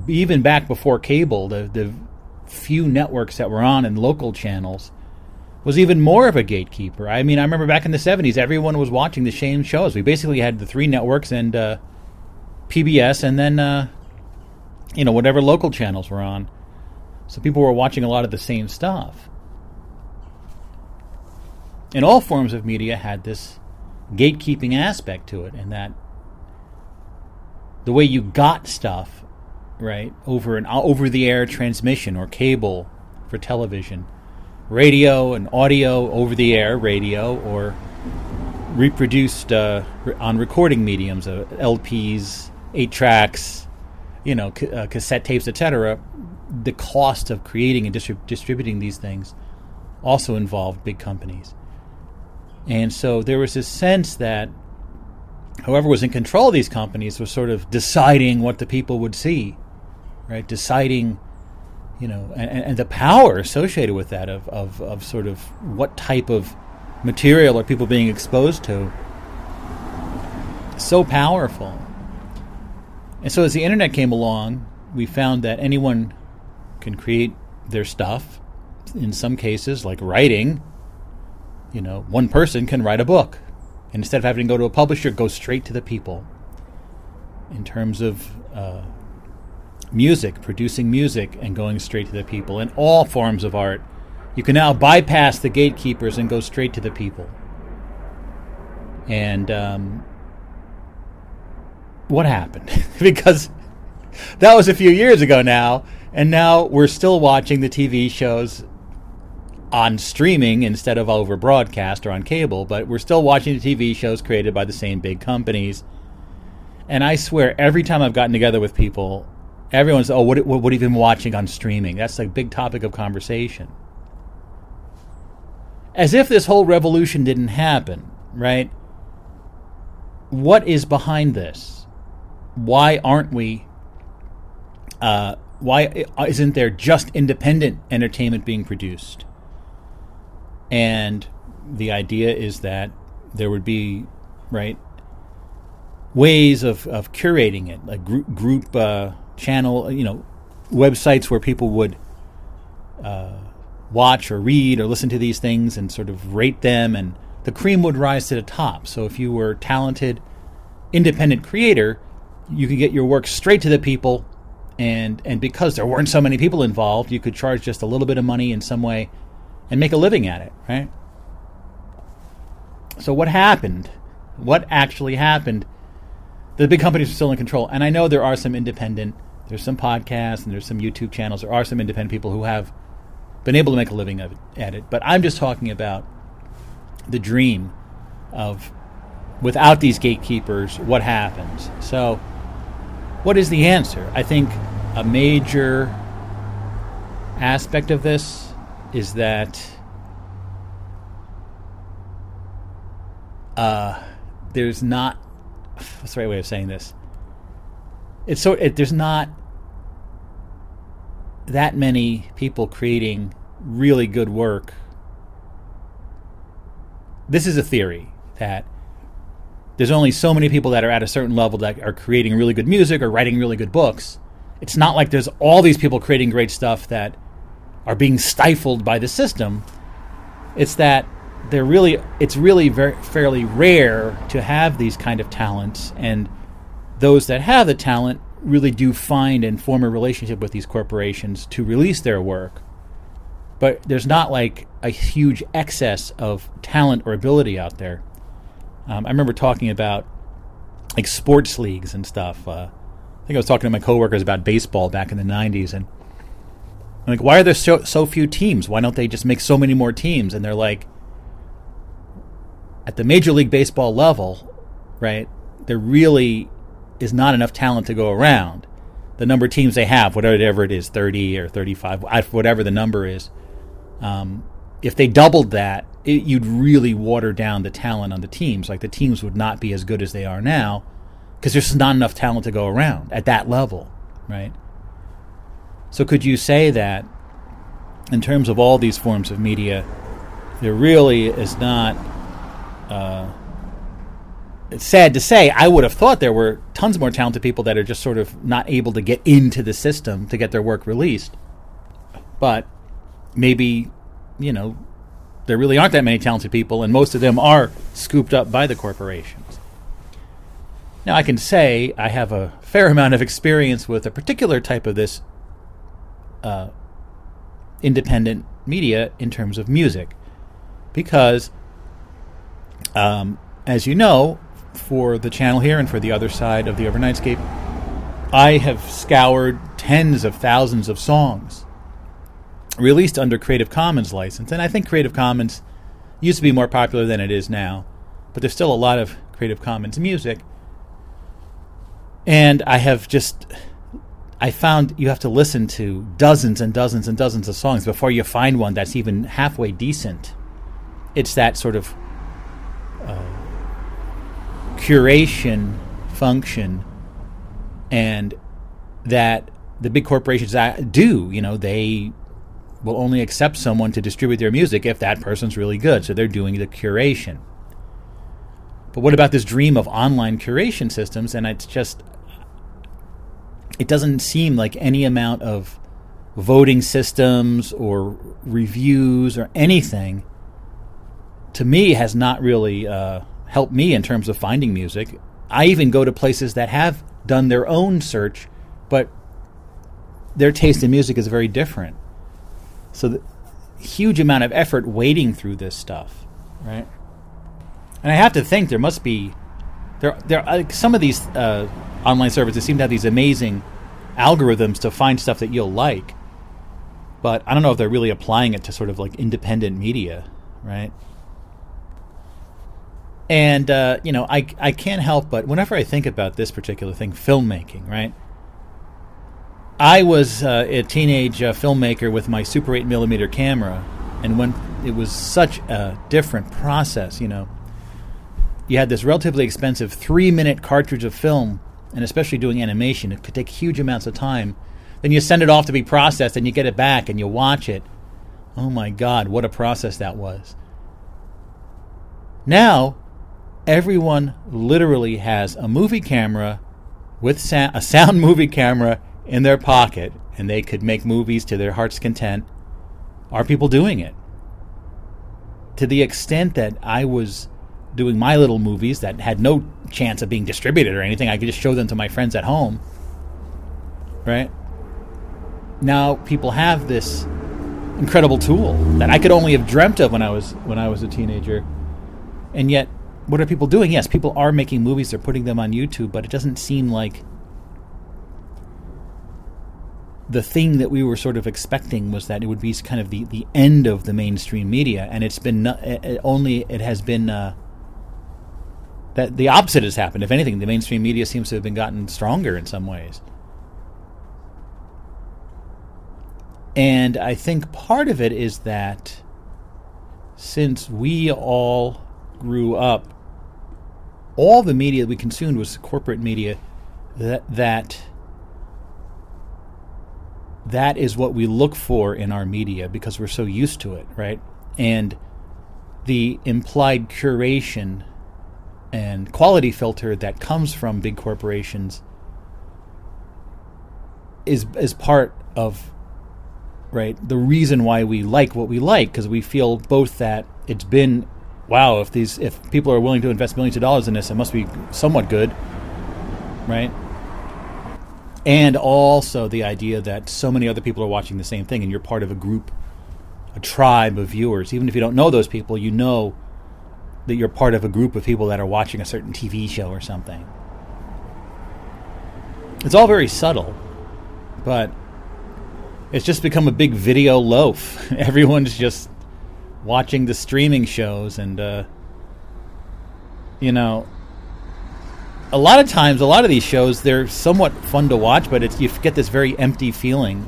Even back before cable, the, the few networks that were on and local channels was even more of a gatekeeper. I mean, I remember back in the 70s, everyone was watching the same shows. We basically had the three networks and uh, PBS and then, uh, you know, whatever local channels were on. So people were watching a lot of the same stuff. And all forms of media had this gatekeeping aspect to it, and that the way you got stuff, right, over an over the air transmission or cable for television, radio and audio over the air radio, or reproduced uh, on recording mediums, uh, LPs, eight tracks, you know, uh, cassette tapes, etc the cost of creating and distrib- distributing these things also involved big companies. And so there was this sense that whoever was in control of these companies was sort of deciding what the people would see, right? Deciding, you know, and, and the power associated with that of, of, of sort of what type of material are people being exposed to. So powerful. And so as the internet came along, we found that anyone can create their stuff. In some cases, like writing, you know, one person can write a book. And instead of having to go to a publisher, go straight to the people. In terms of uh, music, producing music and going straight to the people, in all forms of art, you can now bypass the gatekeepers and go straight to the people. And um, what happened? because that was a few years ago now, and now we're still watching the TV shows on streaming instead of over broadcast or on cable, but we're still watching the TV shows created by the same big companies. And I swear, every time I've gotten together with people, everyone's, oh, what, what, what have you been watching on streaming? That's a big topic of conversation. As if this whole revolution didn't happen, right? What is behind this? Why aren't we uh, why isn't there just independent entertainment being produced? And the idea is that there would be, right, ways of, of curating it, like group, group uh, channel, you know, websites where people would uh, watch or read or listen to these things and sort of rate them, and the cream would rise to the top. So if you were talented, independent creator, you could get your work straight to the people and and because there weren't so many people involved, you could charge just a little bit of money in some way and make a living at it, right? So what happened? What actually happened? The big companies are still in control, and I know there are some independent. There's some podcasts and there's some YouTube channels. There are some independent people who have been able to make a living at it. But I'm just talking about the dream of without these gatekeepers, what happens. So, what is the answer? I think a major aspect of this is that uh, there's not what's the right way of saying this it's so it, there's not that many people creating really good work this is a theory that there's only so many people that are at a certain level that are creating really good music or writing really good books it's not like there's all these people creating great stuff that are being stifled by the system. It's that they're really it's really very fairly rare to have these kind of talents and those that have the talent really do find and form a relationship with these corporations to release their work. But there's not like a huge excess of talent or ability out there. Um, I remember talking about like sports leagues and stuff. Uh, I think I was talking to my coworkers about baseball back in the '90s, and I'm like, why are there so so few teams? Why don't they just make so many more teams? And they're like, at the Major League Baseball level, right? they're really is not enough talent to go around. The number of teams they have, whatever it is, 30 or 35, whatever the number is, um, if they doubled that, it, you'd really water down the talent on the teams. Like the teams would not be as good as they are now because there's not enough talent to go around at that level, right? So could you say that in terms of all these forms of media, there really is not. Uh, sad to say, I would have thought there were tons more talented people that are just sort of not able to get into the system to get their work released. But maybe, you know, there really aren't that many talented people, and most of them are scooped up by the corporations. Now, I can say I have a fair amount of experience with a particular type of this uh, independent media in terms of music, because, um, as you know, for the channel here and for the other side of the Overnightscape, I have scoured tens of thousands of songs released under Creative Commons license. And I think Creative Commons used to be more popular than it is now, but there's still a lot of Creative Commons music. And I have just I found you have to listen to dozens and dozens and dozens of songs before you find one that's even halfway decent. It's that sort of uh, curation function and that the big corporations do. You know, they will only accept someone to distribute their music if that person's really good. So they're doing the curation. But what about this dream of online curation systems? And it's just, it doesn't seem like any amount of voting systems or reviews or anything to me has not really uh, helped me in terms of finding music. I even go to places that have done their own search, but their taste in music is very different. So the huge amount of effort wading through this stuff, right? And I have to think there must be there there like some of these uh, online services seem to have these amazing algorithms to find stuff that you'll like, but I don't know if they're really applying it to sort of like independent media, right? And uh, you know, I I can't help but whenever I think about this particular thing, filmmaking, right? I was uh, a teenage uh, filmmaker with my Super 8 millimeter camera, and when it was such a different process, you know, you had this relatively expensive three minute cartridge of film, and especially doing animation, it could take huge amounts of time. Then you send it off to be processed, and you get it back, and you watch it. Oh my God, what a process that was! Now, everyone literally has a movie camera with a sound movie camera in their pocket and they could make movies to their heart's content, are people doing it? To the extent that I was doing my little movies that had no chance of being distributed or anything, I could just show them to my friends at home. Right? Now people have this incredible tool that I could only have dreamt of when I was when I was a teenager. And yet what are people doing? Yes, people are making movies, they're putting them on YouTube, but it doesn't seem like the thing that we were sort of expecting was that it would be kind of the, the end of the mainstream media, and it's been it only it has been uh, that the opposite has happened. If anything, the mainstream media seems to have been gotten stronger in some ways. And I think part of it is that since we all grew up, all the media we consumed was corporate media that that that is what we look for in our media because we're so used to it, right? And the implied curation and quality filter that comes from big corporations is is part of right the reason why we like what we like because we feel both that it's been wow if these if people are willing to invest millions of dollars in this it must be somewhat good right? And also the idea that so many other people are watching the same thing and you're part of a group a tribe of viewers. Even if you don't know those people you know that you're part of a group of people that are watching a certain TV show or something. It's all very subtle, but it's just become a big video loaf. Everyone's just watching the streaming shows, and uh, you know, a lot of times, a lot of these shows they're somewhat fun to watch, but it's you get this very empty feeling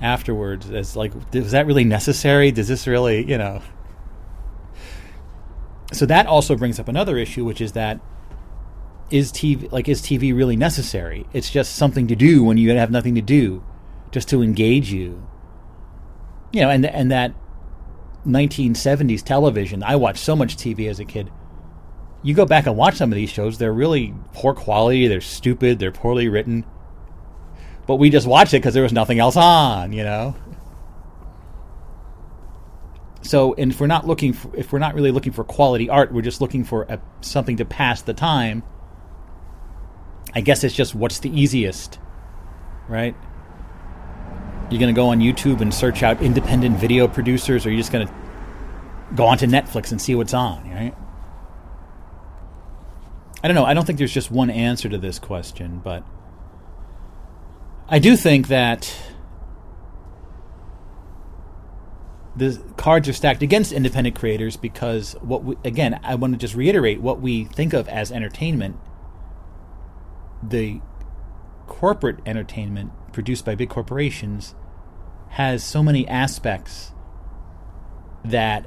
afterwards. It's like, is that really necessary? Does this really, you know? So that also brings up another issue, which is that is TV like is TV really necessary? It's just something to do when you have nothing to do, just to engage you. You know, and and that 1970s television. I watched so much TV as a kid. You go back and watch some of these shows; they're really poor quality. They're stupid. They're poorly written. But we just watched it because there was nothing else on. You know. So, and if we're not looking, for, if we're not really looking for quality art, we're just looking for a, something to pass the time. I guess it's just what's the easiest, right? You're going to go on YouTube and search out independent video producers, or you're just going to go onto Netflix and see what's on, right? I don't know. I don't think there's just one answer to this question, but I do think that the cards are stacked against independent creators because what we, again, I want to just reiterate what we think of as entertainment the corporate entertainment produced by big corporations has so many aspects that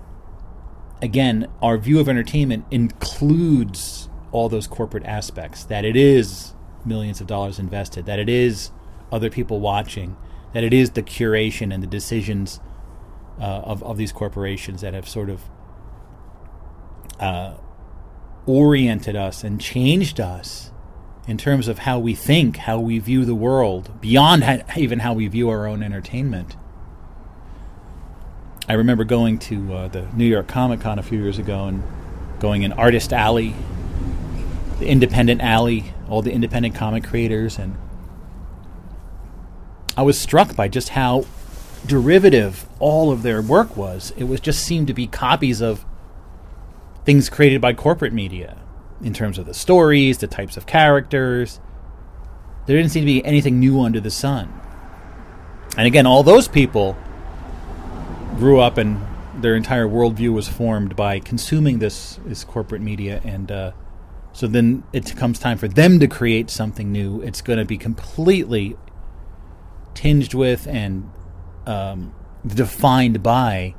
again our view of entertainment includes all those corporate aspects that it is millions of dollars invested that it is other people watching that it is the curation and the decisions uh, of, of these corporations that have sort of uh, oriented us and changed us in terms of how we think, how we view the world, beyond even how we view our own entertainment. I remember going to uh, the New York Comic Con a few years ago and going in Artist Alley, the Independent Alley, all the independent comic creators, and I was struck by just how derivative all of their work was. It was just seemed to be copies of things created by corporate media in terms of the stories, the types of characters. There didn't seem to be anything new under the sun. And again, all those people grew up and their entire worldview was formed by consuming this, this corporate media. And uh, so then it comes time for them to create something new. It's going to be completely tinged with and um, defined by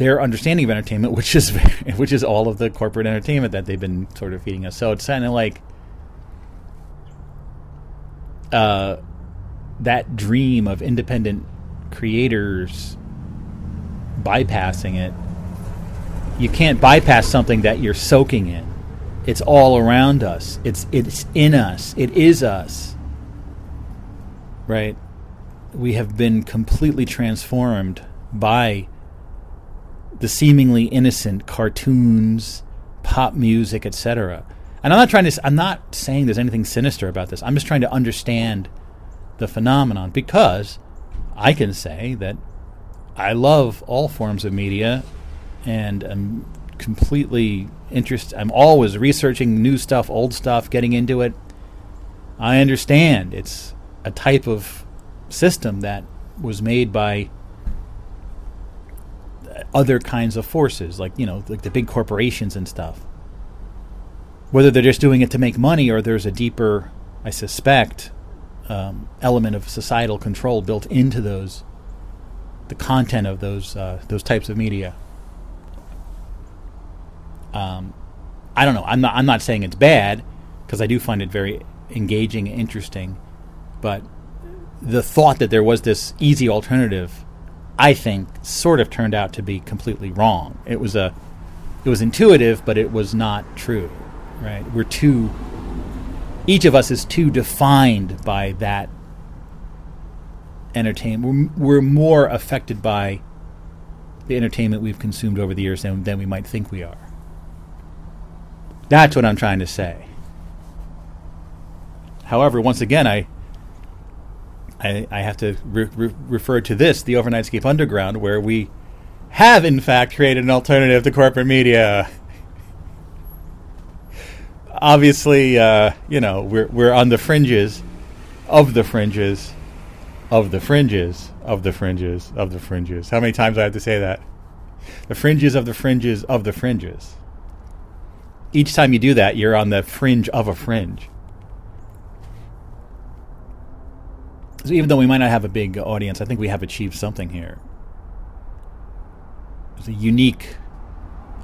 their understanding of entertainment, which is which is all of the corporate entertainment that they've been sort of feeding us. So it's kind of like uh, that dream of independent creators bypassing it. You can't bypass something that you're soaking in. It's all around us. It's it's in us. It is us. Right? We have been completely transformed by the seemingly innocent cartoons, pop music, etc. And I'm not trying to I'm not saying there's anything sinister about this. I'm just trying to understand the phenomenon because I can say that I love all forms of media and I'm completely interested I'm always researching new stuff, old stuff, getting into it. I understand it's a type of system that was made by other kinds of forces, like you know, like the big corporations and stuff. Whether they're just doing it to make money or there's a deeper, I suspect, um, element of societal control built into those, the content of those uh, those types of media. Um, I don't know. I'm not. I'm not saying it's bad because I do find it very engaging and interesting, but the thought that there was this easy alternative I think, sort of turned out to be completely wrong. It was a, it was intuitive, but it was not true. Right? We're too. Each of us is too defined by that entertainment. We're, we're more affected by the entertainment we've consumed over the years than, than we might think we are. That's what I'm trying to say. However, once again, I I, I have to re- re- refer to this, the Overnightscape Underground, where we have in fact created an alternative to corporate media. obviously, uh, you know, we're we're on the fringes of the fringes of the fringes of the fringes of the fringes. How many times do I have to say that? The fringes of the fringes of the fringes. Each time you do that, you're on the fringe of a fringe. So even though we might not have a big audience, I think we have achieved something here. It's a unique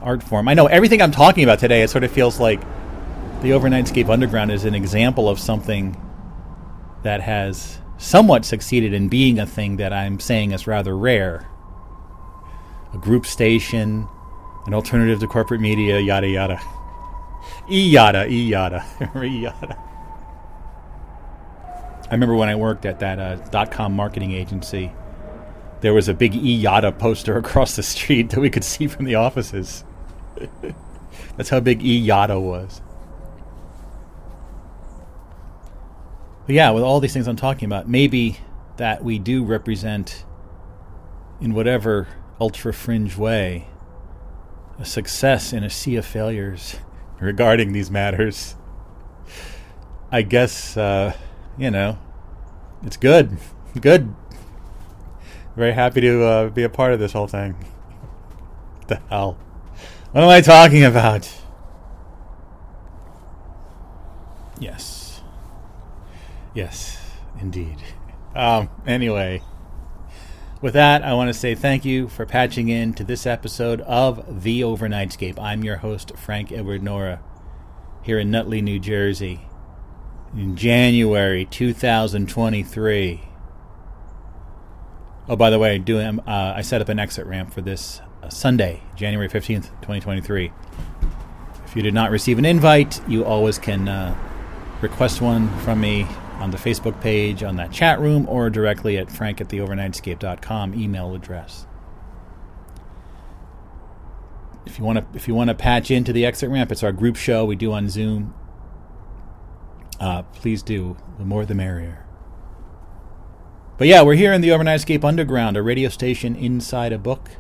art form. I know everything I'm talking about today, it sort of feels like the Overnightscape Underground is an example of something that has somewhat succeeded in being a thing that I'm saying is rather rare. A group station, an alternative to corporate media, yada yada. E yada, e yada, e yada. I remember when I worked at that uh, dot com marketing agency, there was a big E yada poster across the street that we could see from the offices. That's how big E yada was. But yeah, with all these things I'm talking about, maybe that we do represent, in whatever ultra fringe way, a success in a sea of failures regarding these matters. I guess, uh, you know, it's good. Good. Very happy to uh, be a part of this whole thing. What the hell? What am I talking about? Yes. Yes, indeed. Um, anyway, with that, I want to say thank you for patching in to this episode of The Overnightscape. I'm your host, Frank Edward Nora, here in Nutley, New Jersey, in January 2023. Oh, by the way, doing uh, I set up an exit ramp for this uh, Sunday, January 15th, 2023. If you did not receive an invite, you always can uh, request one from me on the Facebook page, on that chat room, or directly at frank at theovernightscape.com email address. If you want to, if you want to patch into the exit ramp, it's our group show we do on Zoom. Uh, please do. The more, the merrier. But yeah, we're here in the Overnightscape Underground, a radio station inside a book,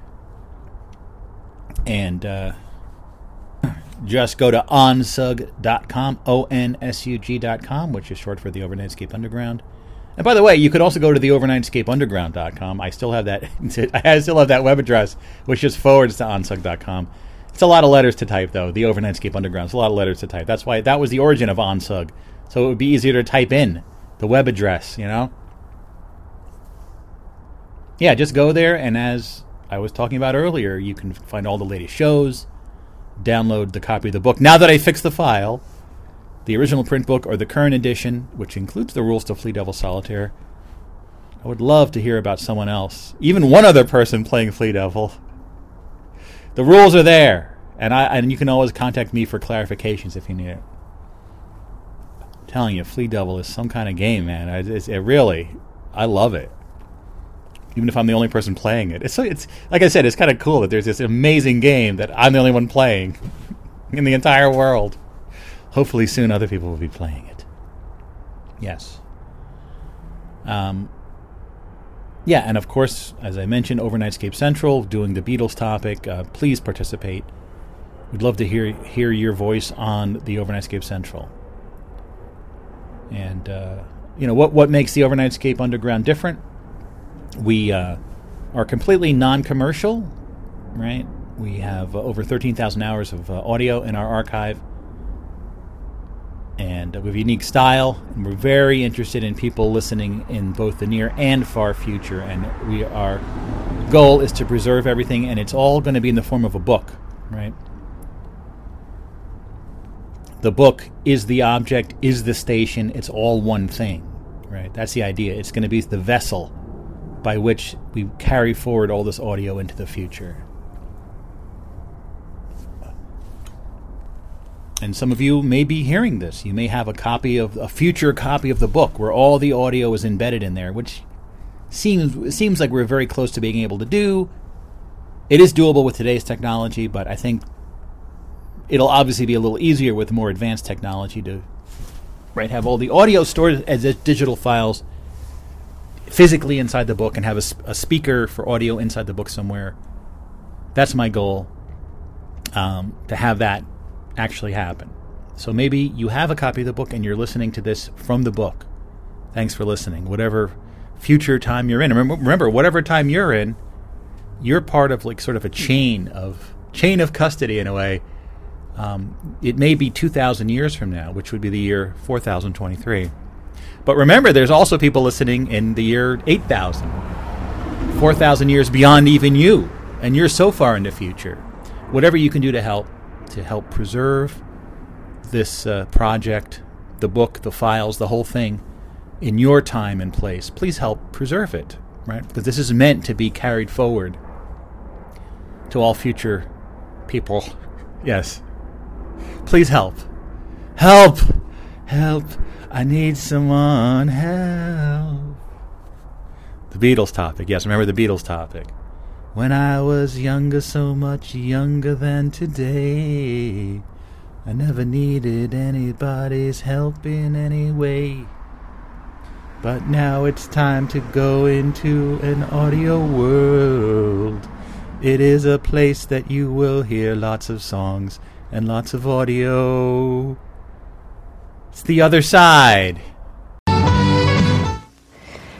and. Uh, just go to onsug.com, O N S U G.com, which is short for the Overnightscape Underground. And by the way, you could also go to the overnightscapeunderground.com. I still have that. I still have that web address, which just forwards to onsug.com. It's a lot of letters to type, though. The Overnightscape Underground. It's a lot of letters to type. That's why that was the origin of onsug. So it would be easier to type in the web address. You know. Yeah, just go there, and as I was talking about earlier, you can find all the latest shows download the copy of the book. Now that I fixed the file, the original print book or the current edition, which includes the rules to Flea Devil Solitaire, I would love to hear about someone else, even one other person playing Flea Devil. The rules are there, and I and you can always contact me for clarifications if you need it. Telling you, Flea Devil is some kind of game, man. It's, it really, I love it even if I'm the only person playing it. It's so it's like I said, it's kind of cool that there's this amazing game that I'm the only one playing in the entire world. Hopefully, soon other people will be playing it. Yes. Um. Yeah, and of course, as I mentioned, Overnightscape Central doing the Beatles topic. Uh, please participate. We'd love to hear hear your voice on the Overnightscape Central. And uh, you know what what makes the Overnightscape Underground different? We uh, are completely non commercial, right? We have uh, over 13,000 hours of uh, audio in our archive. And we have a unique style, and we're very interested in people listening in both the near and far future. And we our goal is to preserve everything, and it's all going to be in the form of a book, right? The book is the object, is the station. It's all one thing, right? That's the idea. It's going to be the vessel by which we carry forward all this audio into the future. And some of you may be hearing this. You may have a copy of a future copy of the book where all the audio is embedded in there, which seems seems like we're very close to being able to do. It is doable with today's technology, but I think it'll obviously be a little easier with more advanced technology to right have all the audio stored as digital files physically inside the book and have a, a, speaker for audio inside the book somewhere. That's my goal. Um, to have that actually happen. So maybe you have a copy of the book and you're listening to this from the book. Thanks for listening. Whatever future time you're in. Remember, remember whatever time you're in, you're part of like sort of a chain of chain of custody in a way. Um, it may be 2,000 years from now, which would be the year 4023. But remember, there's also people listening in the year 8,000, 4,000 years beyond even you, and you're so far in the future. Whatever you can do to help, to help preserve this uh, project, the book, the files, the whole thing, in your time and place, please help preserve it, right? Because this is meant to be carried forward to all future people. Yes. Please help. Help! Help! I need someone help. The Beatles topic. Yes, remember the Beatles topic. When I was younger, so much younger than today, I never needed anybody's help in any way. But now it's time to go into an audio world. It is a place that you will hear lots of songs and lots of audio. It's the other side. You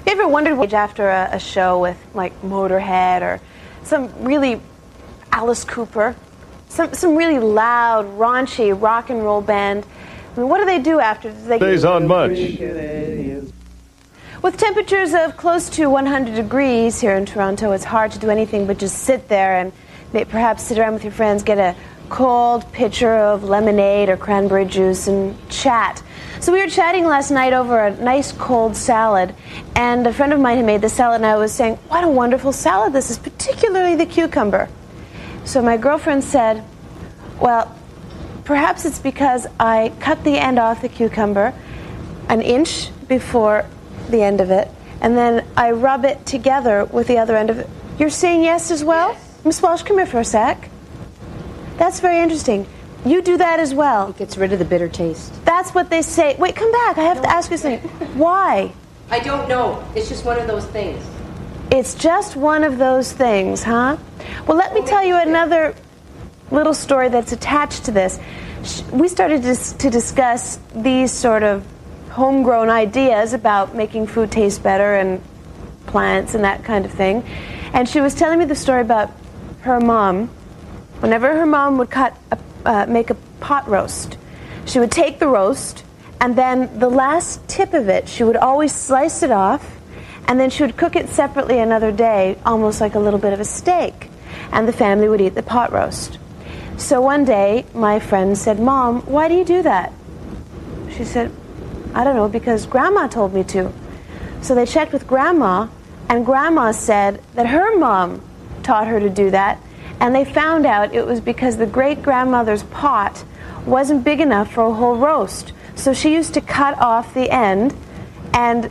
ever wondered what after a, a show with like Motorhead or some really Alice Cooper, some some really loud, raunchy rock and roll band? I mean, what do they do after? Do they Stays on much. With temperatures of close to 100 degrees here in Toronto, it's hard to do anything but just sit there and perhaps sit around with your friends, get a cold pitcher of lemonade or cranberry juice, and chat. So we were chatting last night over a nice cold salad, and a friend of mine had made the salad, and I was saying, What a wonderful salad this is, particularly the cucumber. So my girlfriend said, Well, perhaps it's because I cut the end off the cucumber an inch before the end of it, and then I rub it together with the other end of it. You're saying yes as well? Miss Walsh, come here for a sec. That's very interesting. You do that as well. It gets rid of the bitter taste. That's what they say. Wait, come back. I have to ask you something. Why? I don't know. It's just one of those things. It's just one of those things, huh? Well, let me tell you another little story that's attached to this. We started to discuss these sort of homegrown ideas about making food taste better and plants and that kind of thing. And she was telling me the story about her mom. Whenever her mom would cut, a, uh, make a pot roast, she would take the roast, and then the last tip of it, she would always slice it off, and then she would cook it separately another day, almost like a little bit of a steak. And the family would eat the pot roast. So one day, my friend said, Mom, why do you do that? She said, I don't know, because Grandma told me to. So they checked with Grandma, and Grandma said that her mom taught her to do that, and they found out it was because the great grandmother's pot wasn't big enough for a whole roast. So she used to cut off the end, and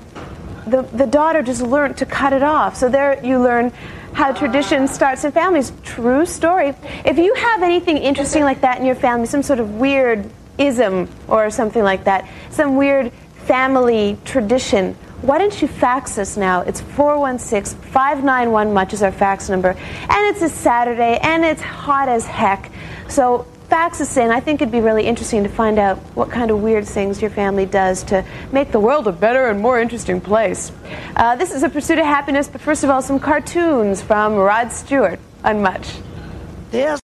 the, the daughter just learned to cut it off. So there you learn how tradition starts in families. True story. If you have anything interesting like that in your family, some sort of weird ism or something like that, some weird family tradition, why don't you fax us now? It's 416 591 much is our fax number. And it's a Saturday and it's hot as heck. So fax us in. I think it'd be really interesting to find out what kind of weird things your family does to make the world a better and more interesting place. Uh, this is a pursuit of happiness, but first of all, some cartoons from Rod Stewart on Much. People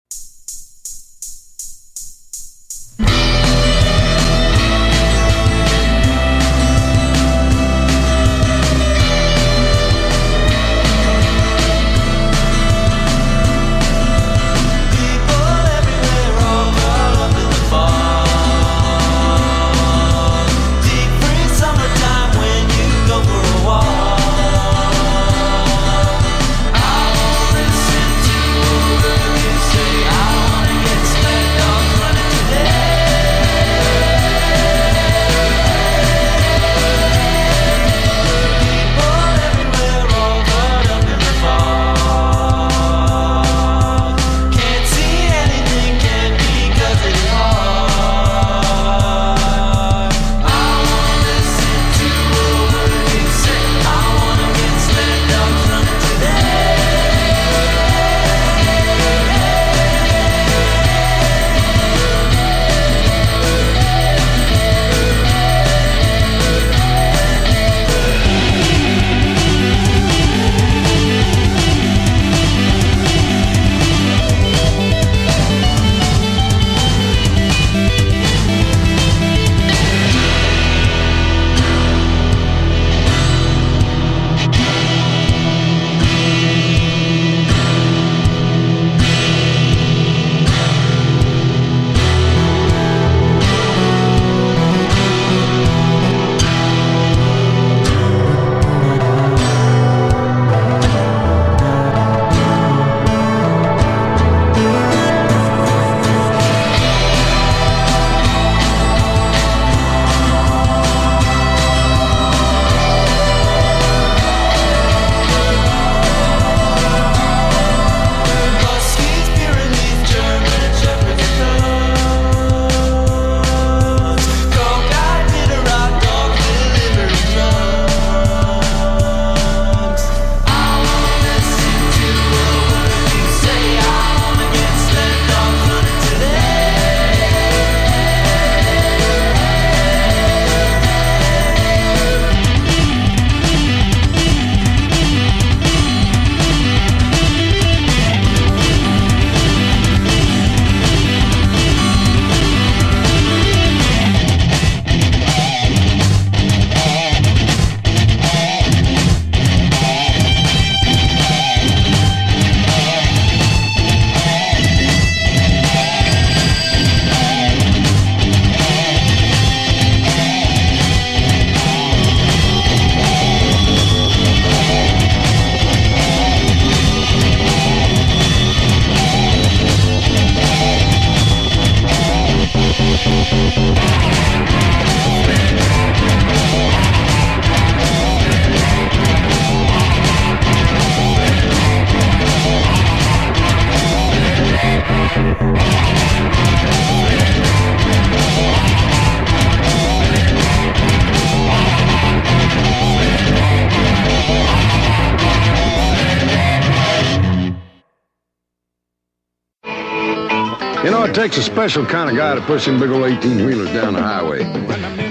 special kind of guy to push them big old 18 wheelers down the highway.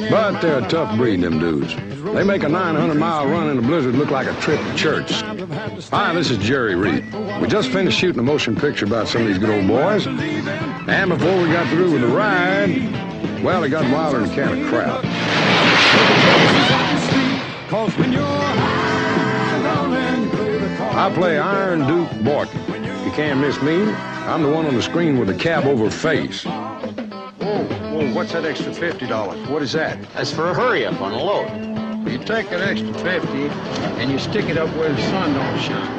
But they're a tough breed, them dudes. They make a 900 mile run in a blizzard look like a trip to church. Hi, this is Jerry Reed. We just finished shooting a motion picture about some of these good old boys. And before we got through with the ride, well, it got wilder than can of crowd. I play Iron Duke Boykin. You can't miss me. I'm the one on the screen with the cab over face. Whoa, whoa, what's that extra $50? What is that? That's for a hurry up on a load. You take that extra 50 and you stick it up where the sun don't shine.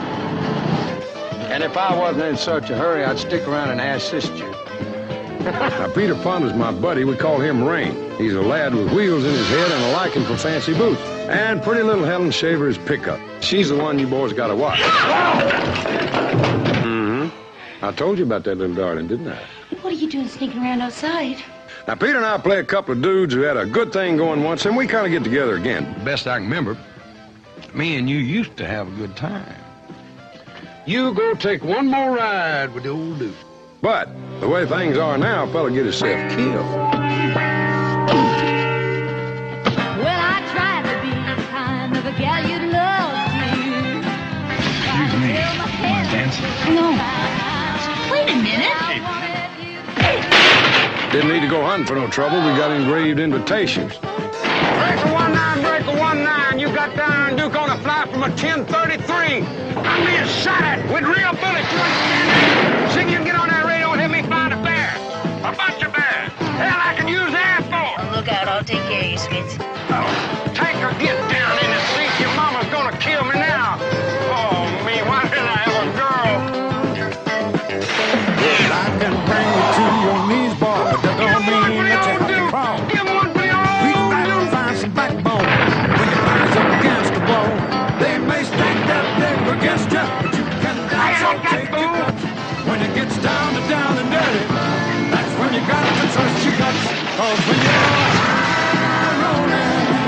And if I wasn't in such a hurry, I'd stick around and assist you. now, Peter Fonda's my buddy. We call him Rain. He's a lad with wheels in his head and a liking for fancy boots. And pretty little Helen Shaver is pickup. She's the one you boys gotta watch. Mm-hmm. I told you about that little darling, didn't I? Sneaking around outside? Now, Peter and I play a couple of dudes who had a good thing going once, and we kind of get together again. Best I can remember, me and you used to have a good time. You go take one more ride with the old dude. But the way things are now, a fella get himself killed. Well, I tried to be the kind of a gal you'd love to. Excuse me. Want to dance? No. Wait a minute. Didn't need to go hunting for no trouble. We got engraved invitations. Breaker one nine, breaker one nine. You got down Duke on a fly from a 1033. I'm being shot at with real bullets. You understand? See if you can get on that radio and help me find a bear. A bunch of bears. Hell, I can use Air Force. Look out, I'll take care of you, Spitz. Down to down and dirty, that's when you got to trust your guts. Cause when you're rolling, you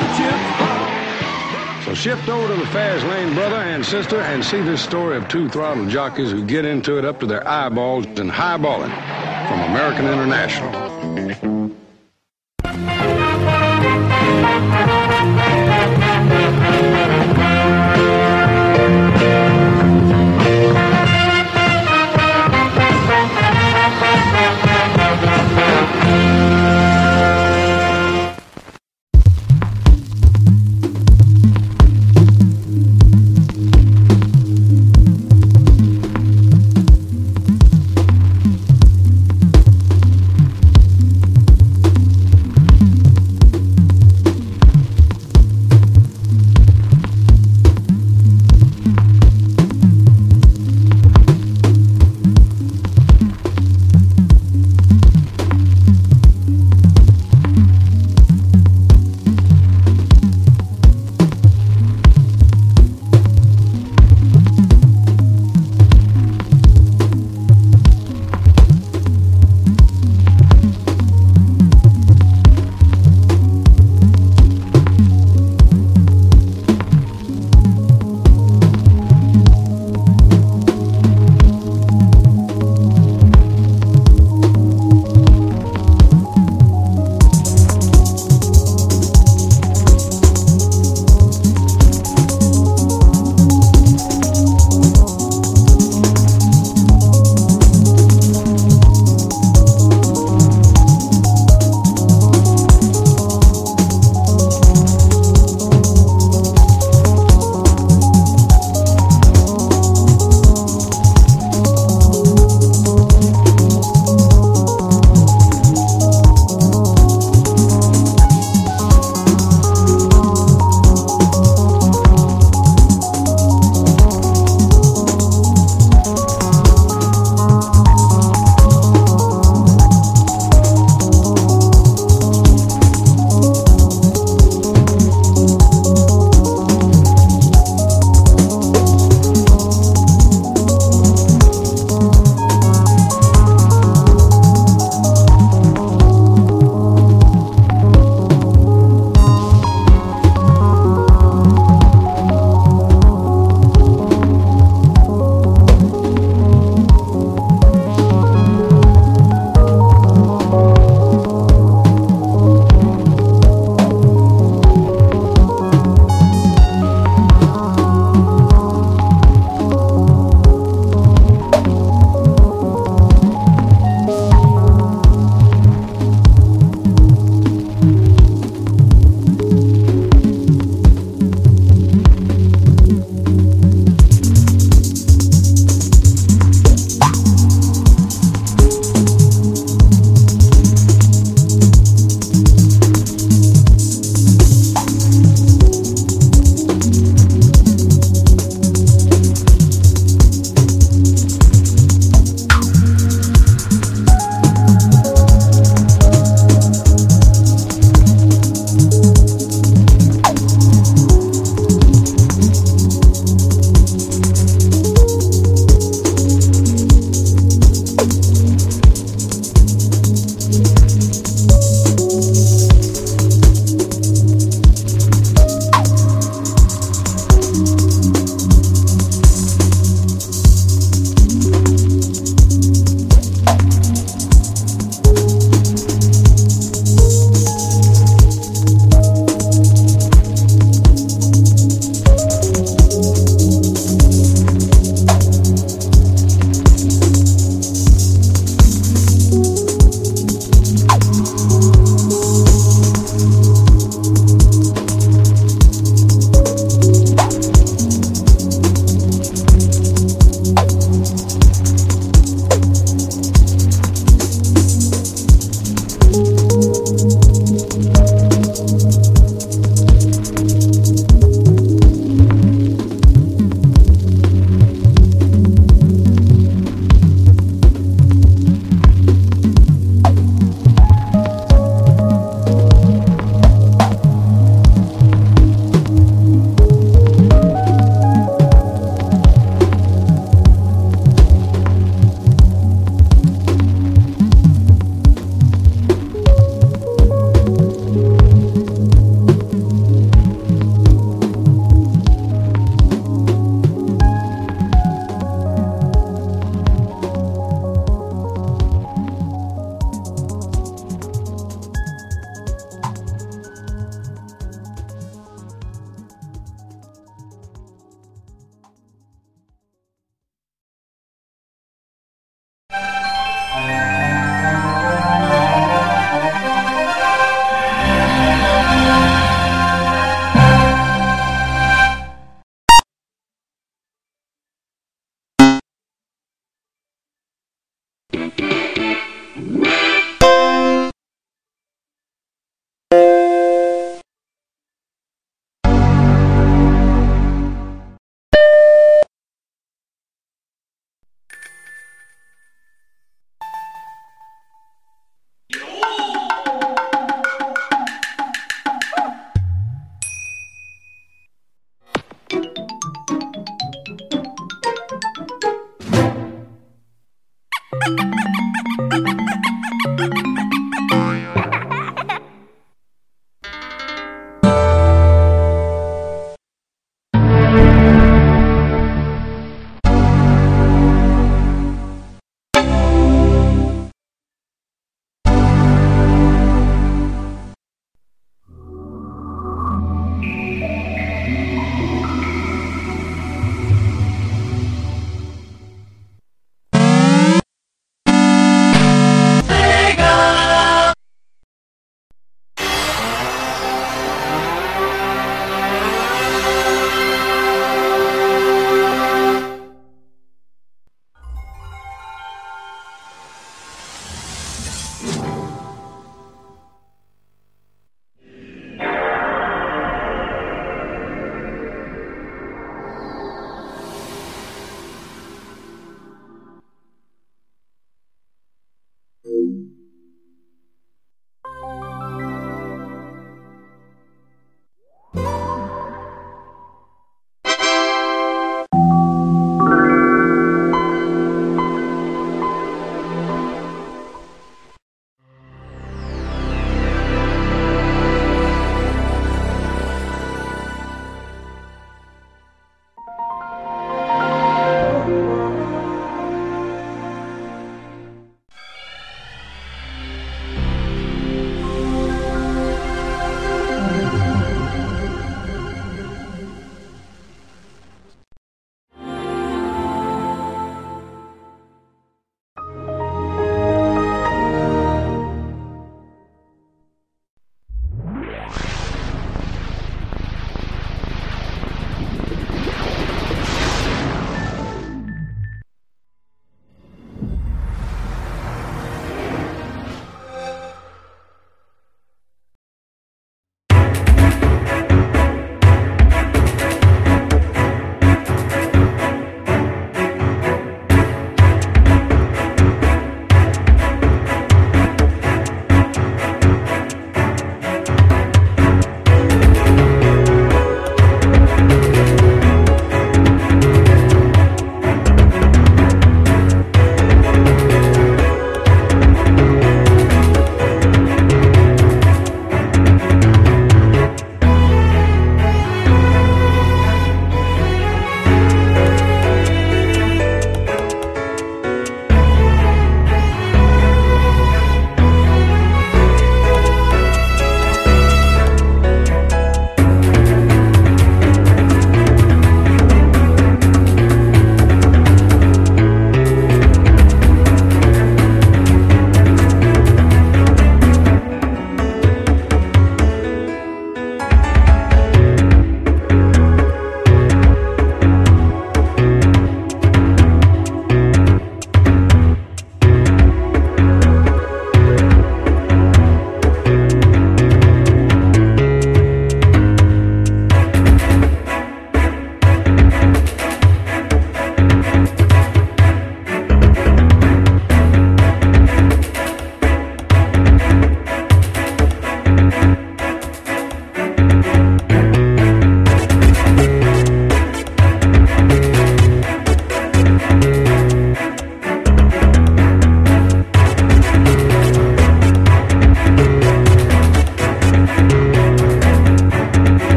the chips. So shift over to the fast lane, brother and sister, and see this story of two throttle jockeys who get into it up to their eyeballs and highballing from American International.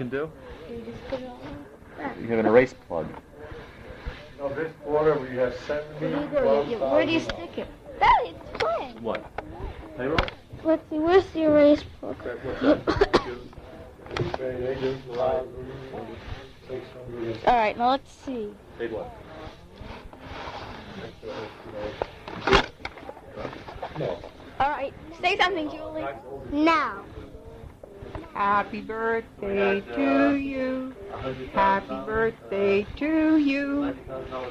You know what you can do? You just put it all like that. You have an erase plug. Now this quarter we have 70, you do? You- Where do you stick it? Daddy, it's playing. What? Payroll? Let's see, where's the erase plug? All right, now let's see. Paid what? All right, say something, Julie. Now. Happy birthday to you. Happy birthday to you.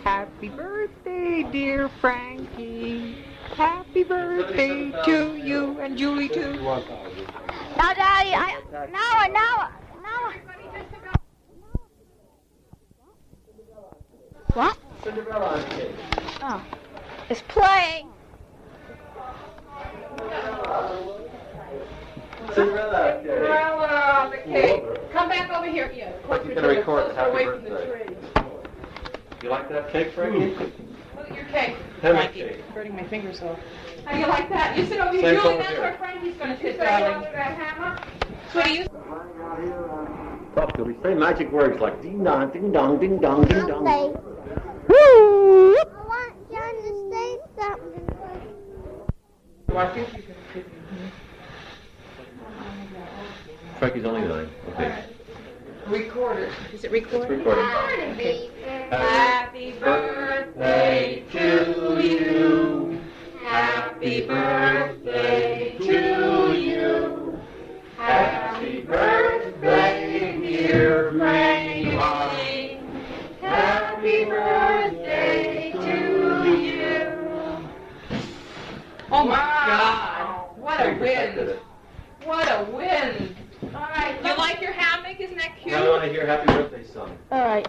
Happy birthday, dear Frankie. Happy birthday to you and Julie too. Now, Daddy, I now, now, now. What? Cinderella. Oh, it's playing. Cinderella. Cinderella the cake. Come back over here. Yeah, of course You're gonna gonna record closer happy the birthday. You like that cake, Frankie? Look at your cake. Frankie. cake. Burning my fingers off. How do you like that? You sit over here, Julie. That's here. where Frankie's gonna sit, darling. Sweetie, you. Stop, Julie. Say magic words like ding dong, ding dong, ding dong, ding dong. Say, I want John to say something. Well, I think you can sit Frankie's only nine. Okay. Record it. Is it recorded? It's. Okay. Happy birthday to you. Happy birthday to you. Happy birthday, dear Frankie. Happy birthday to you. Oh my God! What a wind! What a wind! All right, you like your hammock? Isn't that cute? Now I want to hear happy birthday song. All right.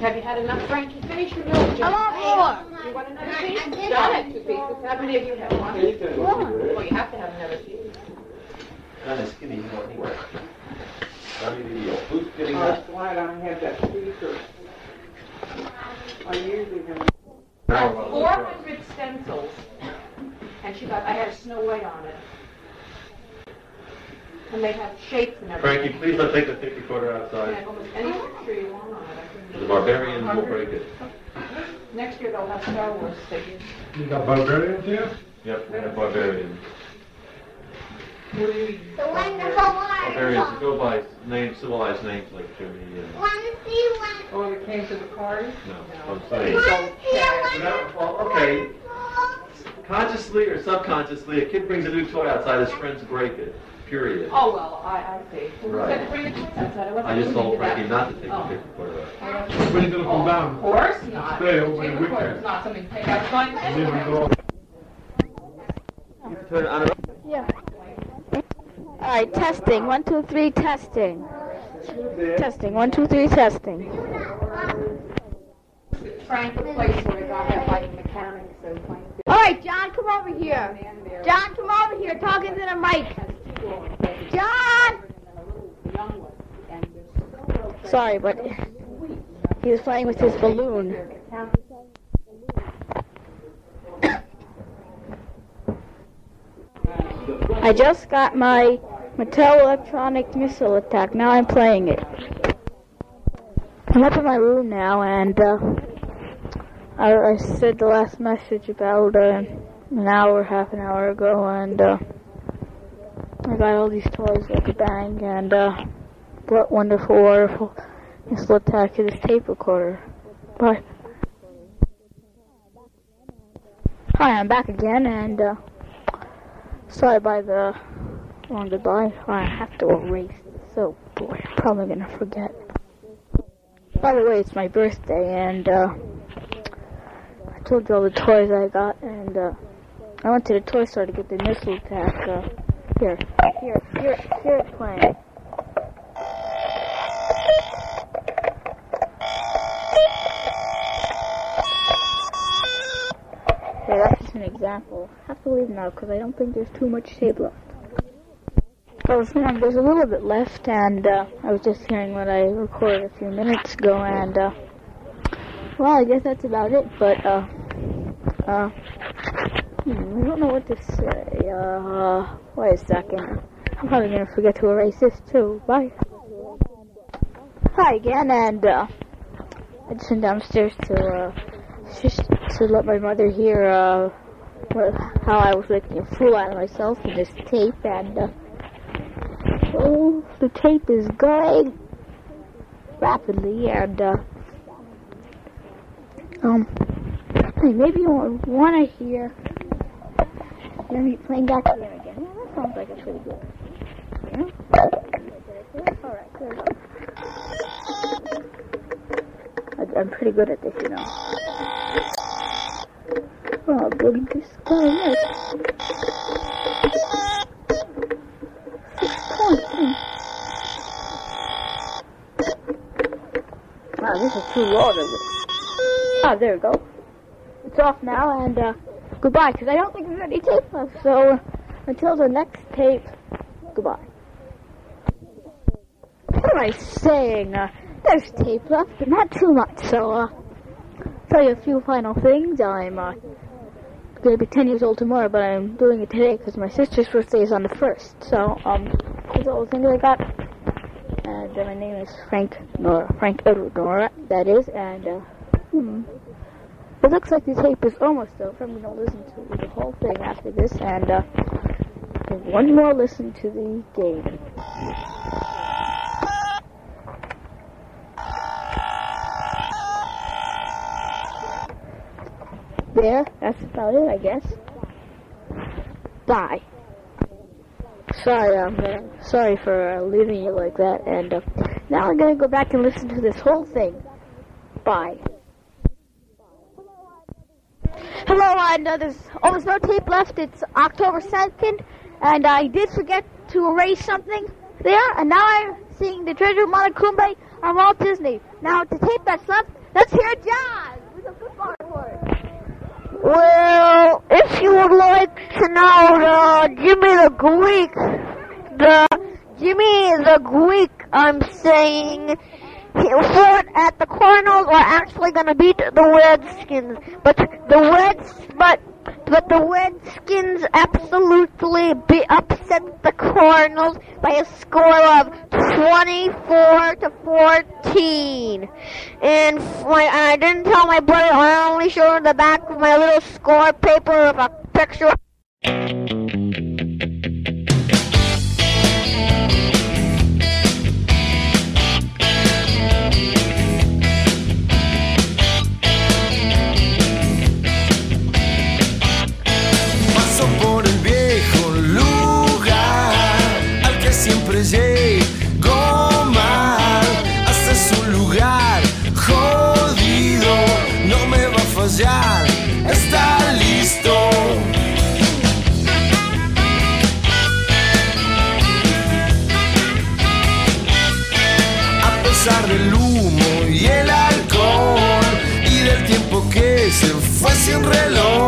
Have you had enough, Frankie? Finish your milk, John. I want more. You want another piece? I did have had two pieces. How many of you have one? One. Well, you have to have another piece. Uh, kind of skinny, you know, anywhere. Not even the Who's getting Oh, that? that's why I don't have that speaker. I usually do. Now we're on the Four front. hundred stencils, and she got, I had a Snow White on it. And they have shapes and everything. Frankie, please let's take the tape recorder And outside. almost any picture you want on it. I can- The barbarian will break it. Next year they'll have Star Wars figures. You got barbarians here? Yep, we have barbarians. The wonderful Barbarians go by names, civilized names like Jimmy and. Want to see one? Oh, it came to the party? No, I'm saying. Want to see one? No, well, okay. Consciously or subconsciously, a kid brings a new toy outside, his friends break it. Period. Oh, well, I, I see. Who Right. said to bring the toys outside? I wasn't I just told to that. Frankie not to take the Oh. tape recorder out. I don't- When are you gonna come Oh, down? Of course not. Stay over the Tape recorder's weekend. not something to take out. Going And then we go. You can turn it on. Yeah. All right, testing. One, two, three, testing. Testing. One, two, three, testing. Frank the place where they got that like mechanics playing. All right, John, come over here. John, come over here. Talking to the mic. John. Sorry, but he was playing with his balloon. I just got my Mattel electronic missile attack. Now I'm playing it. I'm up in my room now, and uh, I, I said the last message about uh, an hour, half an hour ago, and uh, I got all these toys like a bang, and uh, what wonderful, wonderful missile attack to this tape recorder. Bye. Hi, I'm back again, and uh, sorry about the long goodbye. I have to erase. Oh boy, I'm probably gonna forget. By the way, it's my birthday, and uh, told you all the toys I got, and uh, I went to the toy store to get the missile attack. Uh, here, here, here, here it's playing. Yeah, that's just an example. I have to leave now because I don't think there's too much tape left. Oh, um, there's a little bit left, and uh, I was just hearing what I recorded a few minutes ago, and uh, well, I guess that's about it. But uh, uh, hmm, I don't know what to say. Uh, wait a second. I'm probably gonna forget to erase this too. Bye. Hi again, and uh, I just went downstairs to uh, just to let my mother hear uh, what, how I was making a fool out of myself with this tape, and uh, oh, the tape is going rapidly, and uh, um, hey, maybe you want to hear. Let me playing back them again. Yeah, that sounds like it's pretty good. Yeah? Alright, good. I, I'm pretty good at this, you know. Oh, good. This guy is. Six points. Wow, this is too low. Ah, there we go. It's off now, and uh, goodbye, because I don't think there's any tape left. So, uh, until the next tape, goodbye. What am I saying? Uh, there's tape left, but not too much. So, uh, tell you a few final things. I'm uh, to be 10 years old tomorrow, but I'm doing it today because my sister's birthday is on the 1st. So, um, that's all the things I got. And uh, my name is Frank Nora. Frank Edward Nora, that is. And, uh, hmm. It looks like the tape is almost over. I'm going to listen to the whole thing after this. And, uh, one more listen to the game. There, that's about it, I guess. Bye. Sorry, I'm sorry for uh, leaving you like that, and uh, now I'm gonna go back and listen to this whole thing. Bye. I know there's almost no tape left. It's October 2nd, and I did forget to erase something there, and now I'm seeing the treasure of Matecumbe on Walt Disney. Now, the tape that's left, let's hear Jazz with a football report. Well, if you would like to know the Jimmy the Greek, the Jimmy the Greek, I'm saying, he at the Cardinals are actually going to beat the Redskins, but the Reds, but but the Redskins absolutely be upset the Cardinals by a score of 24 to 14. And my, I didn't tell my brother, I only showed him the back of my little score paper of a picture. Fallar. Está listo. A pesar del humo y el alcohol y del tiempo que se fue sin reloj,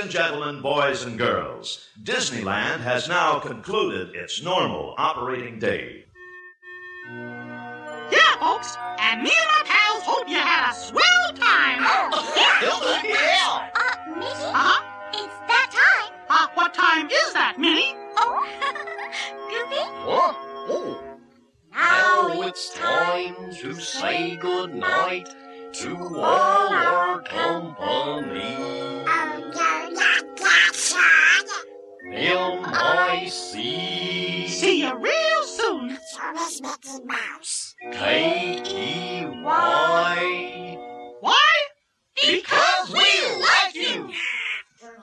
and gentlemen, boys and girls, Disneyland has now concluded its normal operating day. Yeah, folks, and me and my pals hope you had a swell time. yeah. Uh, Minnie? Uh-huh? It's that time. Uh, what time is that, Minnie? Oh, Goofy? What? Oh. Now Now it's time to say goodnight to all our company. M-I-C See you real soon. Miss Mickey Mouse. K-E-Y Why? Because we like you. For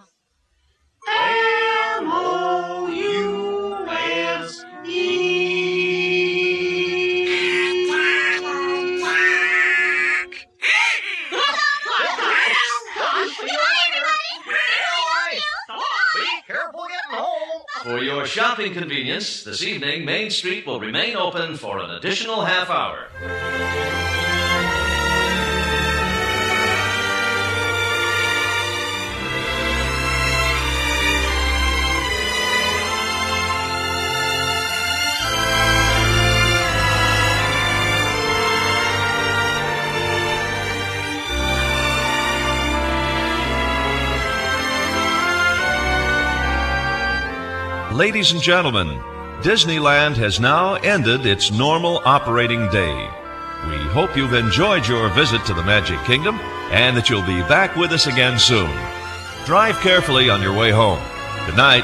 your shopping convenience, this evening Main Street will remain open for an additional half hour. Ladies and gentlemen, Disneyland has now ended its normal operating day. We hope you've enjoyed your visit to the Magic Kingdom and that you'll be back with us again soon. Drive carefully on your way home. Good night.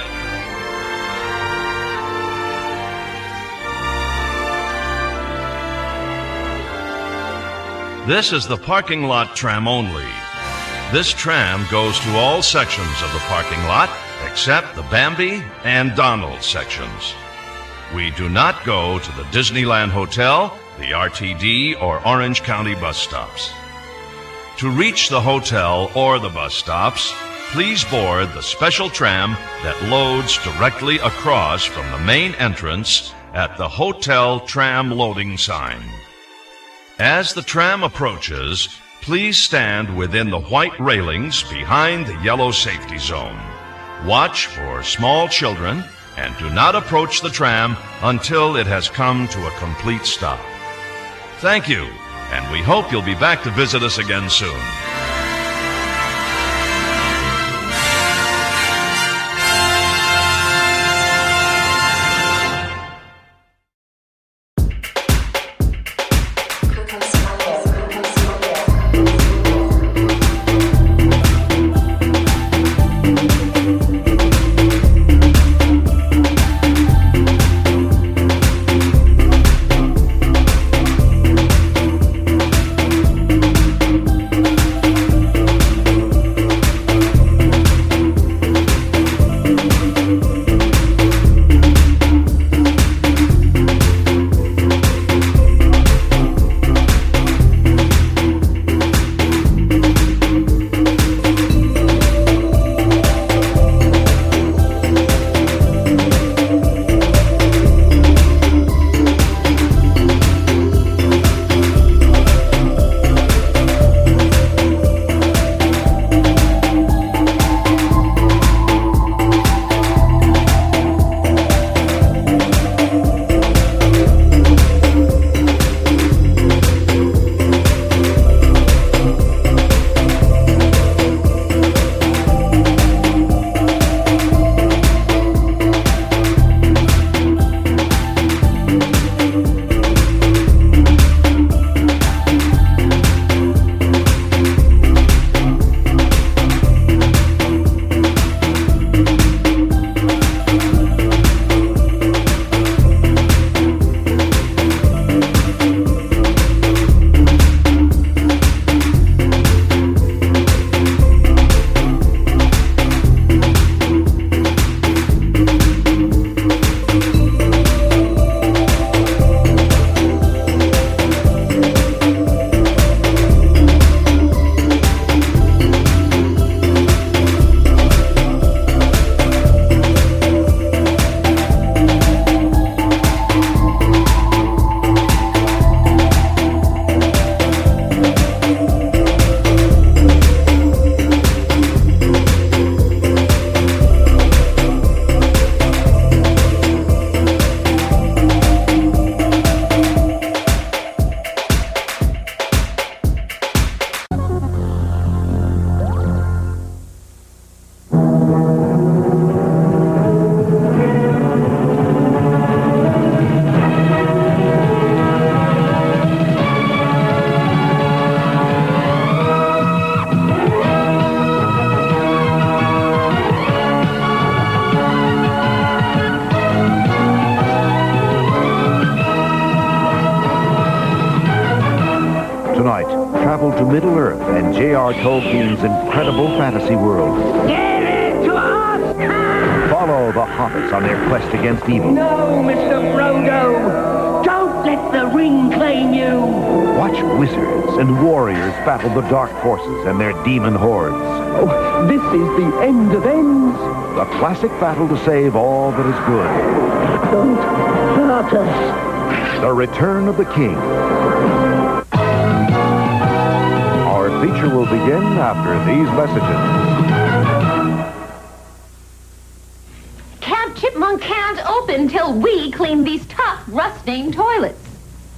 This is the parking lot tram only. This tram goes to all sections of the parking lot except the Bambi and Donald sections. We do not go to the Disneyland Hotel, the RTD, or Orange County bus stops. To reach the hotel or the bus stops, please board the special tram that loads directly across from the main entrance at the Hotel Tram Loading sign. As the tram approaches, please stand within the white railings behind the yellow safety zone. Watch for small children and do not approach the tram until it has come to a complete stop. Thank you, and we hope you'll be back to visit us again soon. Forces and their demon hordes. Oh, this is the end of ends. The classic battle to save all that is good. Don't hurt us. The Return of the King. Our feature will begin after these messages. Camp Chipmunk can't open till we clean these tough, rust-stained toilets.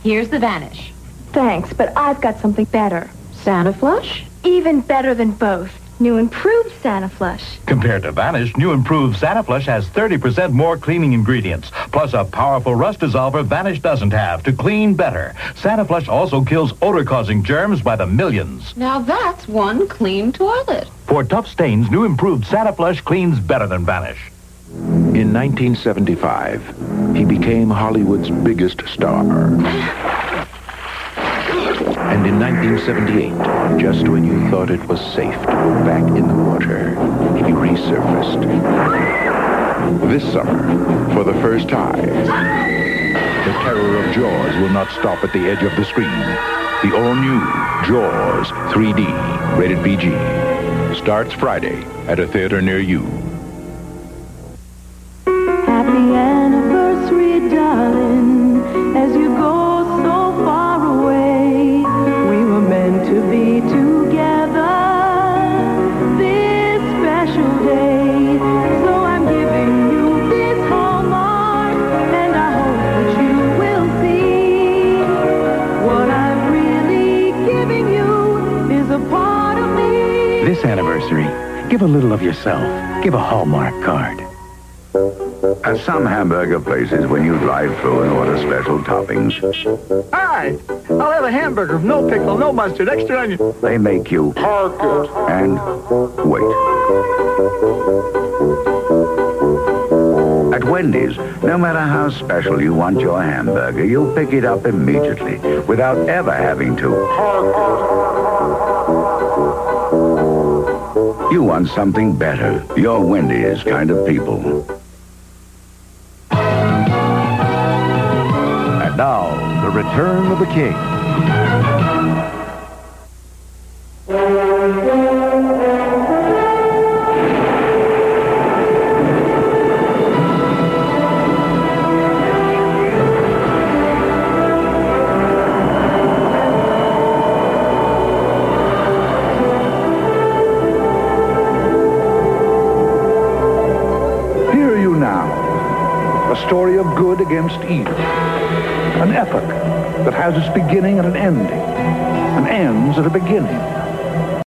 Here's the Vanish. Thanks, but I've got something better. Sani-Flush? Even better than both. New improved Sani-Flush. Compared to Vanish, new improved Sani-Flush has 30% more cleaning ingredients, plus a powerful rust dissolver Vanish doesn't have to clean better. Sani-Flush also kills odor-causing germs by the millions. Now that's one clean toilet. For tough stains, new improved Sani-Flush cleans better than Vanish. In 1975, he became Hollywood's biggest star. And in 1978, just when you thought it was safe to go back in the water, he resurfaced. This summer, for the first time, the terror of Jaws will not stop at the edge of the screen. The all-new Jaws 3D, rated PG, starts Friday at a theater near you. Of yourself. Give a Hallmark card. At some hamburger places, when you drive through and order special toppings, All right. I'll have a hamburger with no pickle, no mustard, extra onion. they make you Park it. and wait. At Wendy's, no matter how special you want your hamburger, you'll pick it up immediately without ever having to. You want something better. You're Wendy's kind of people. And now, The Return of the King. Beginning and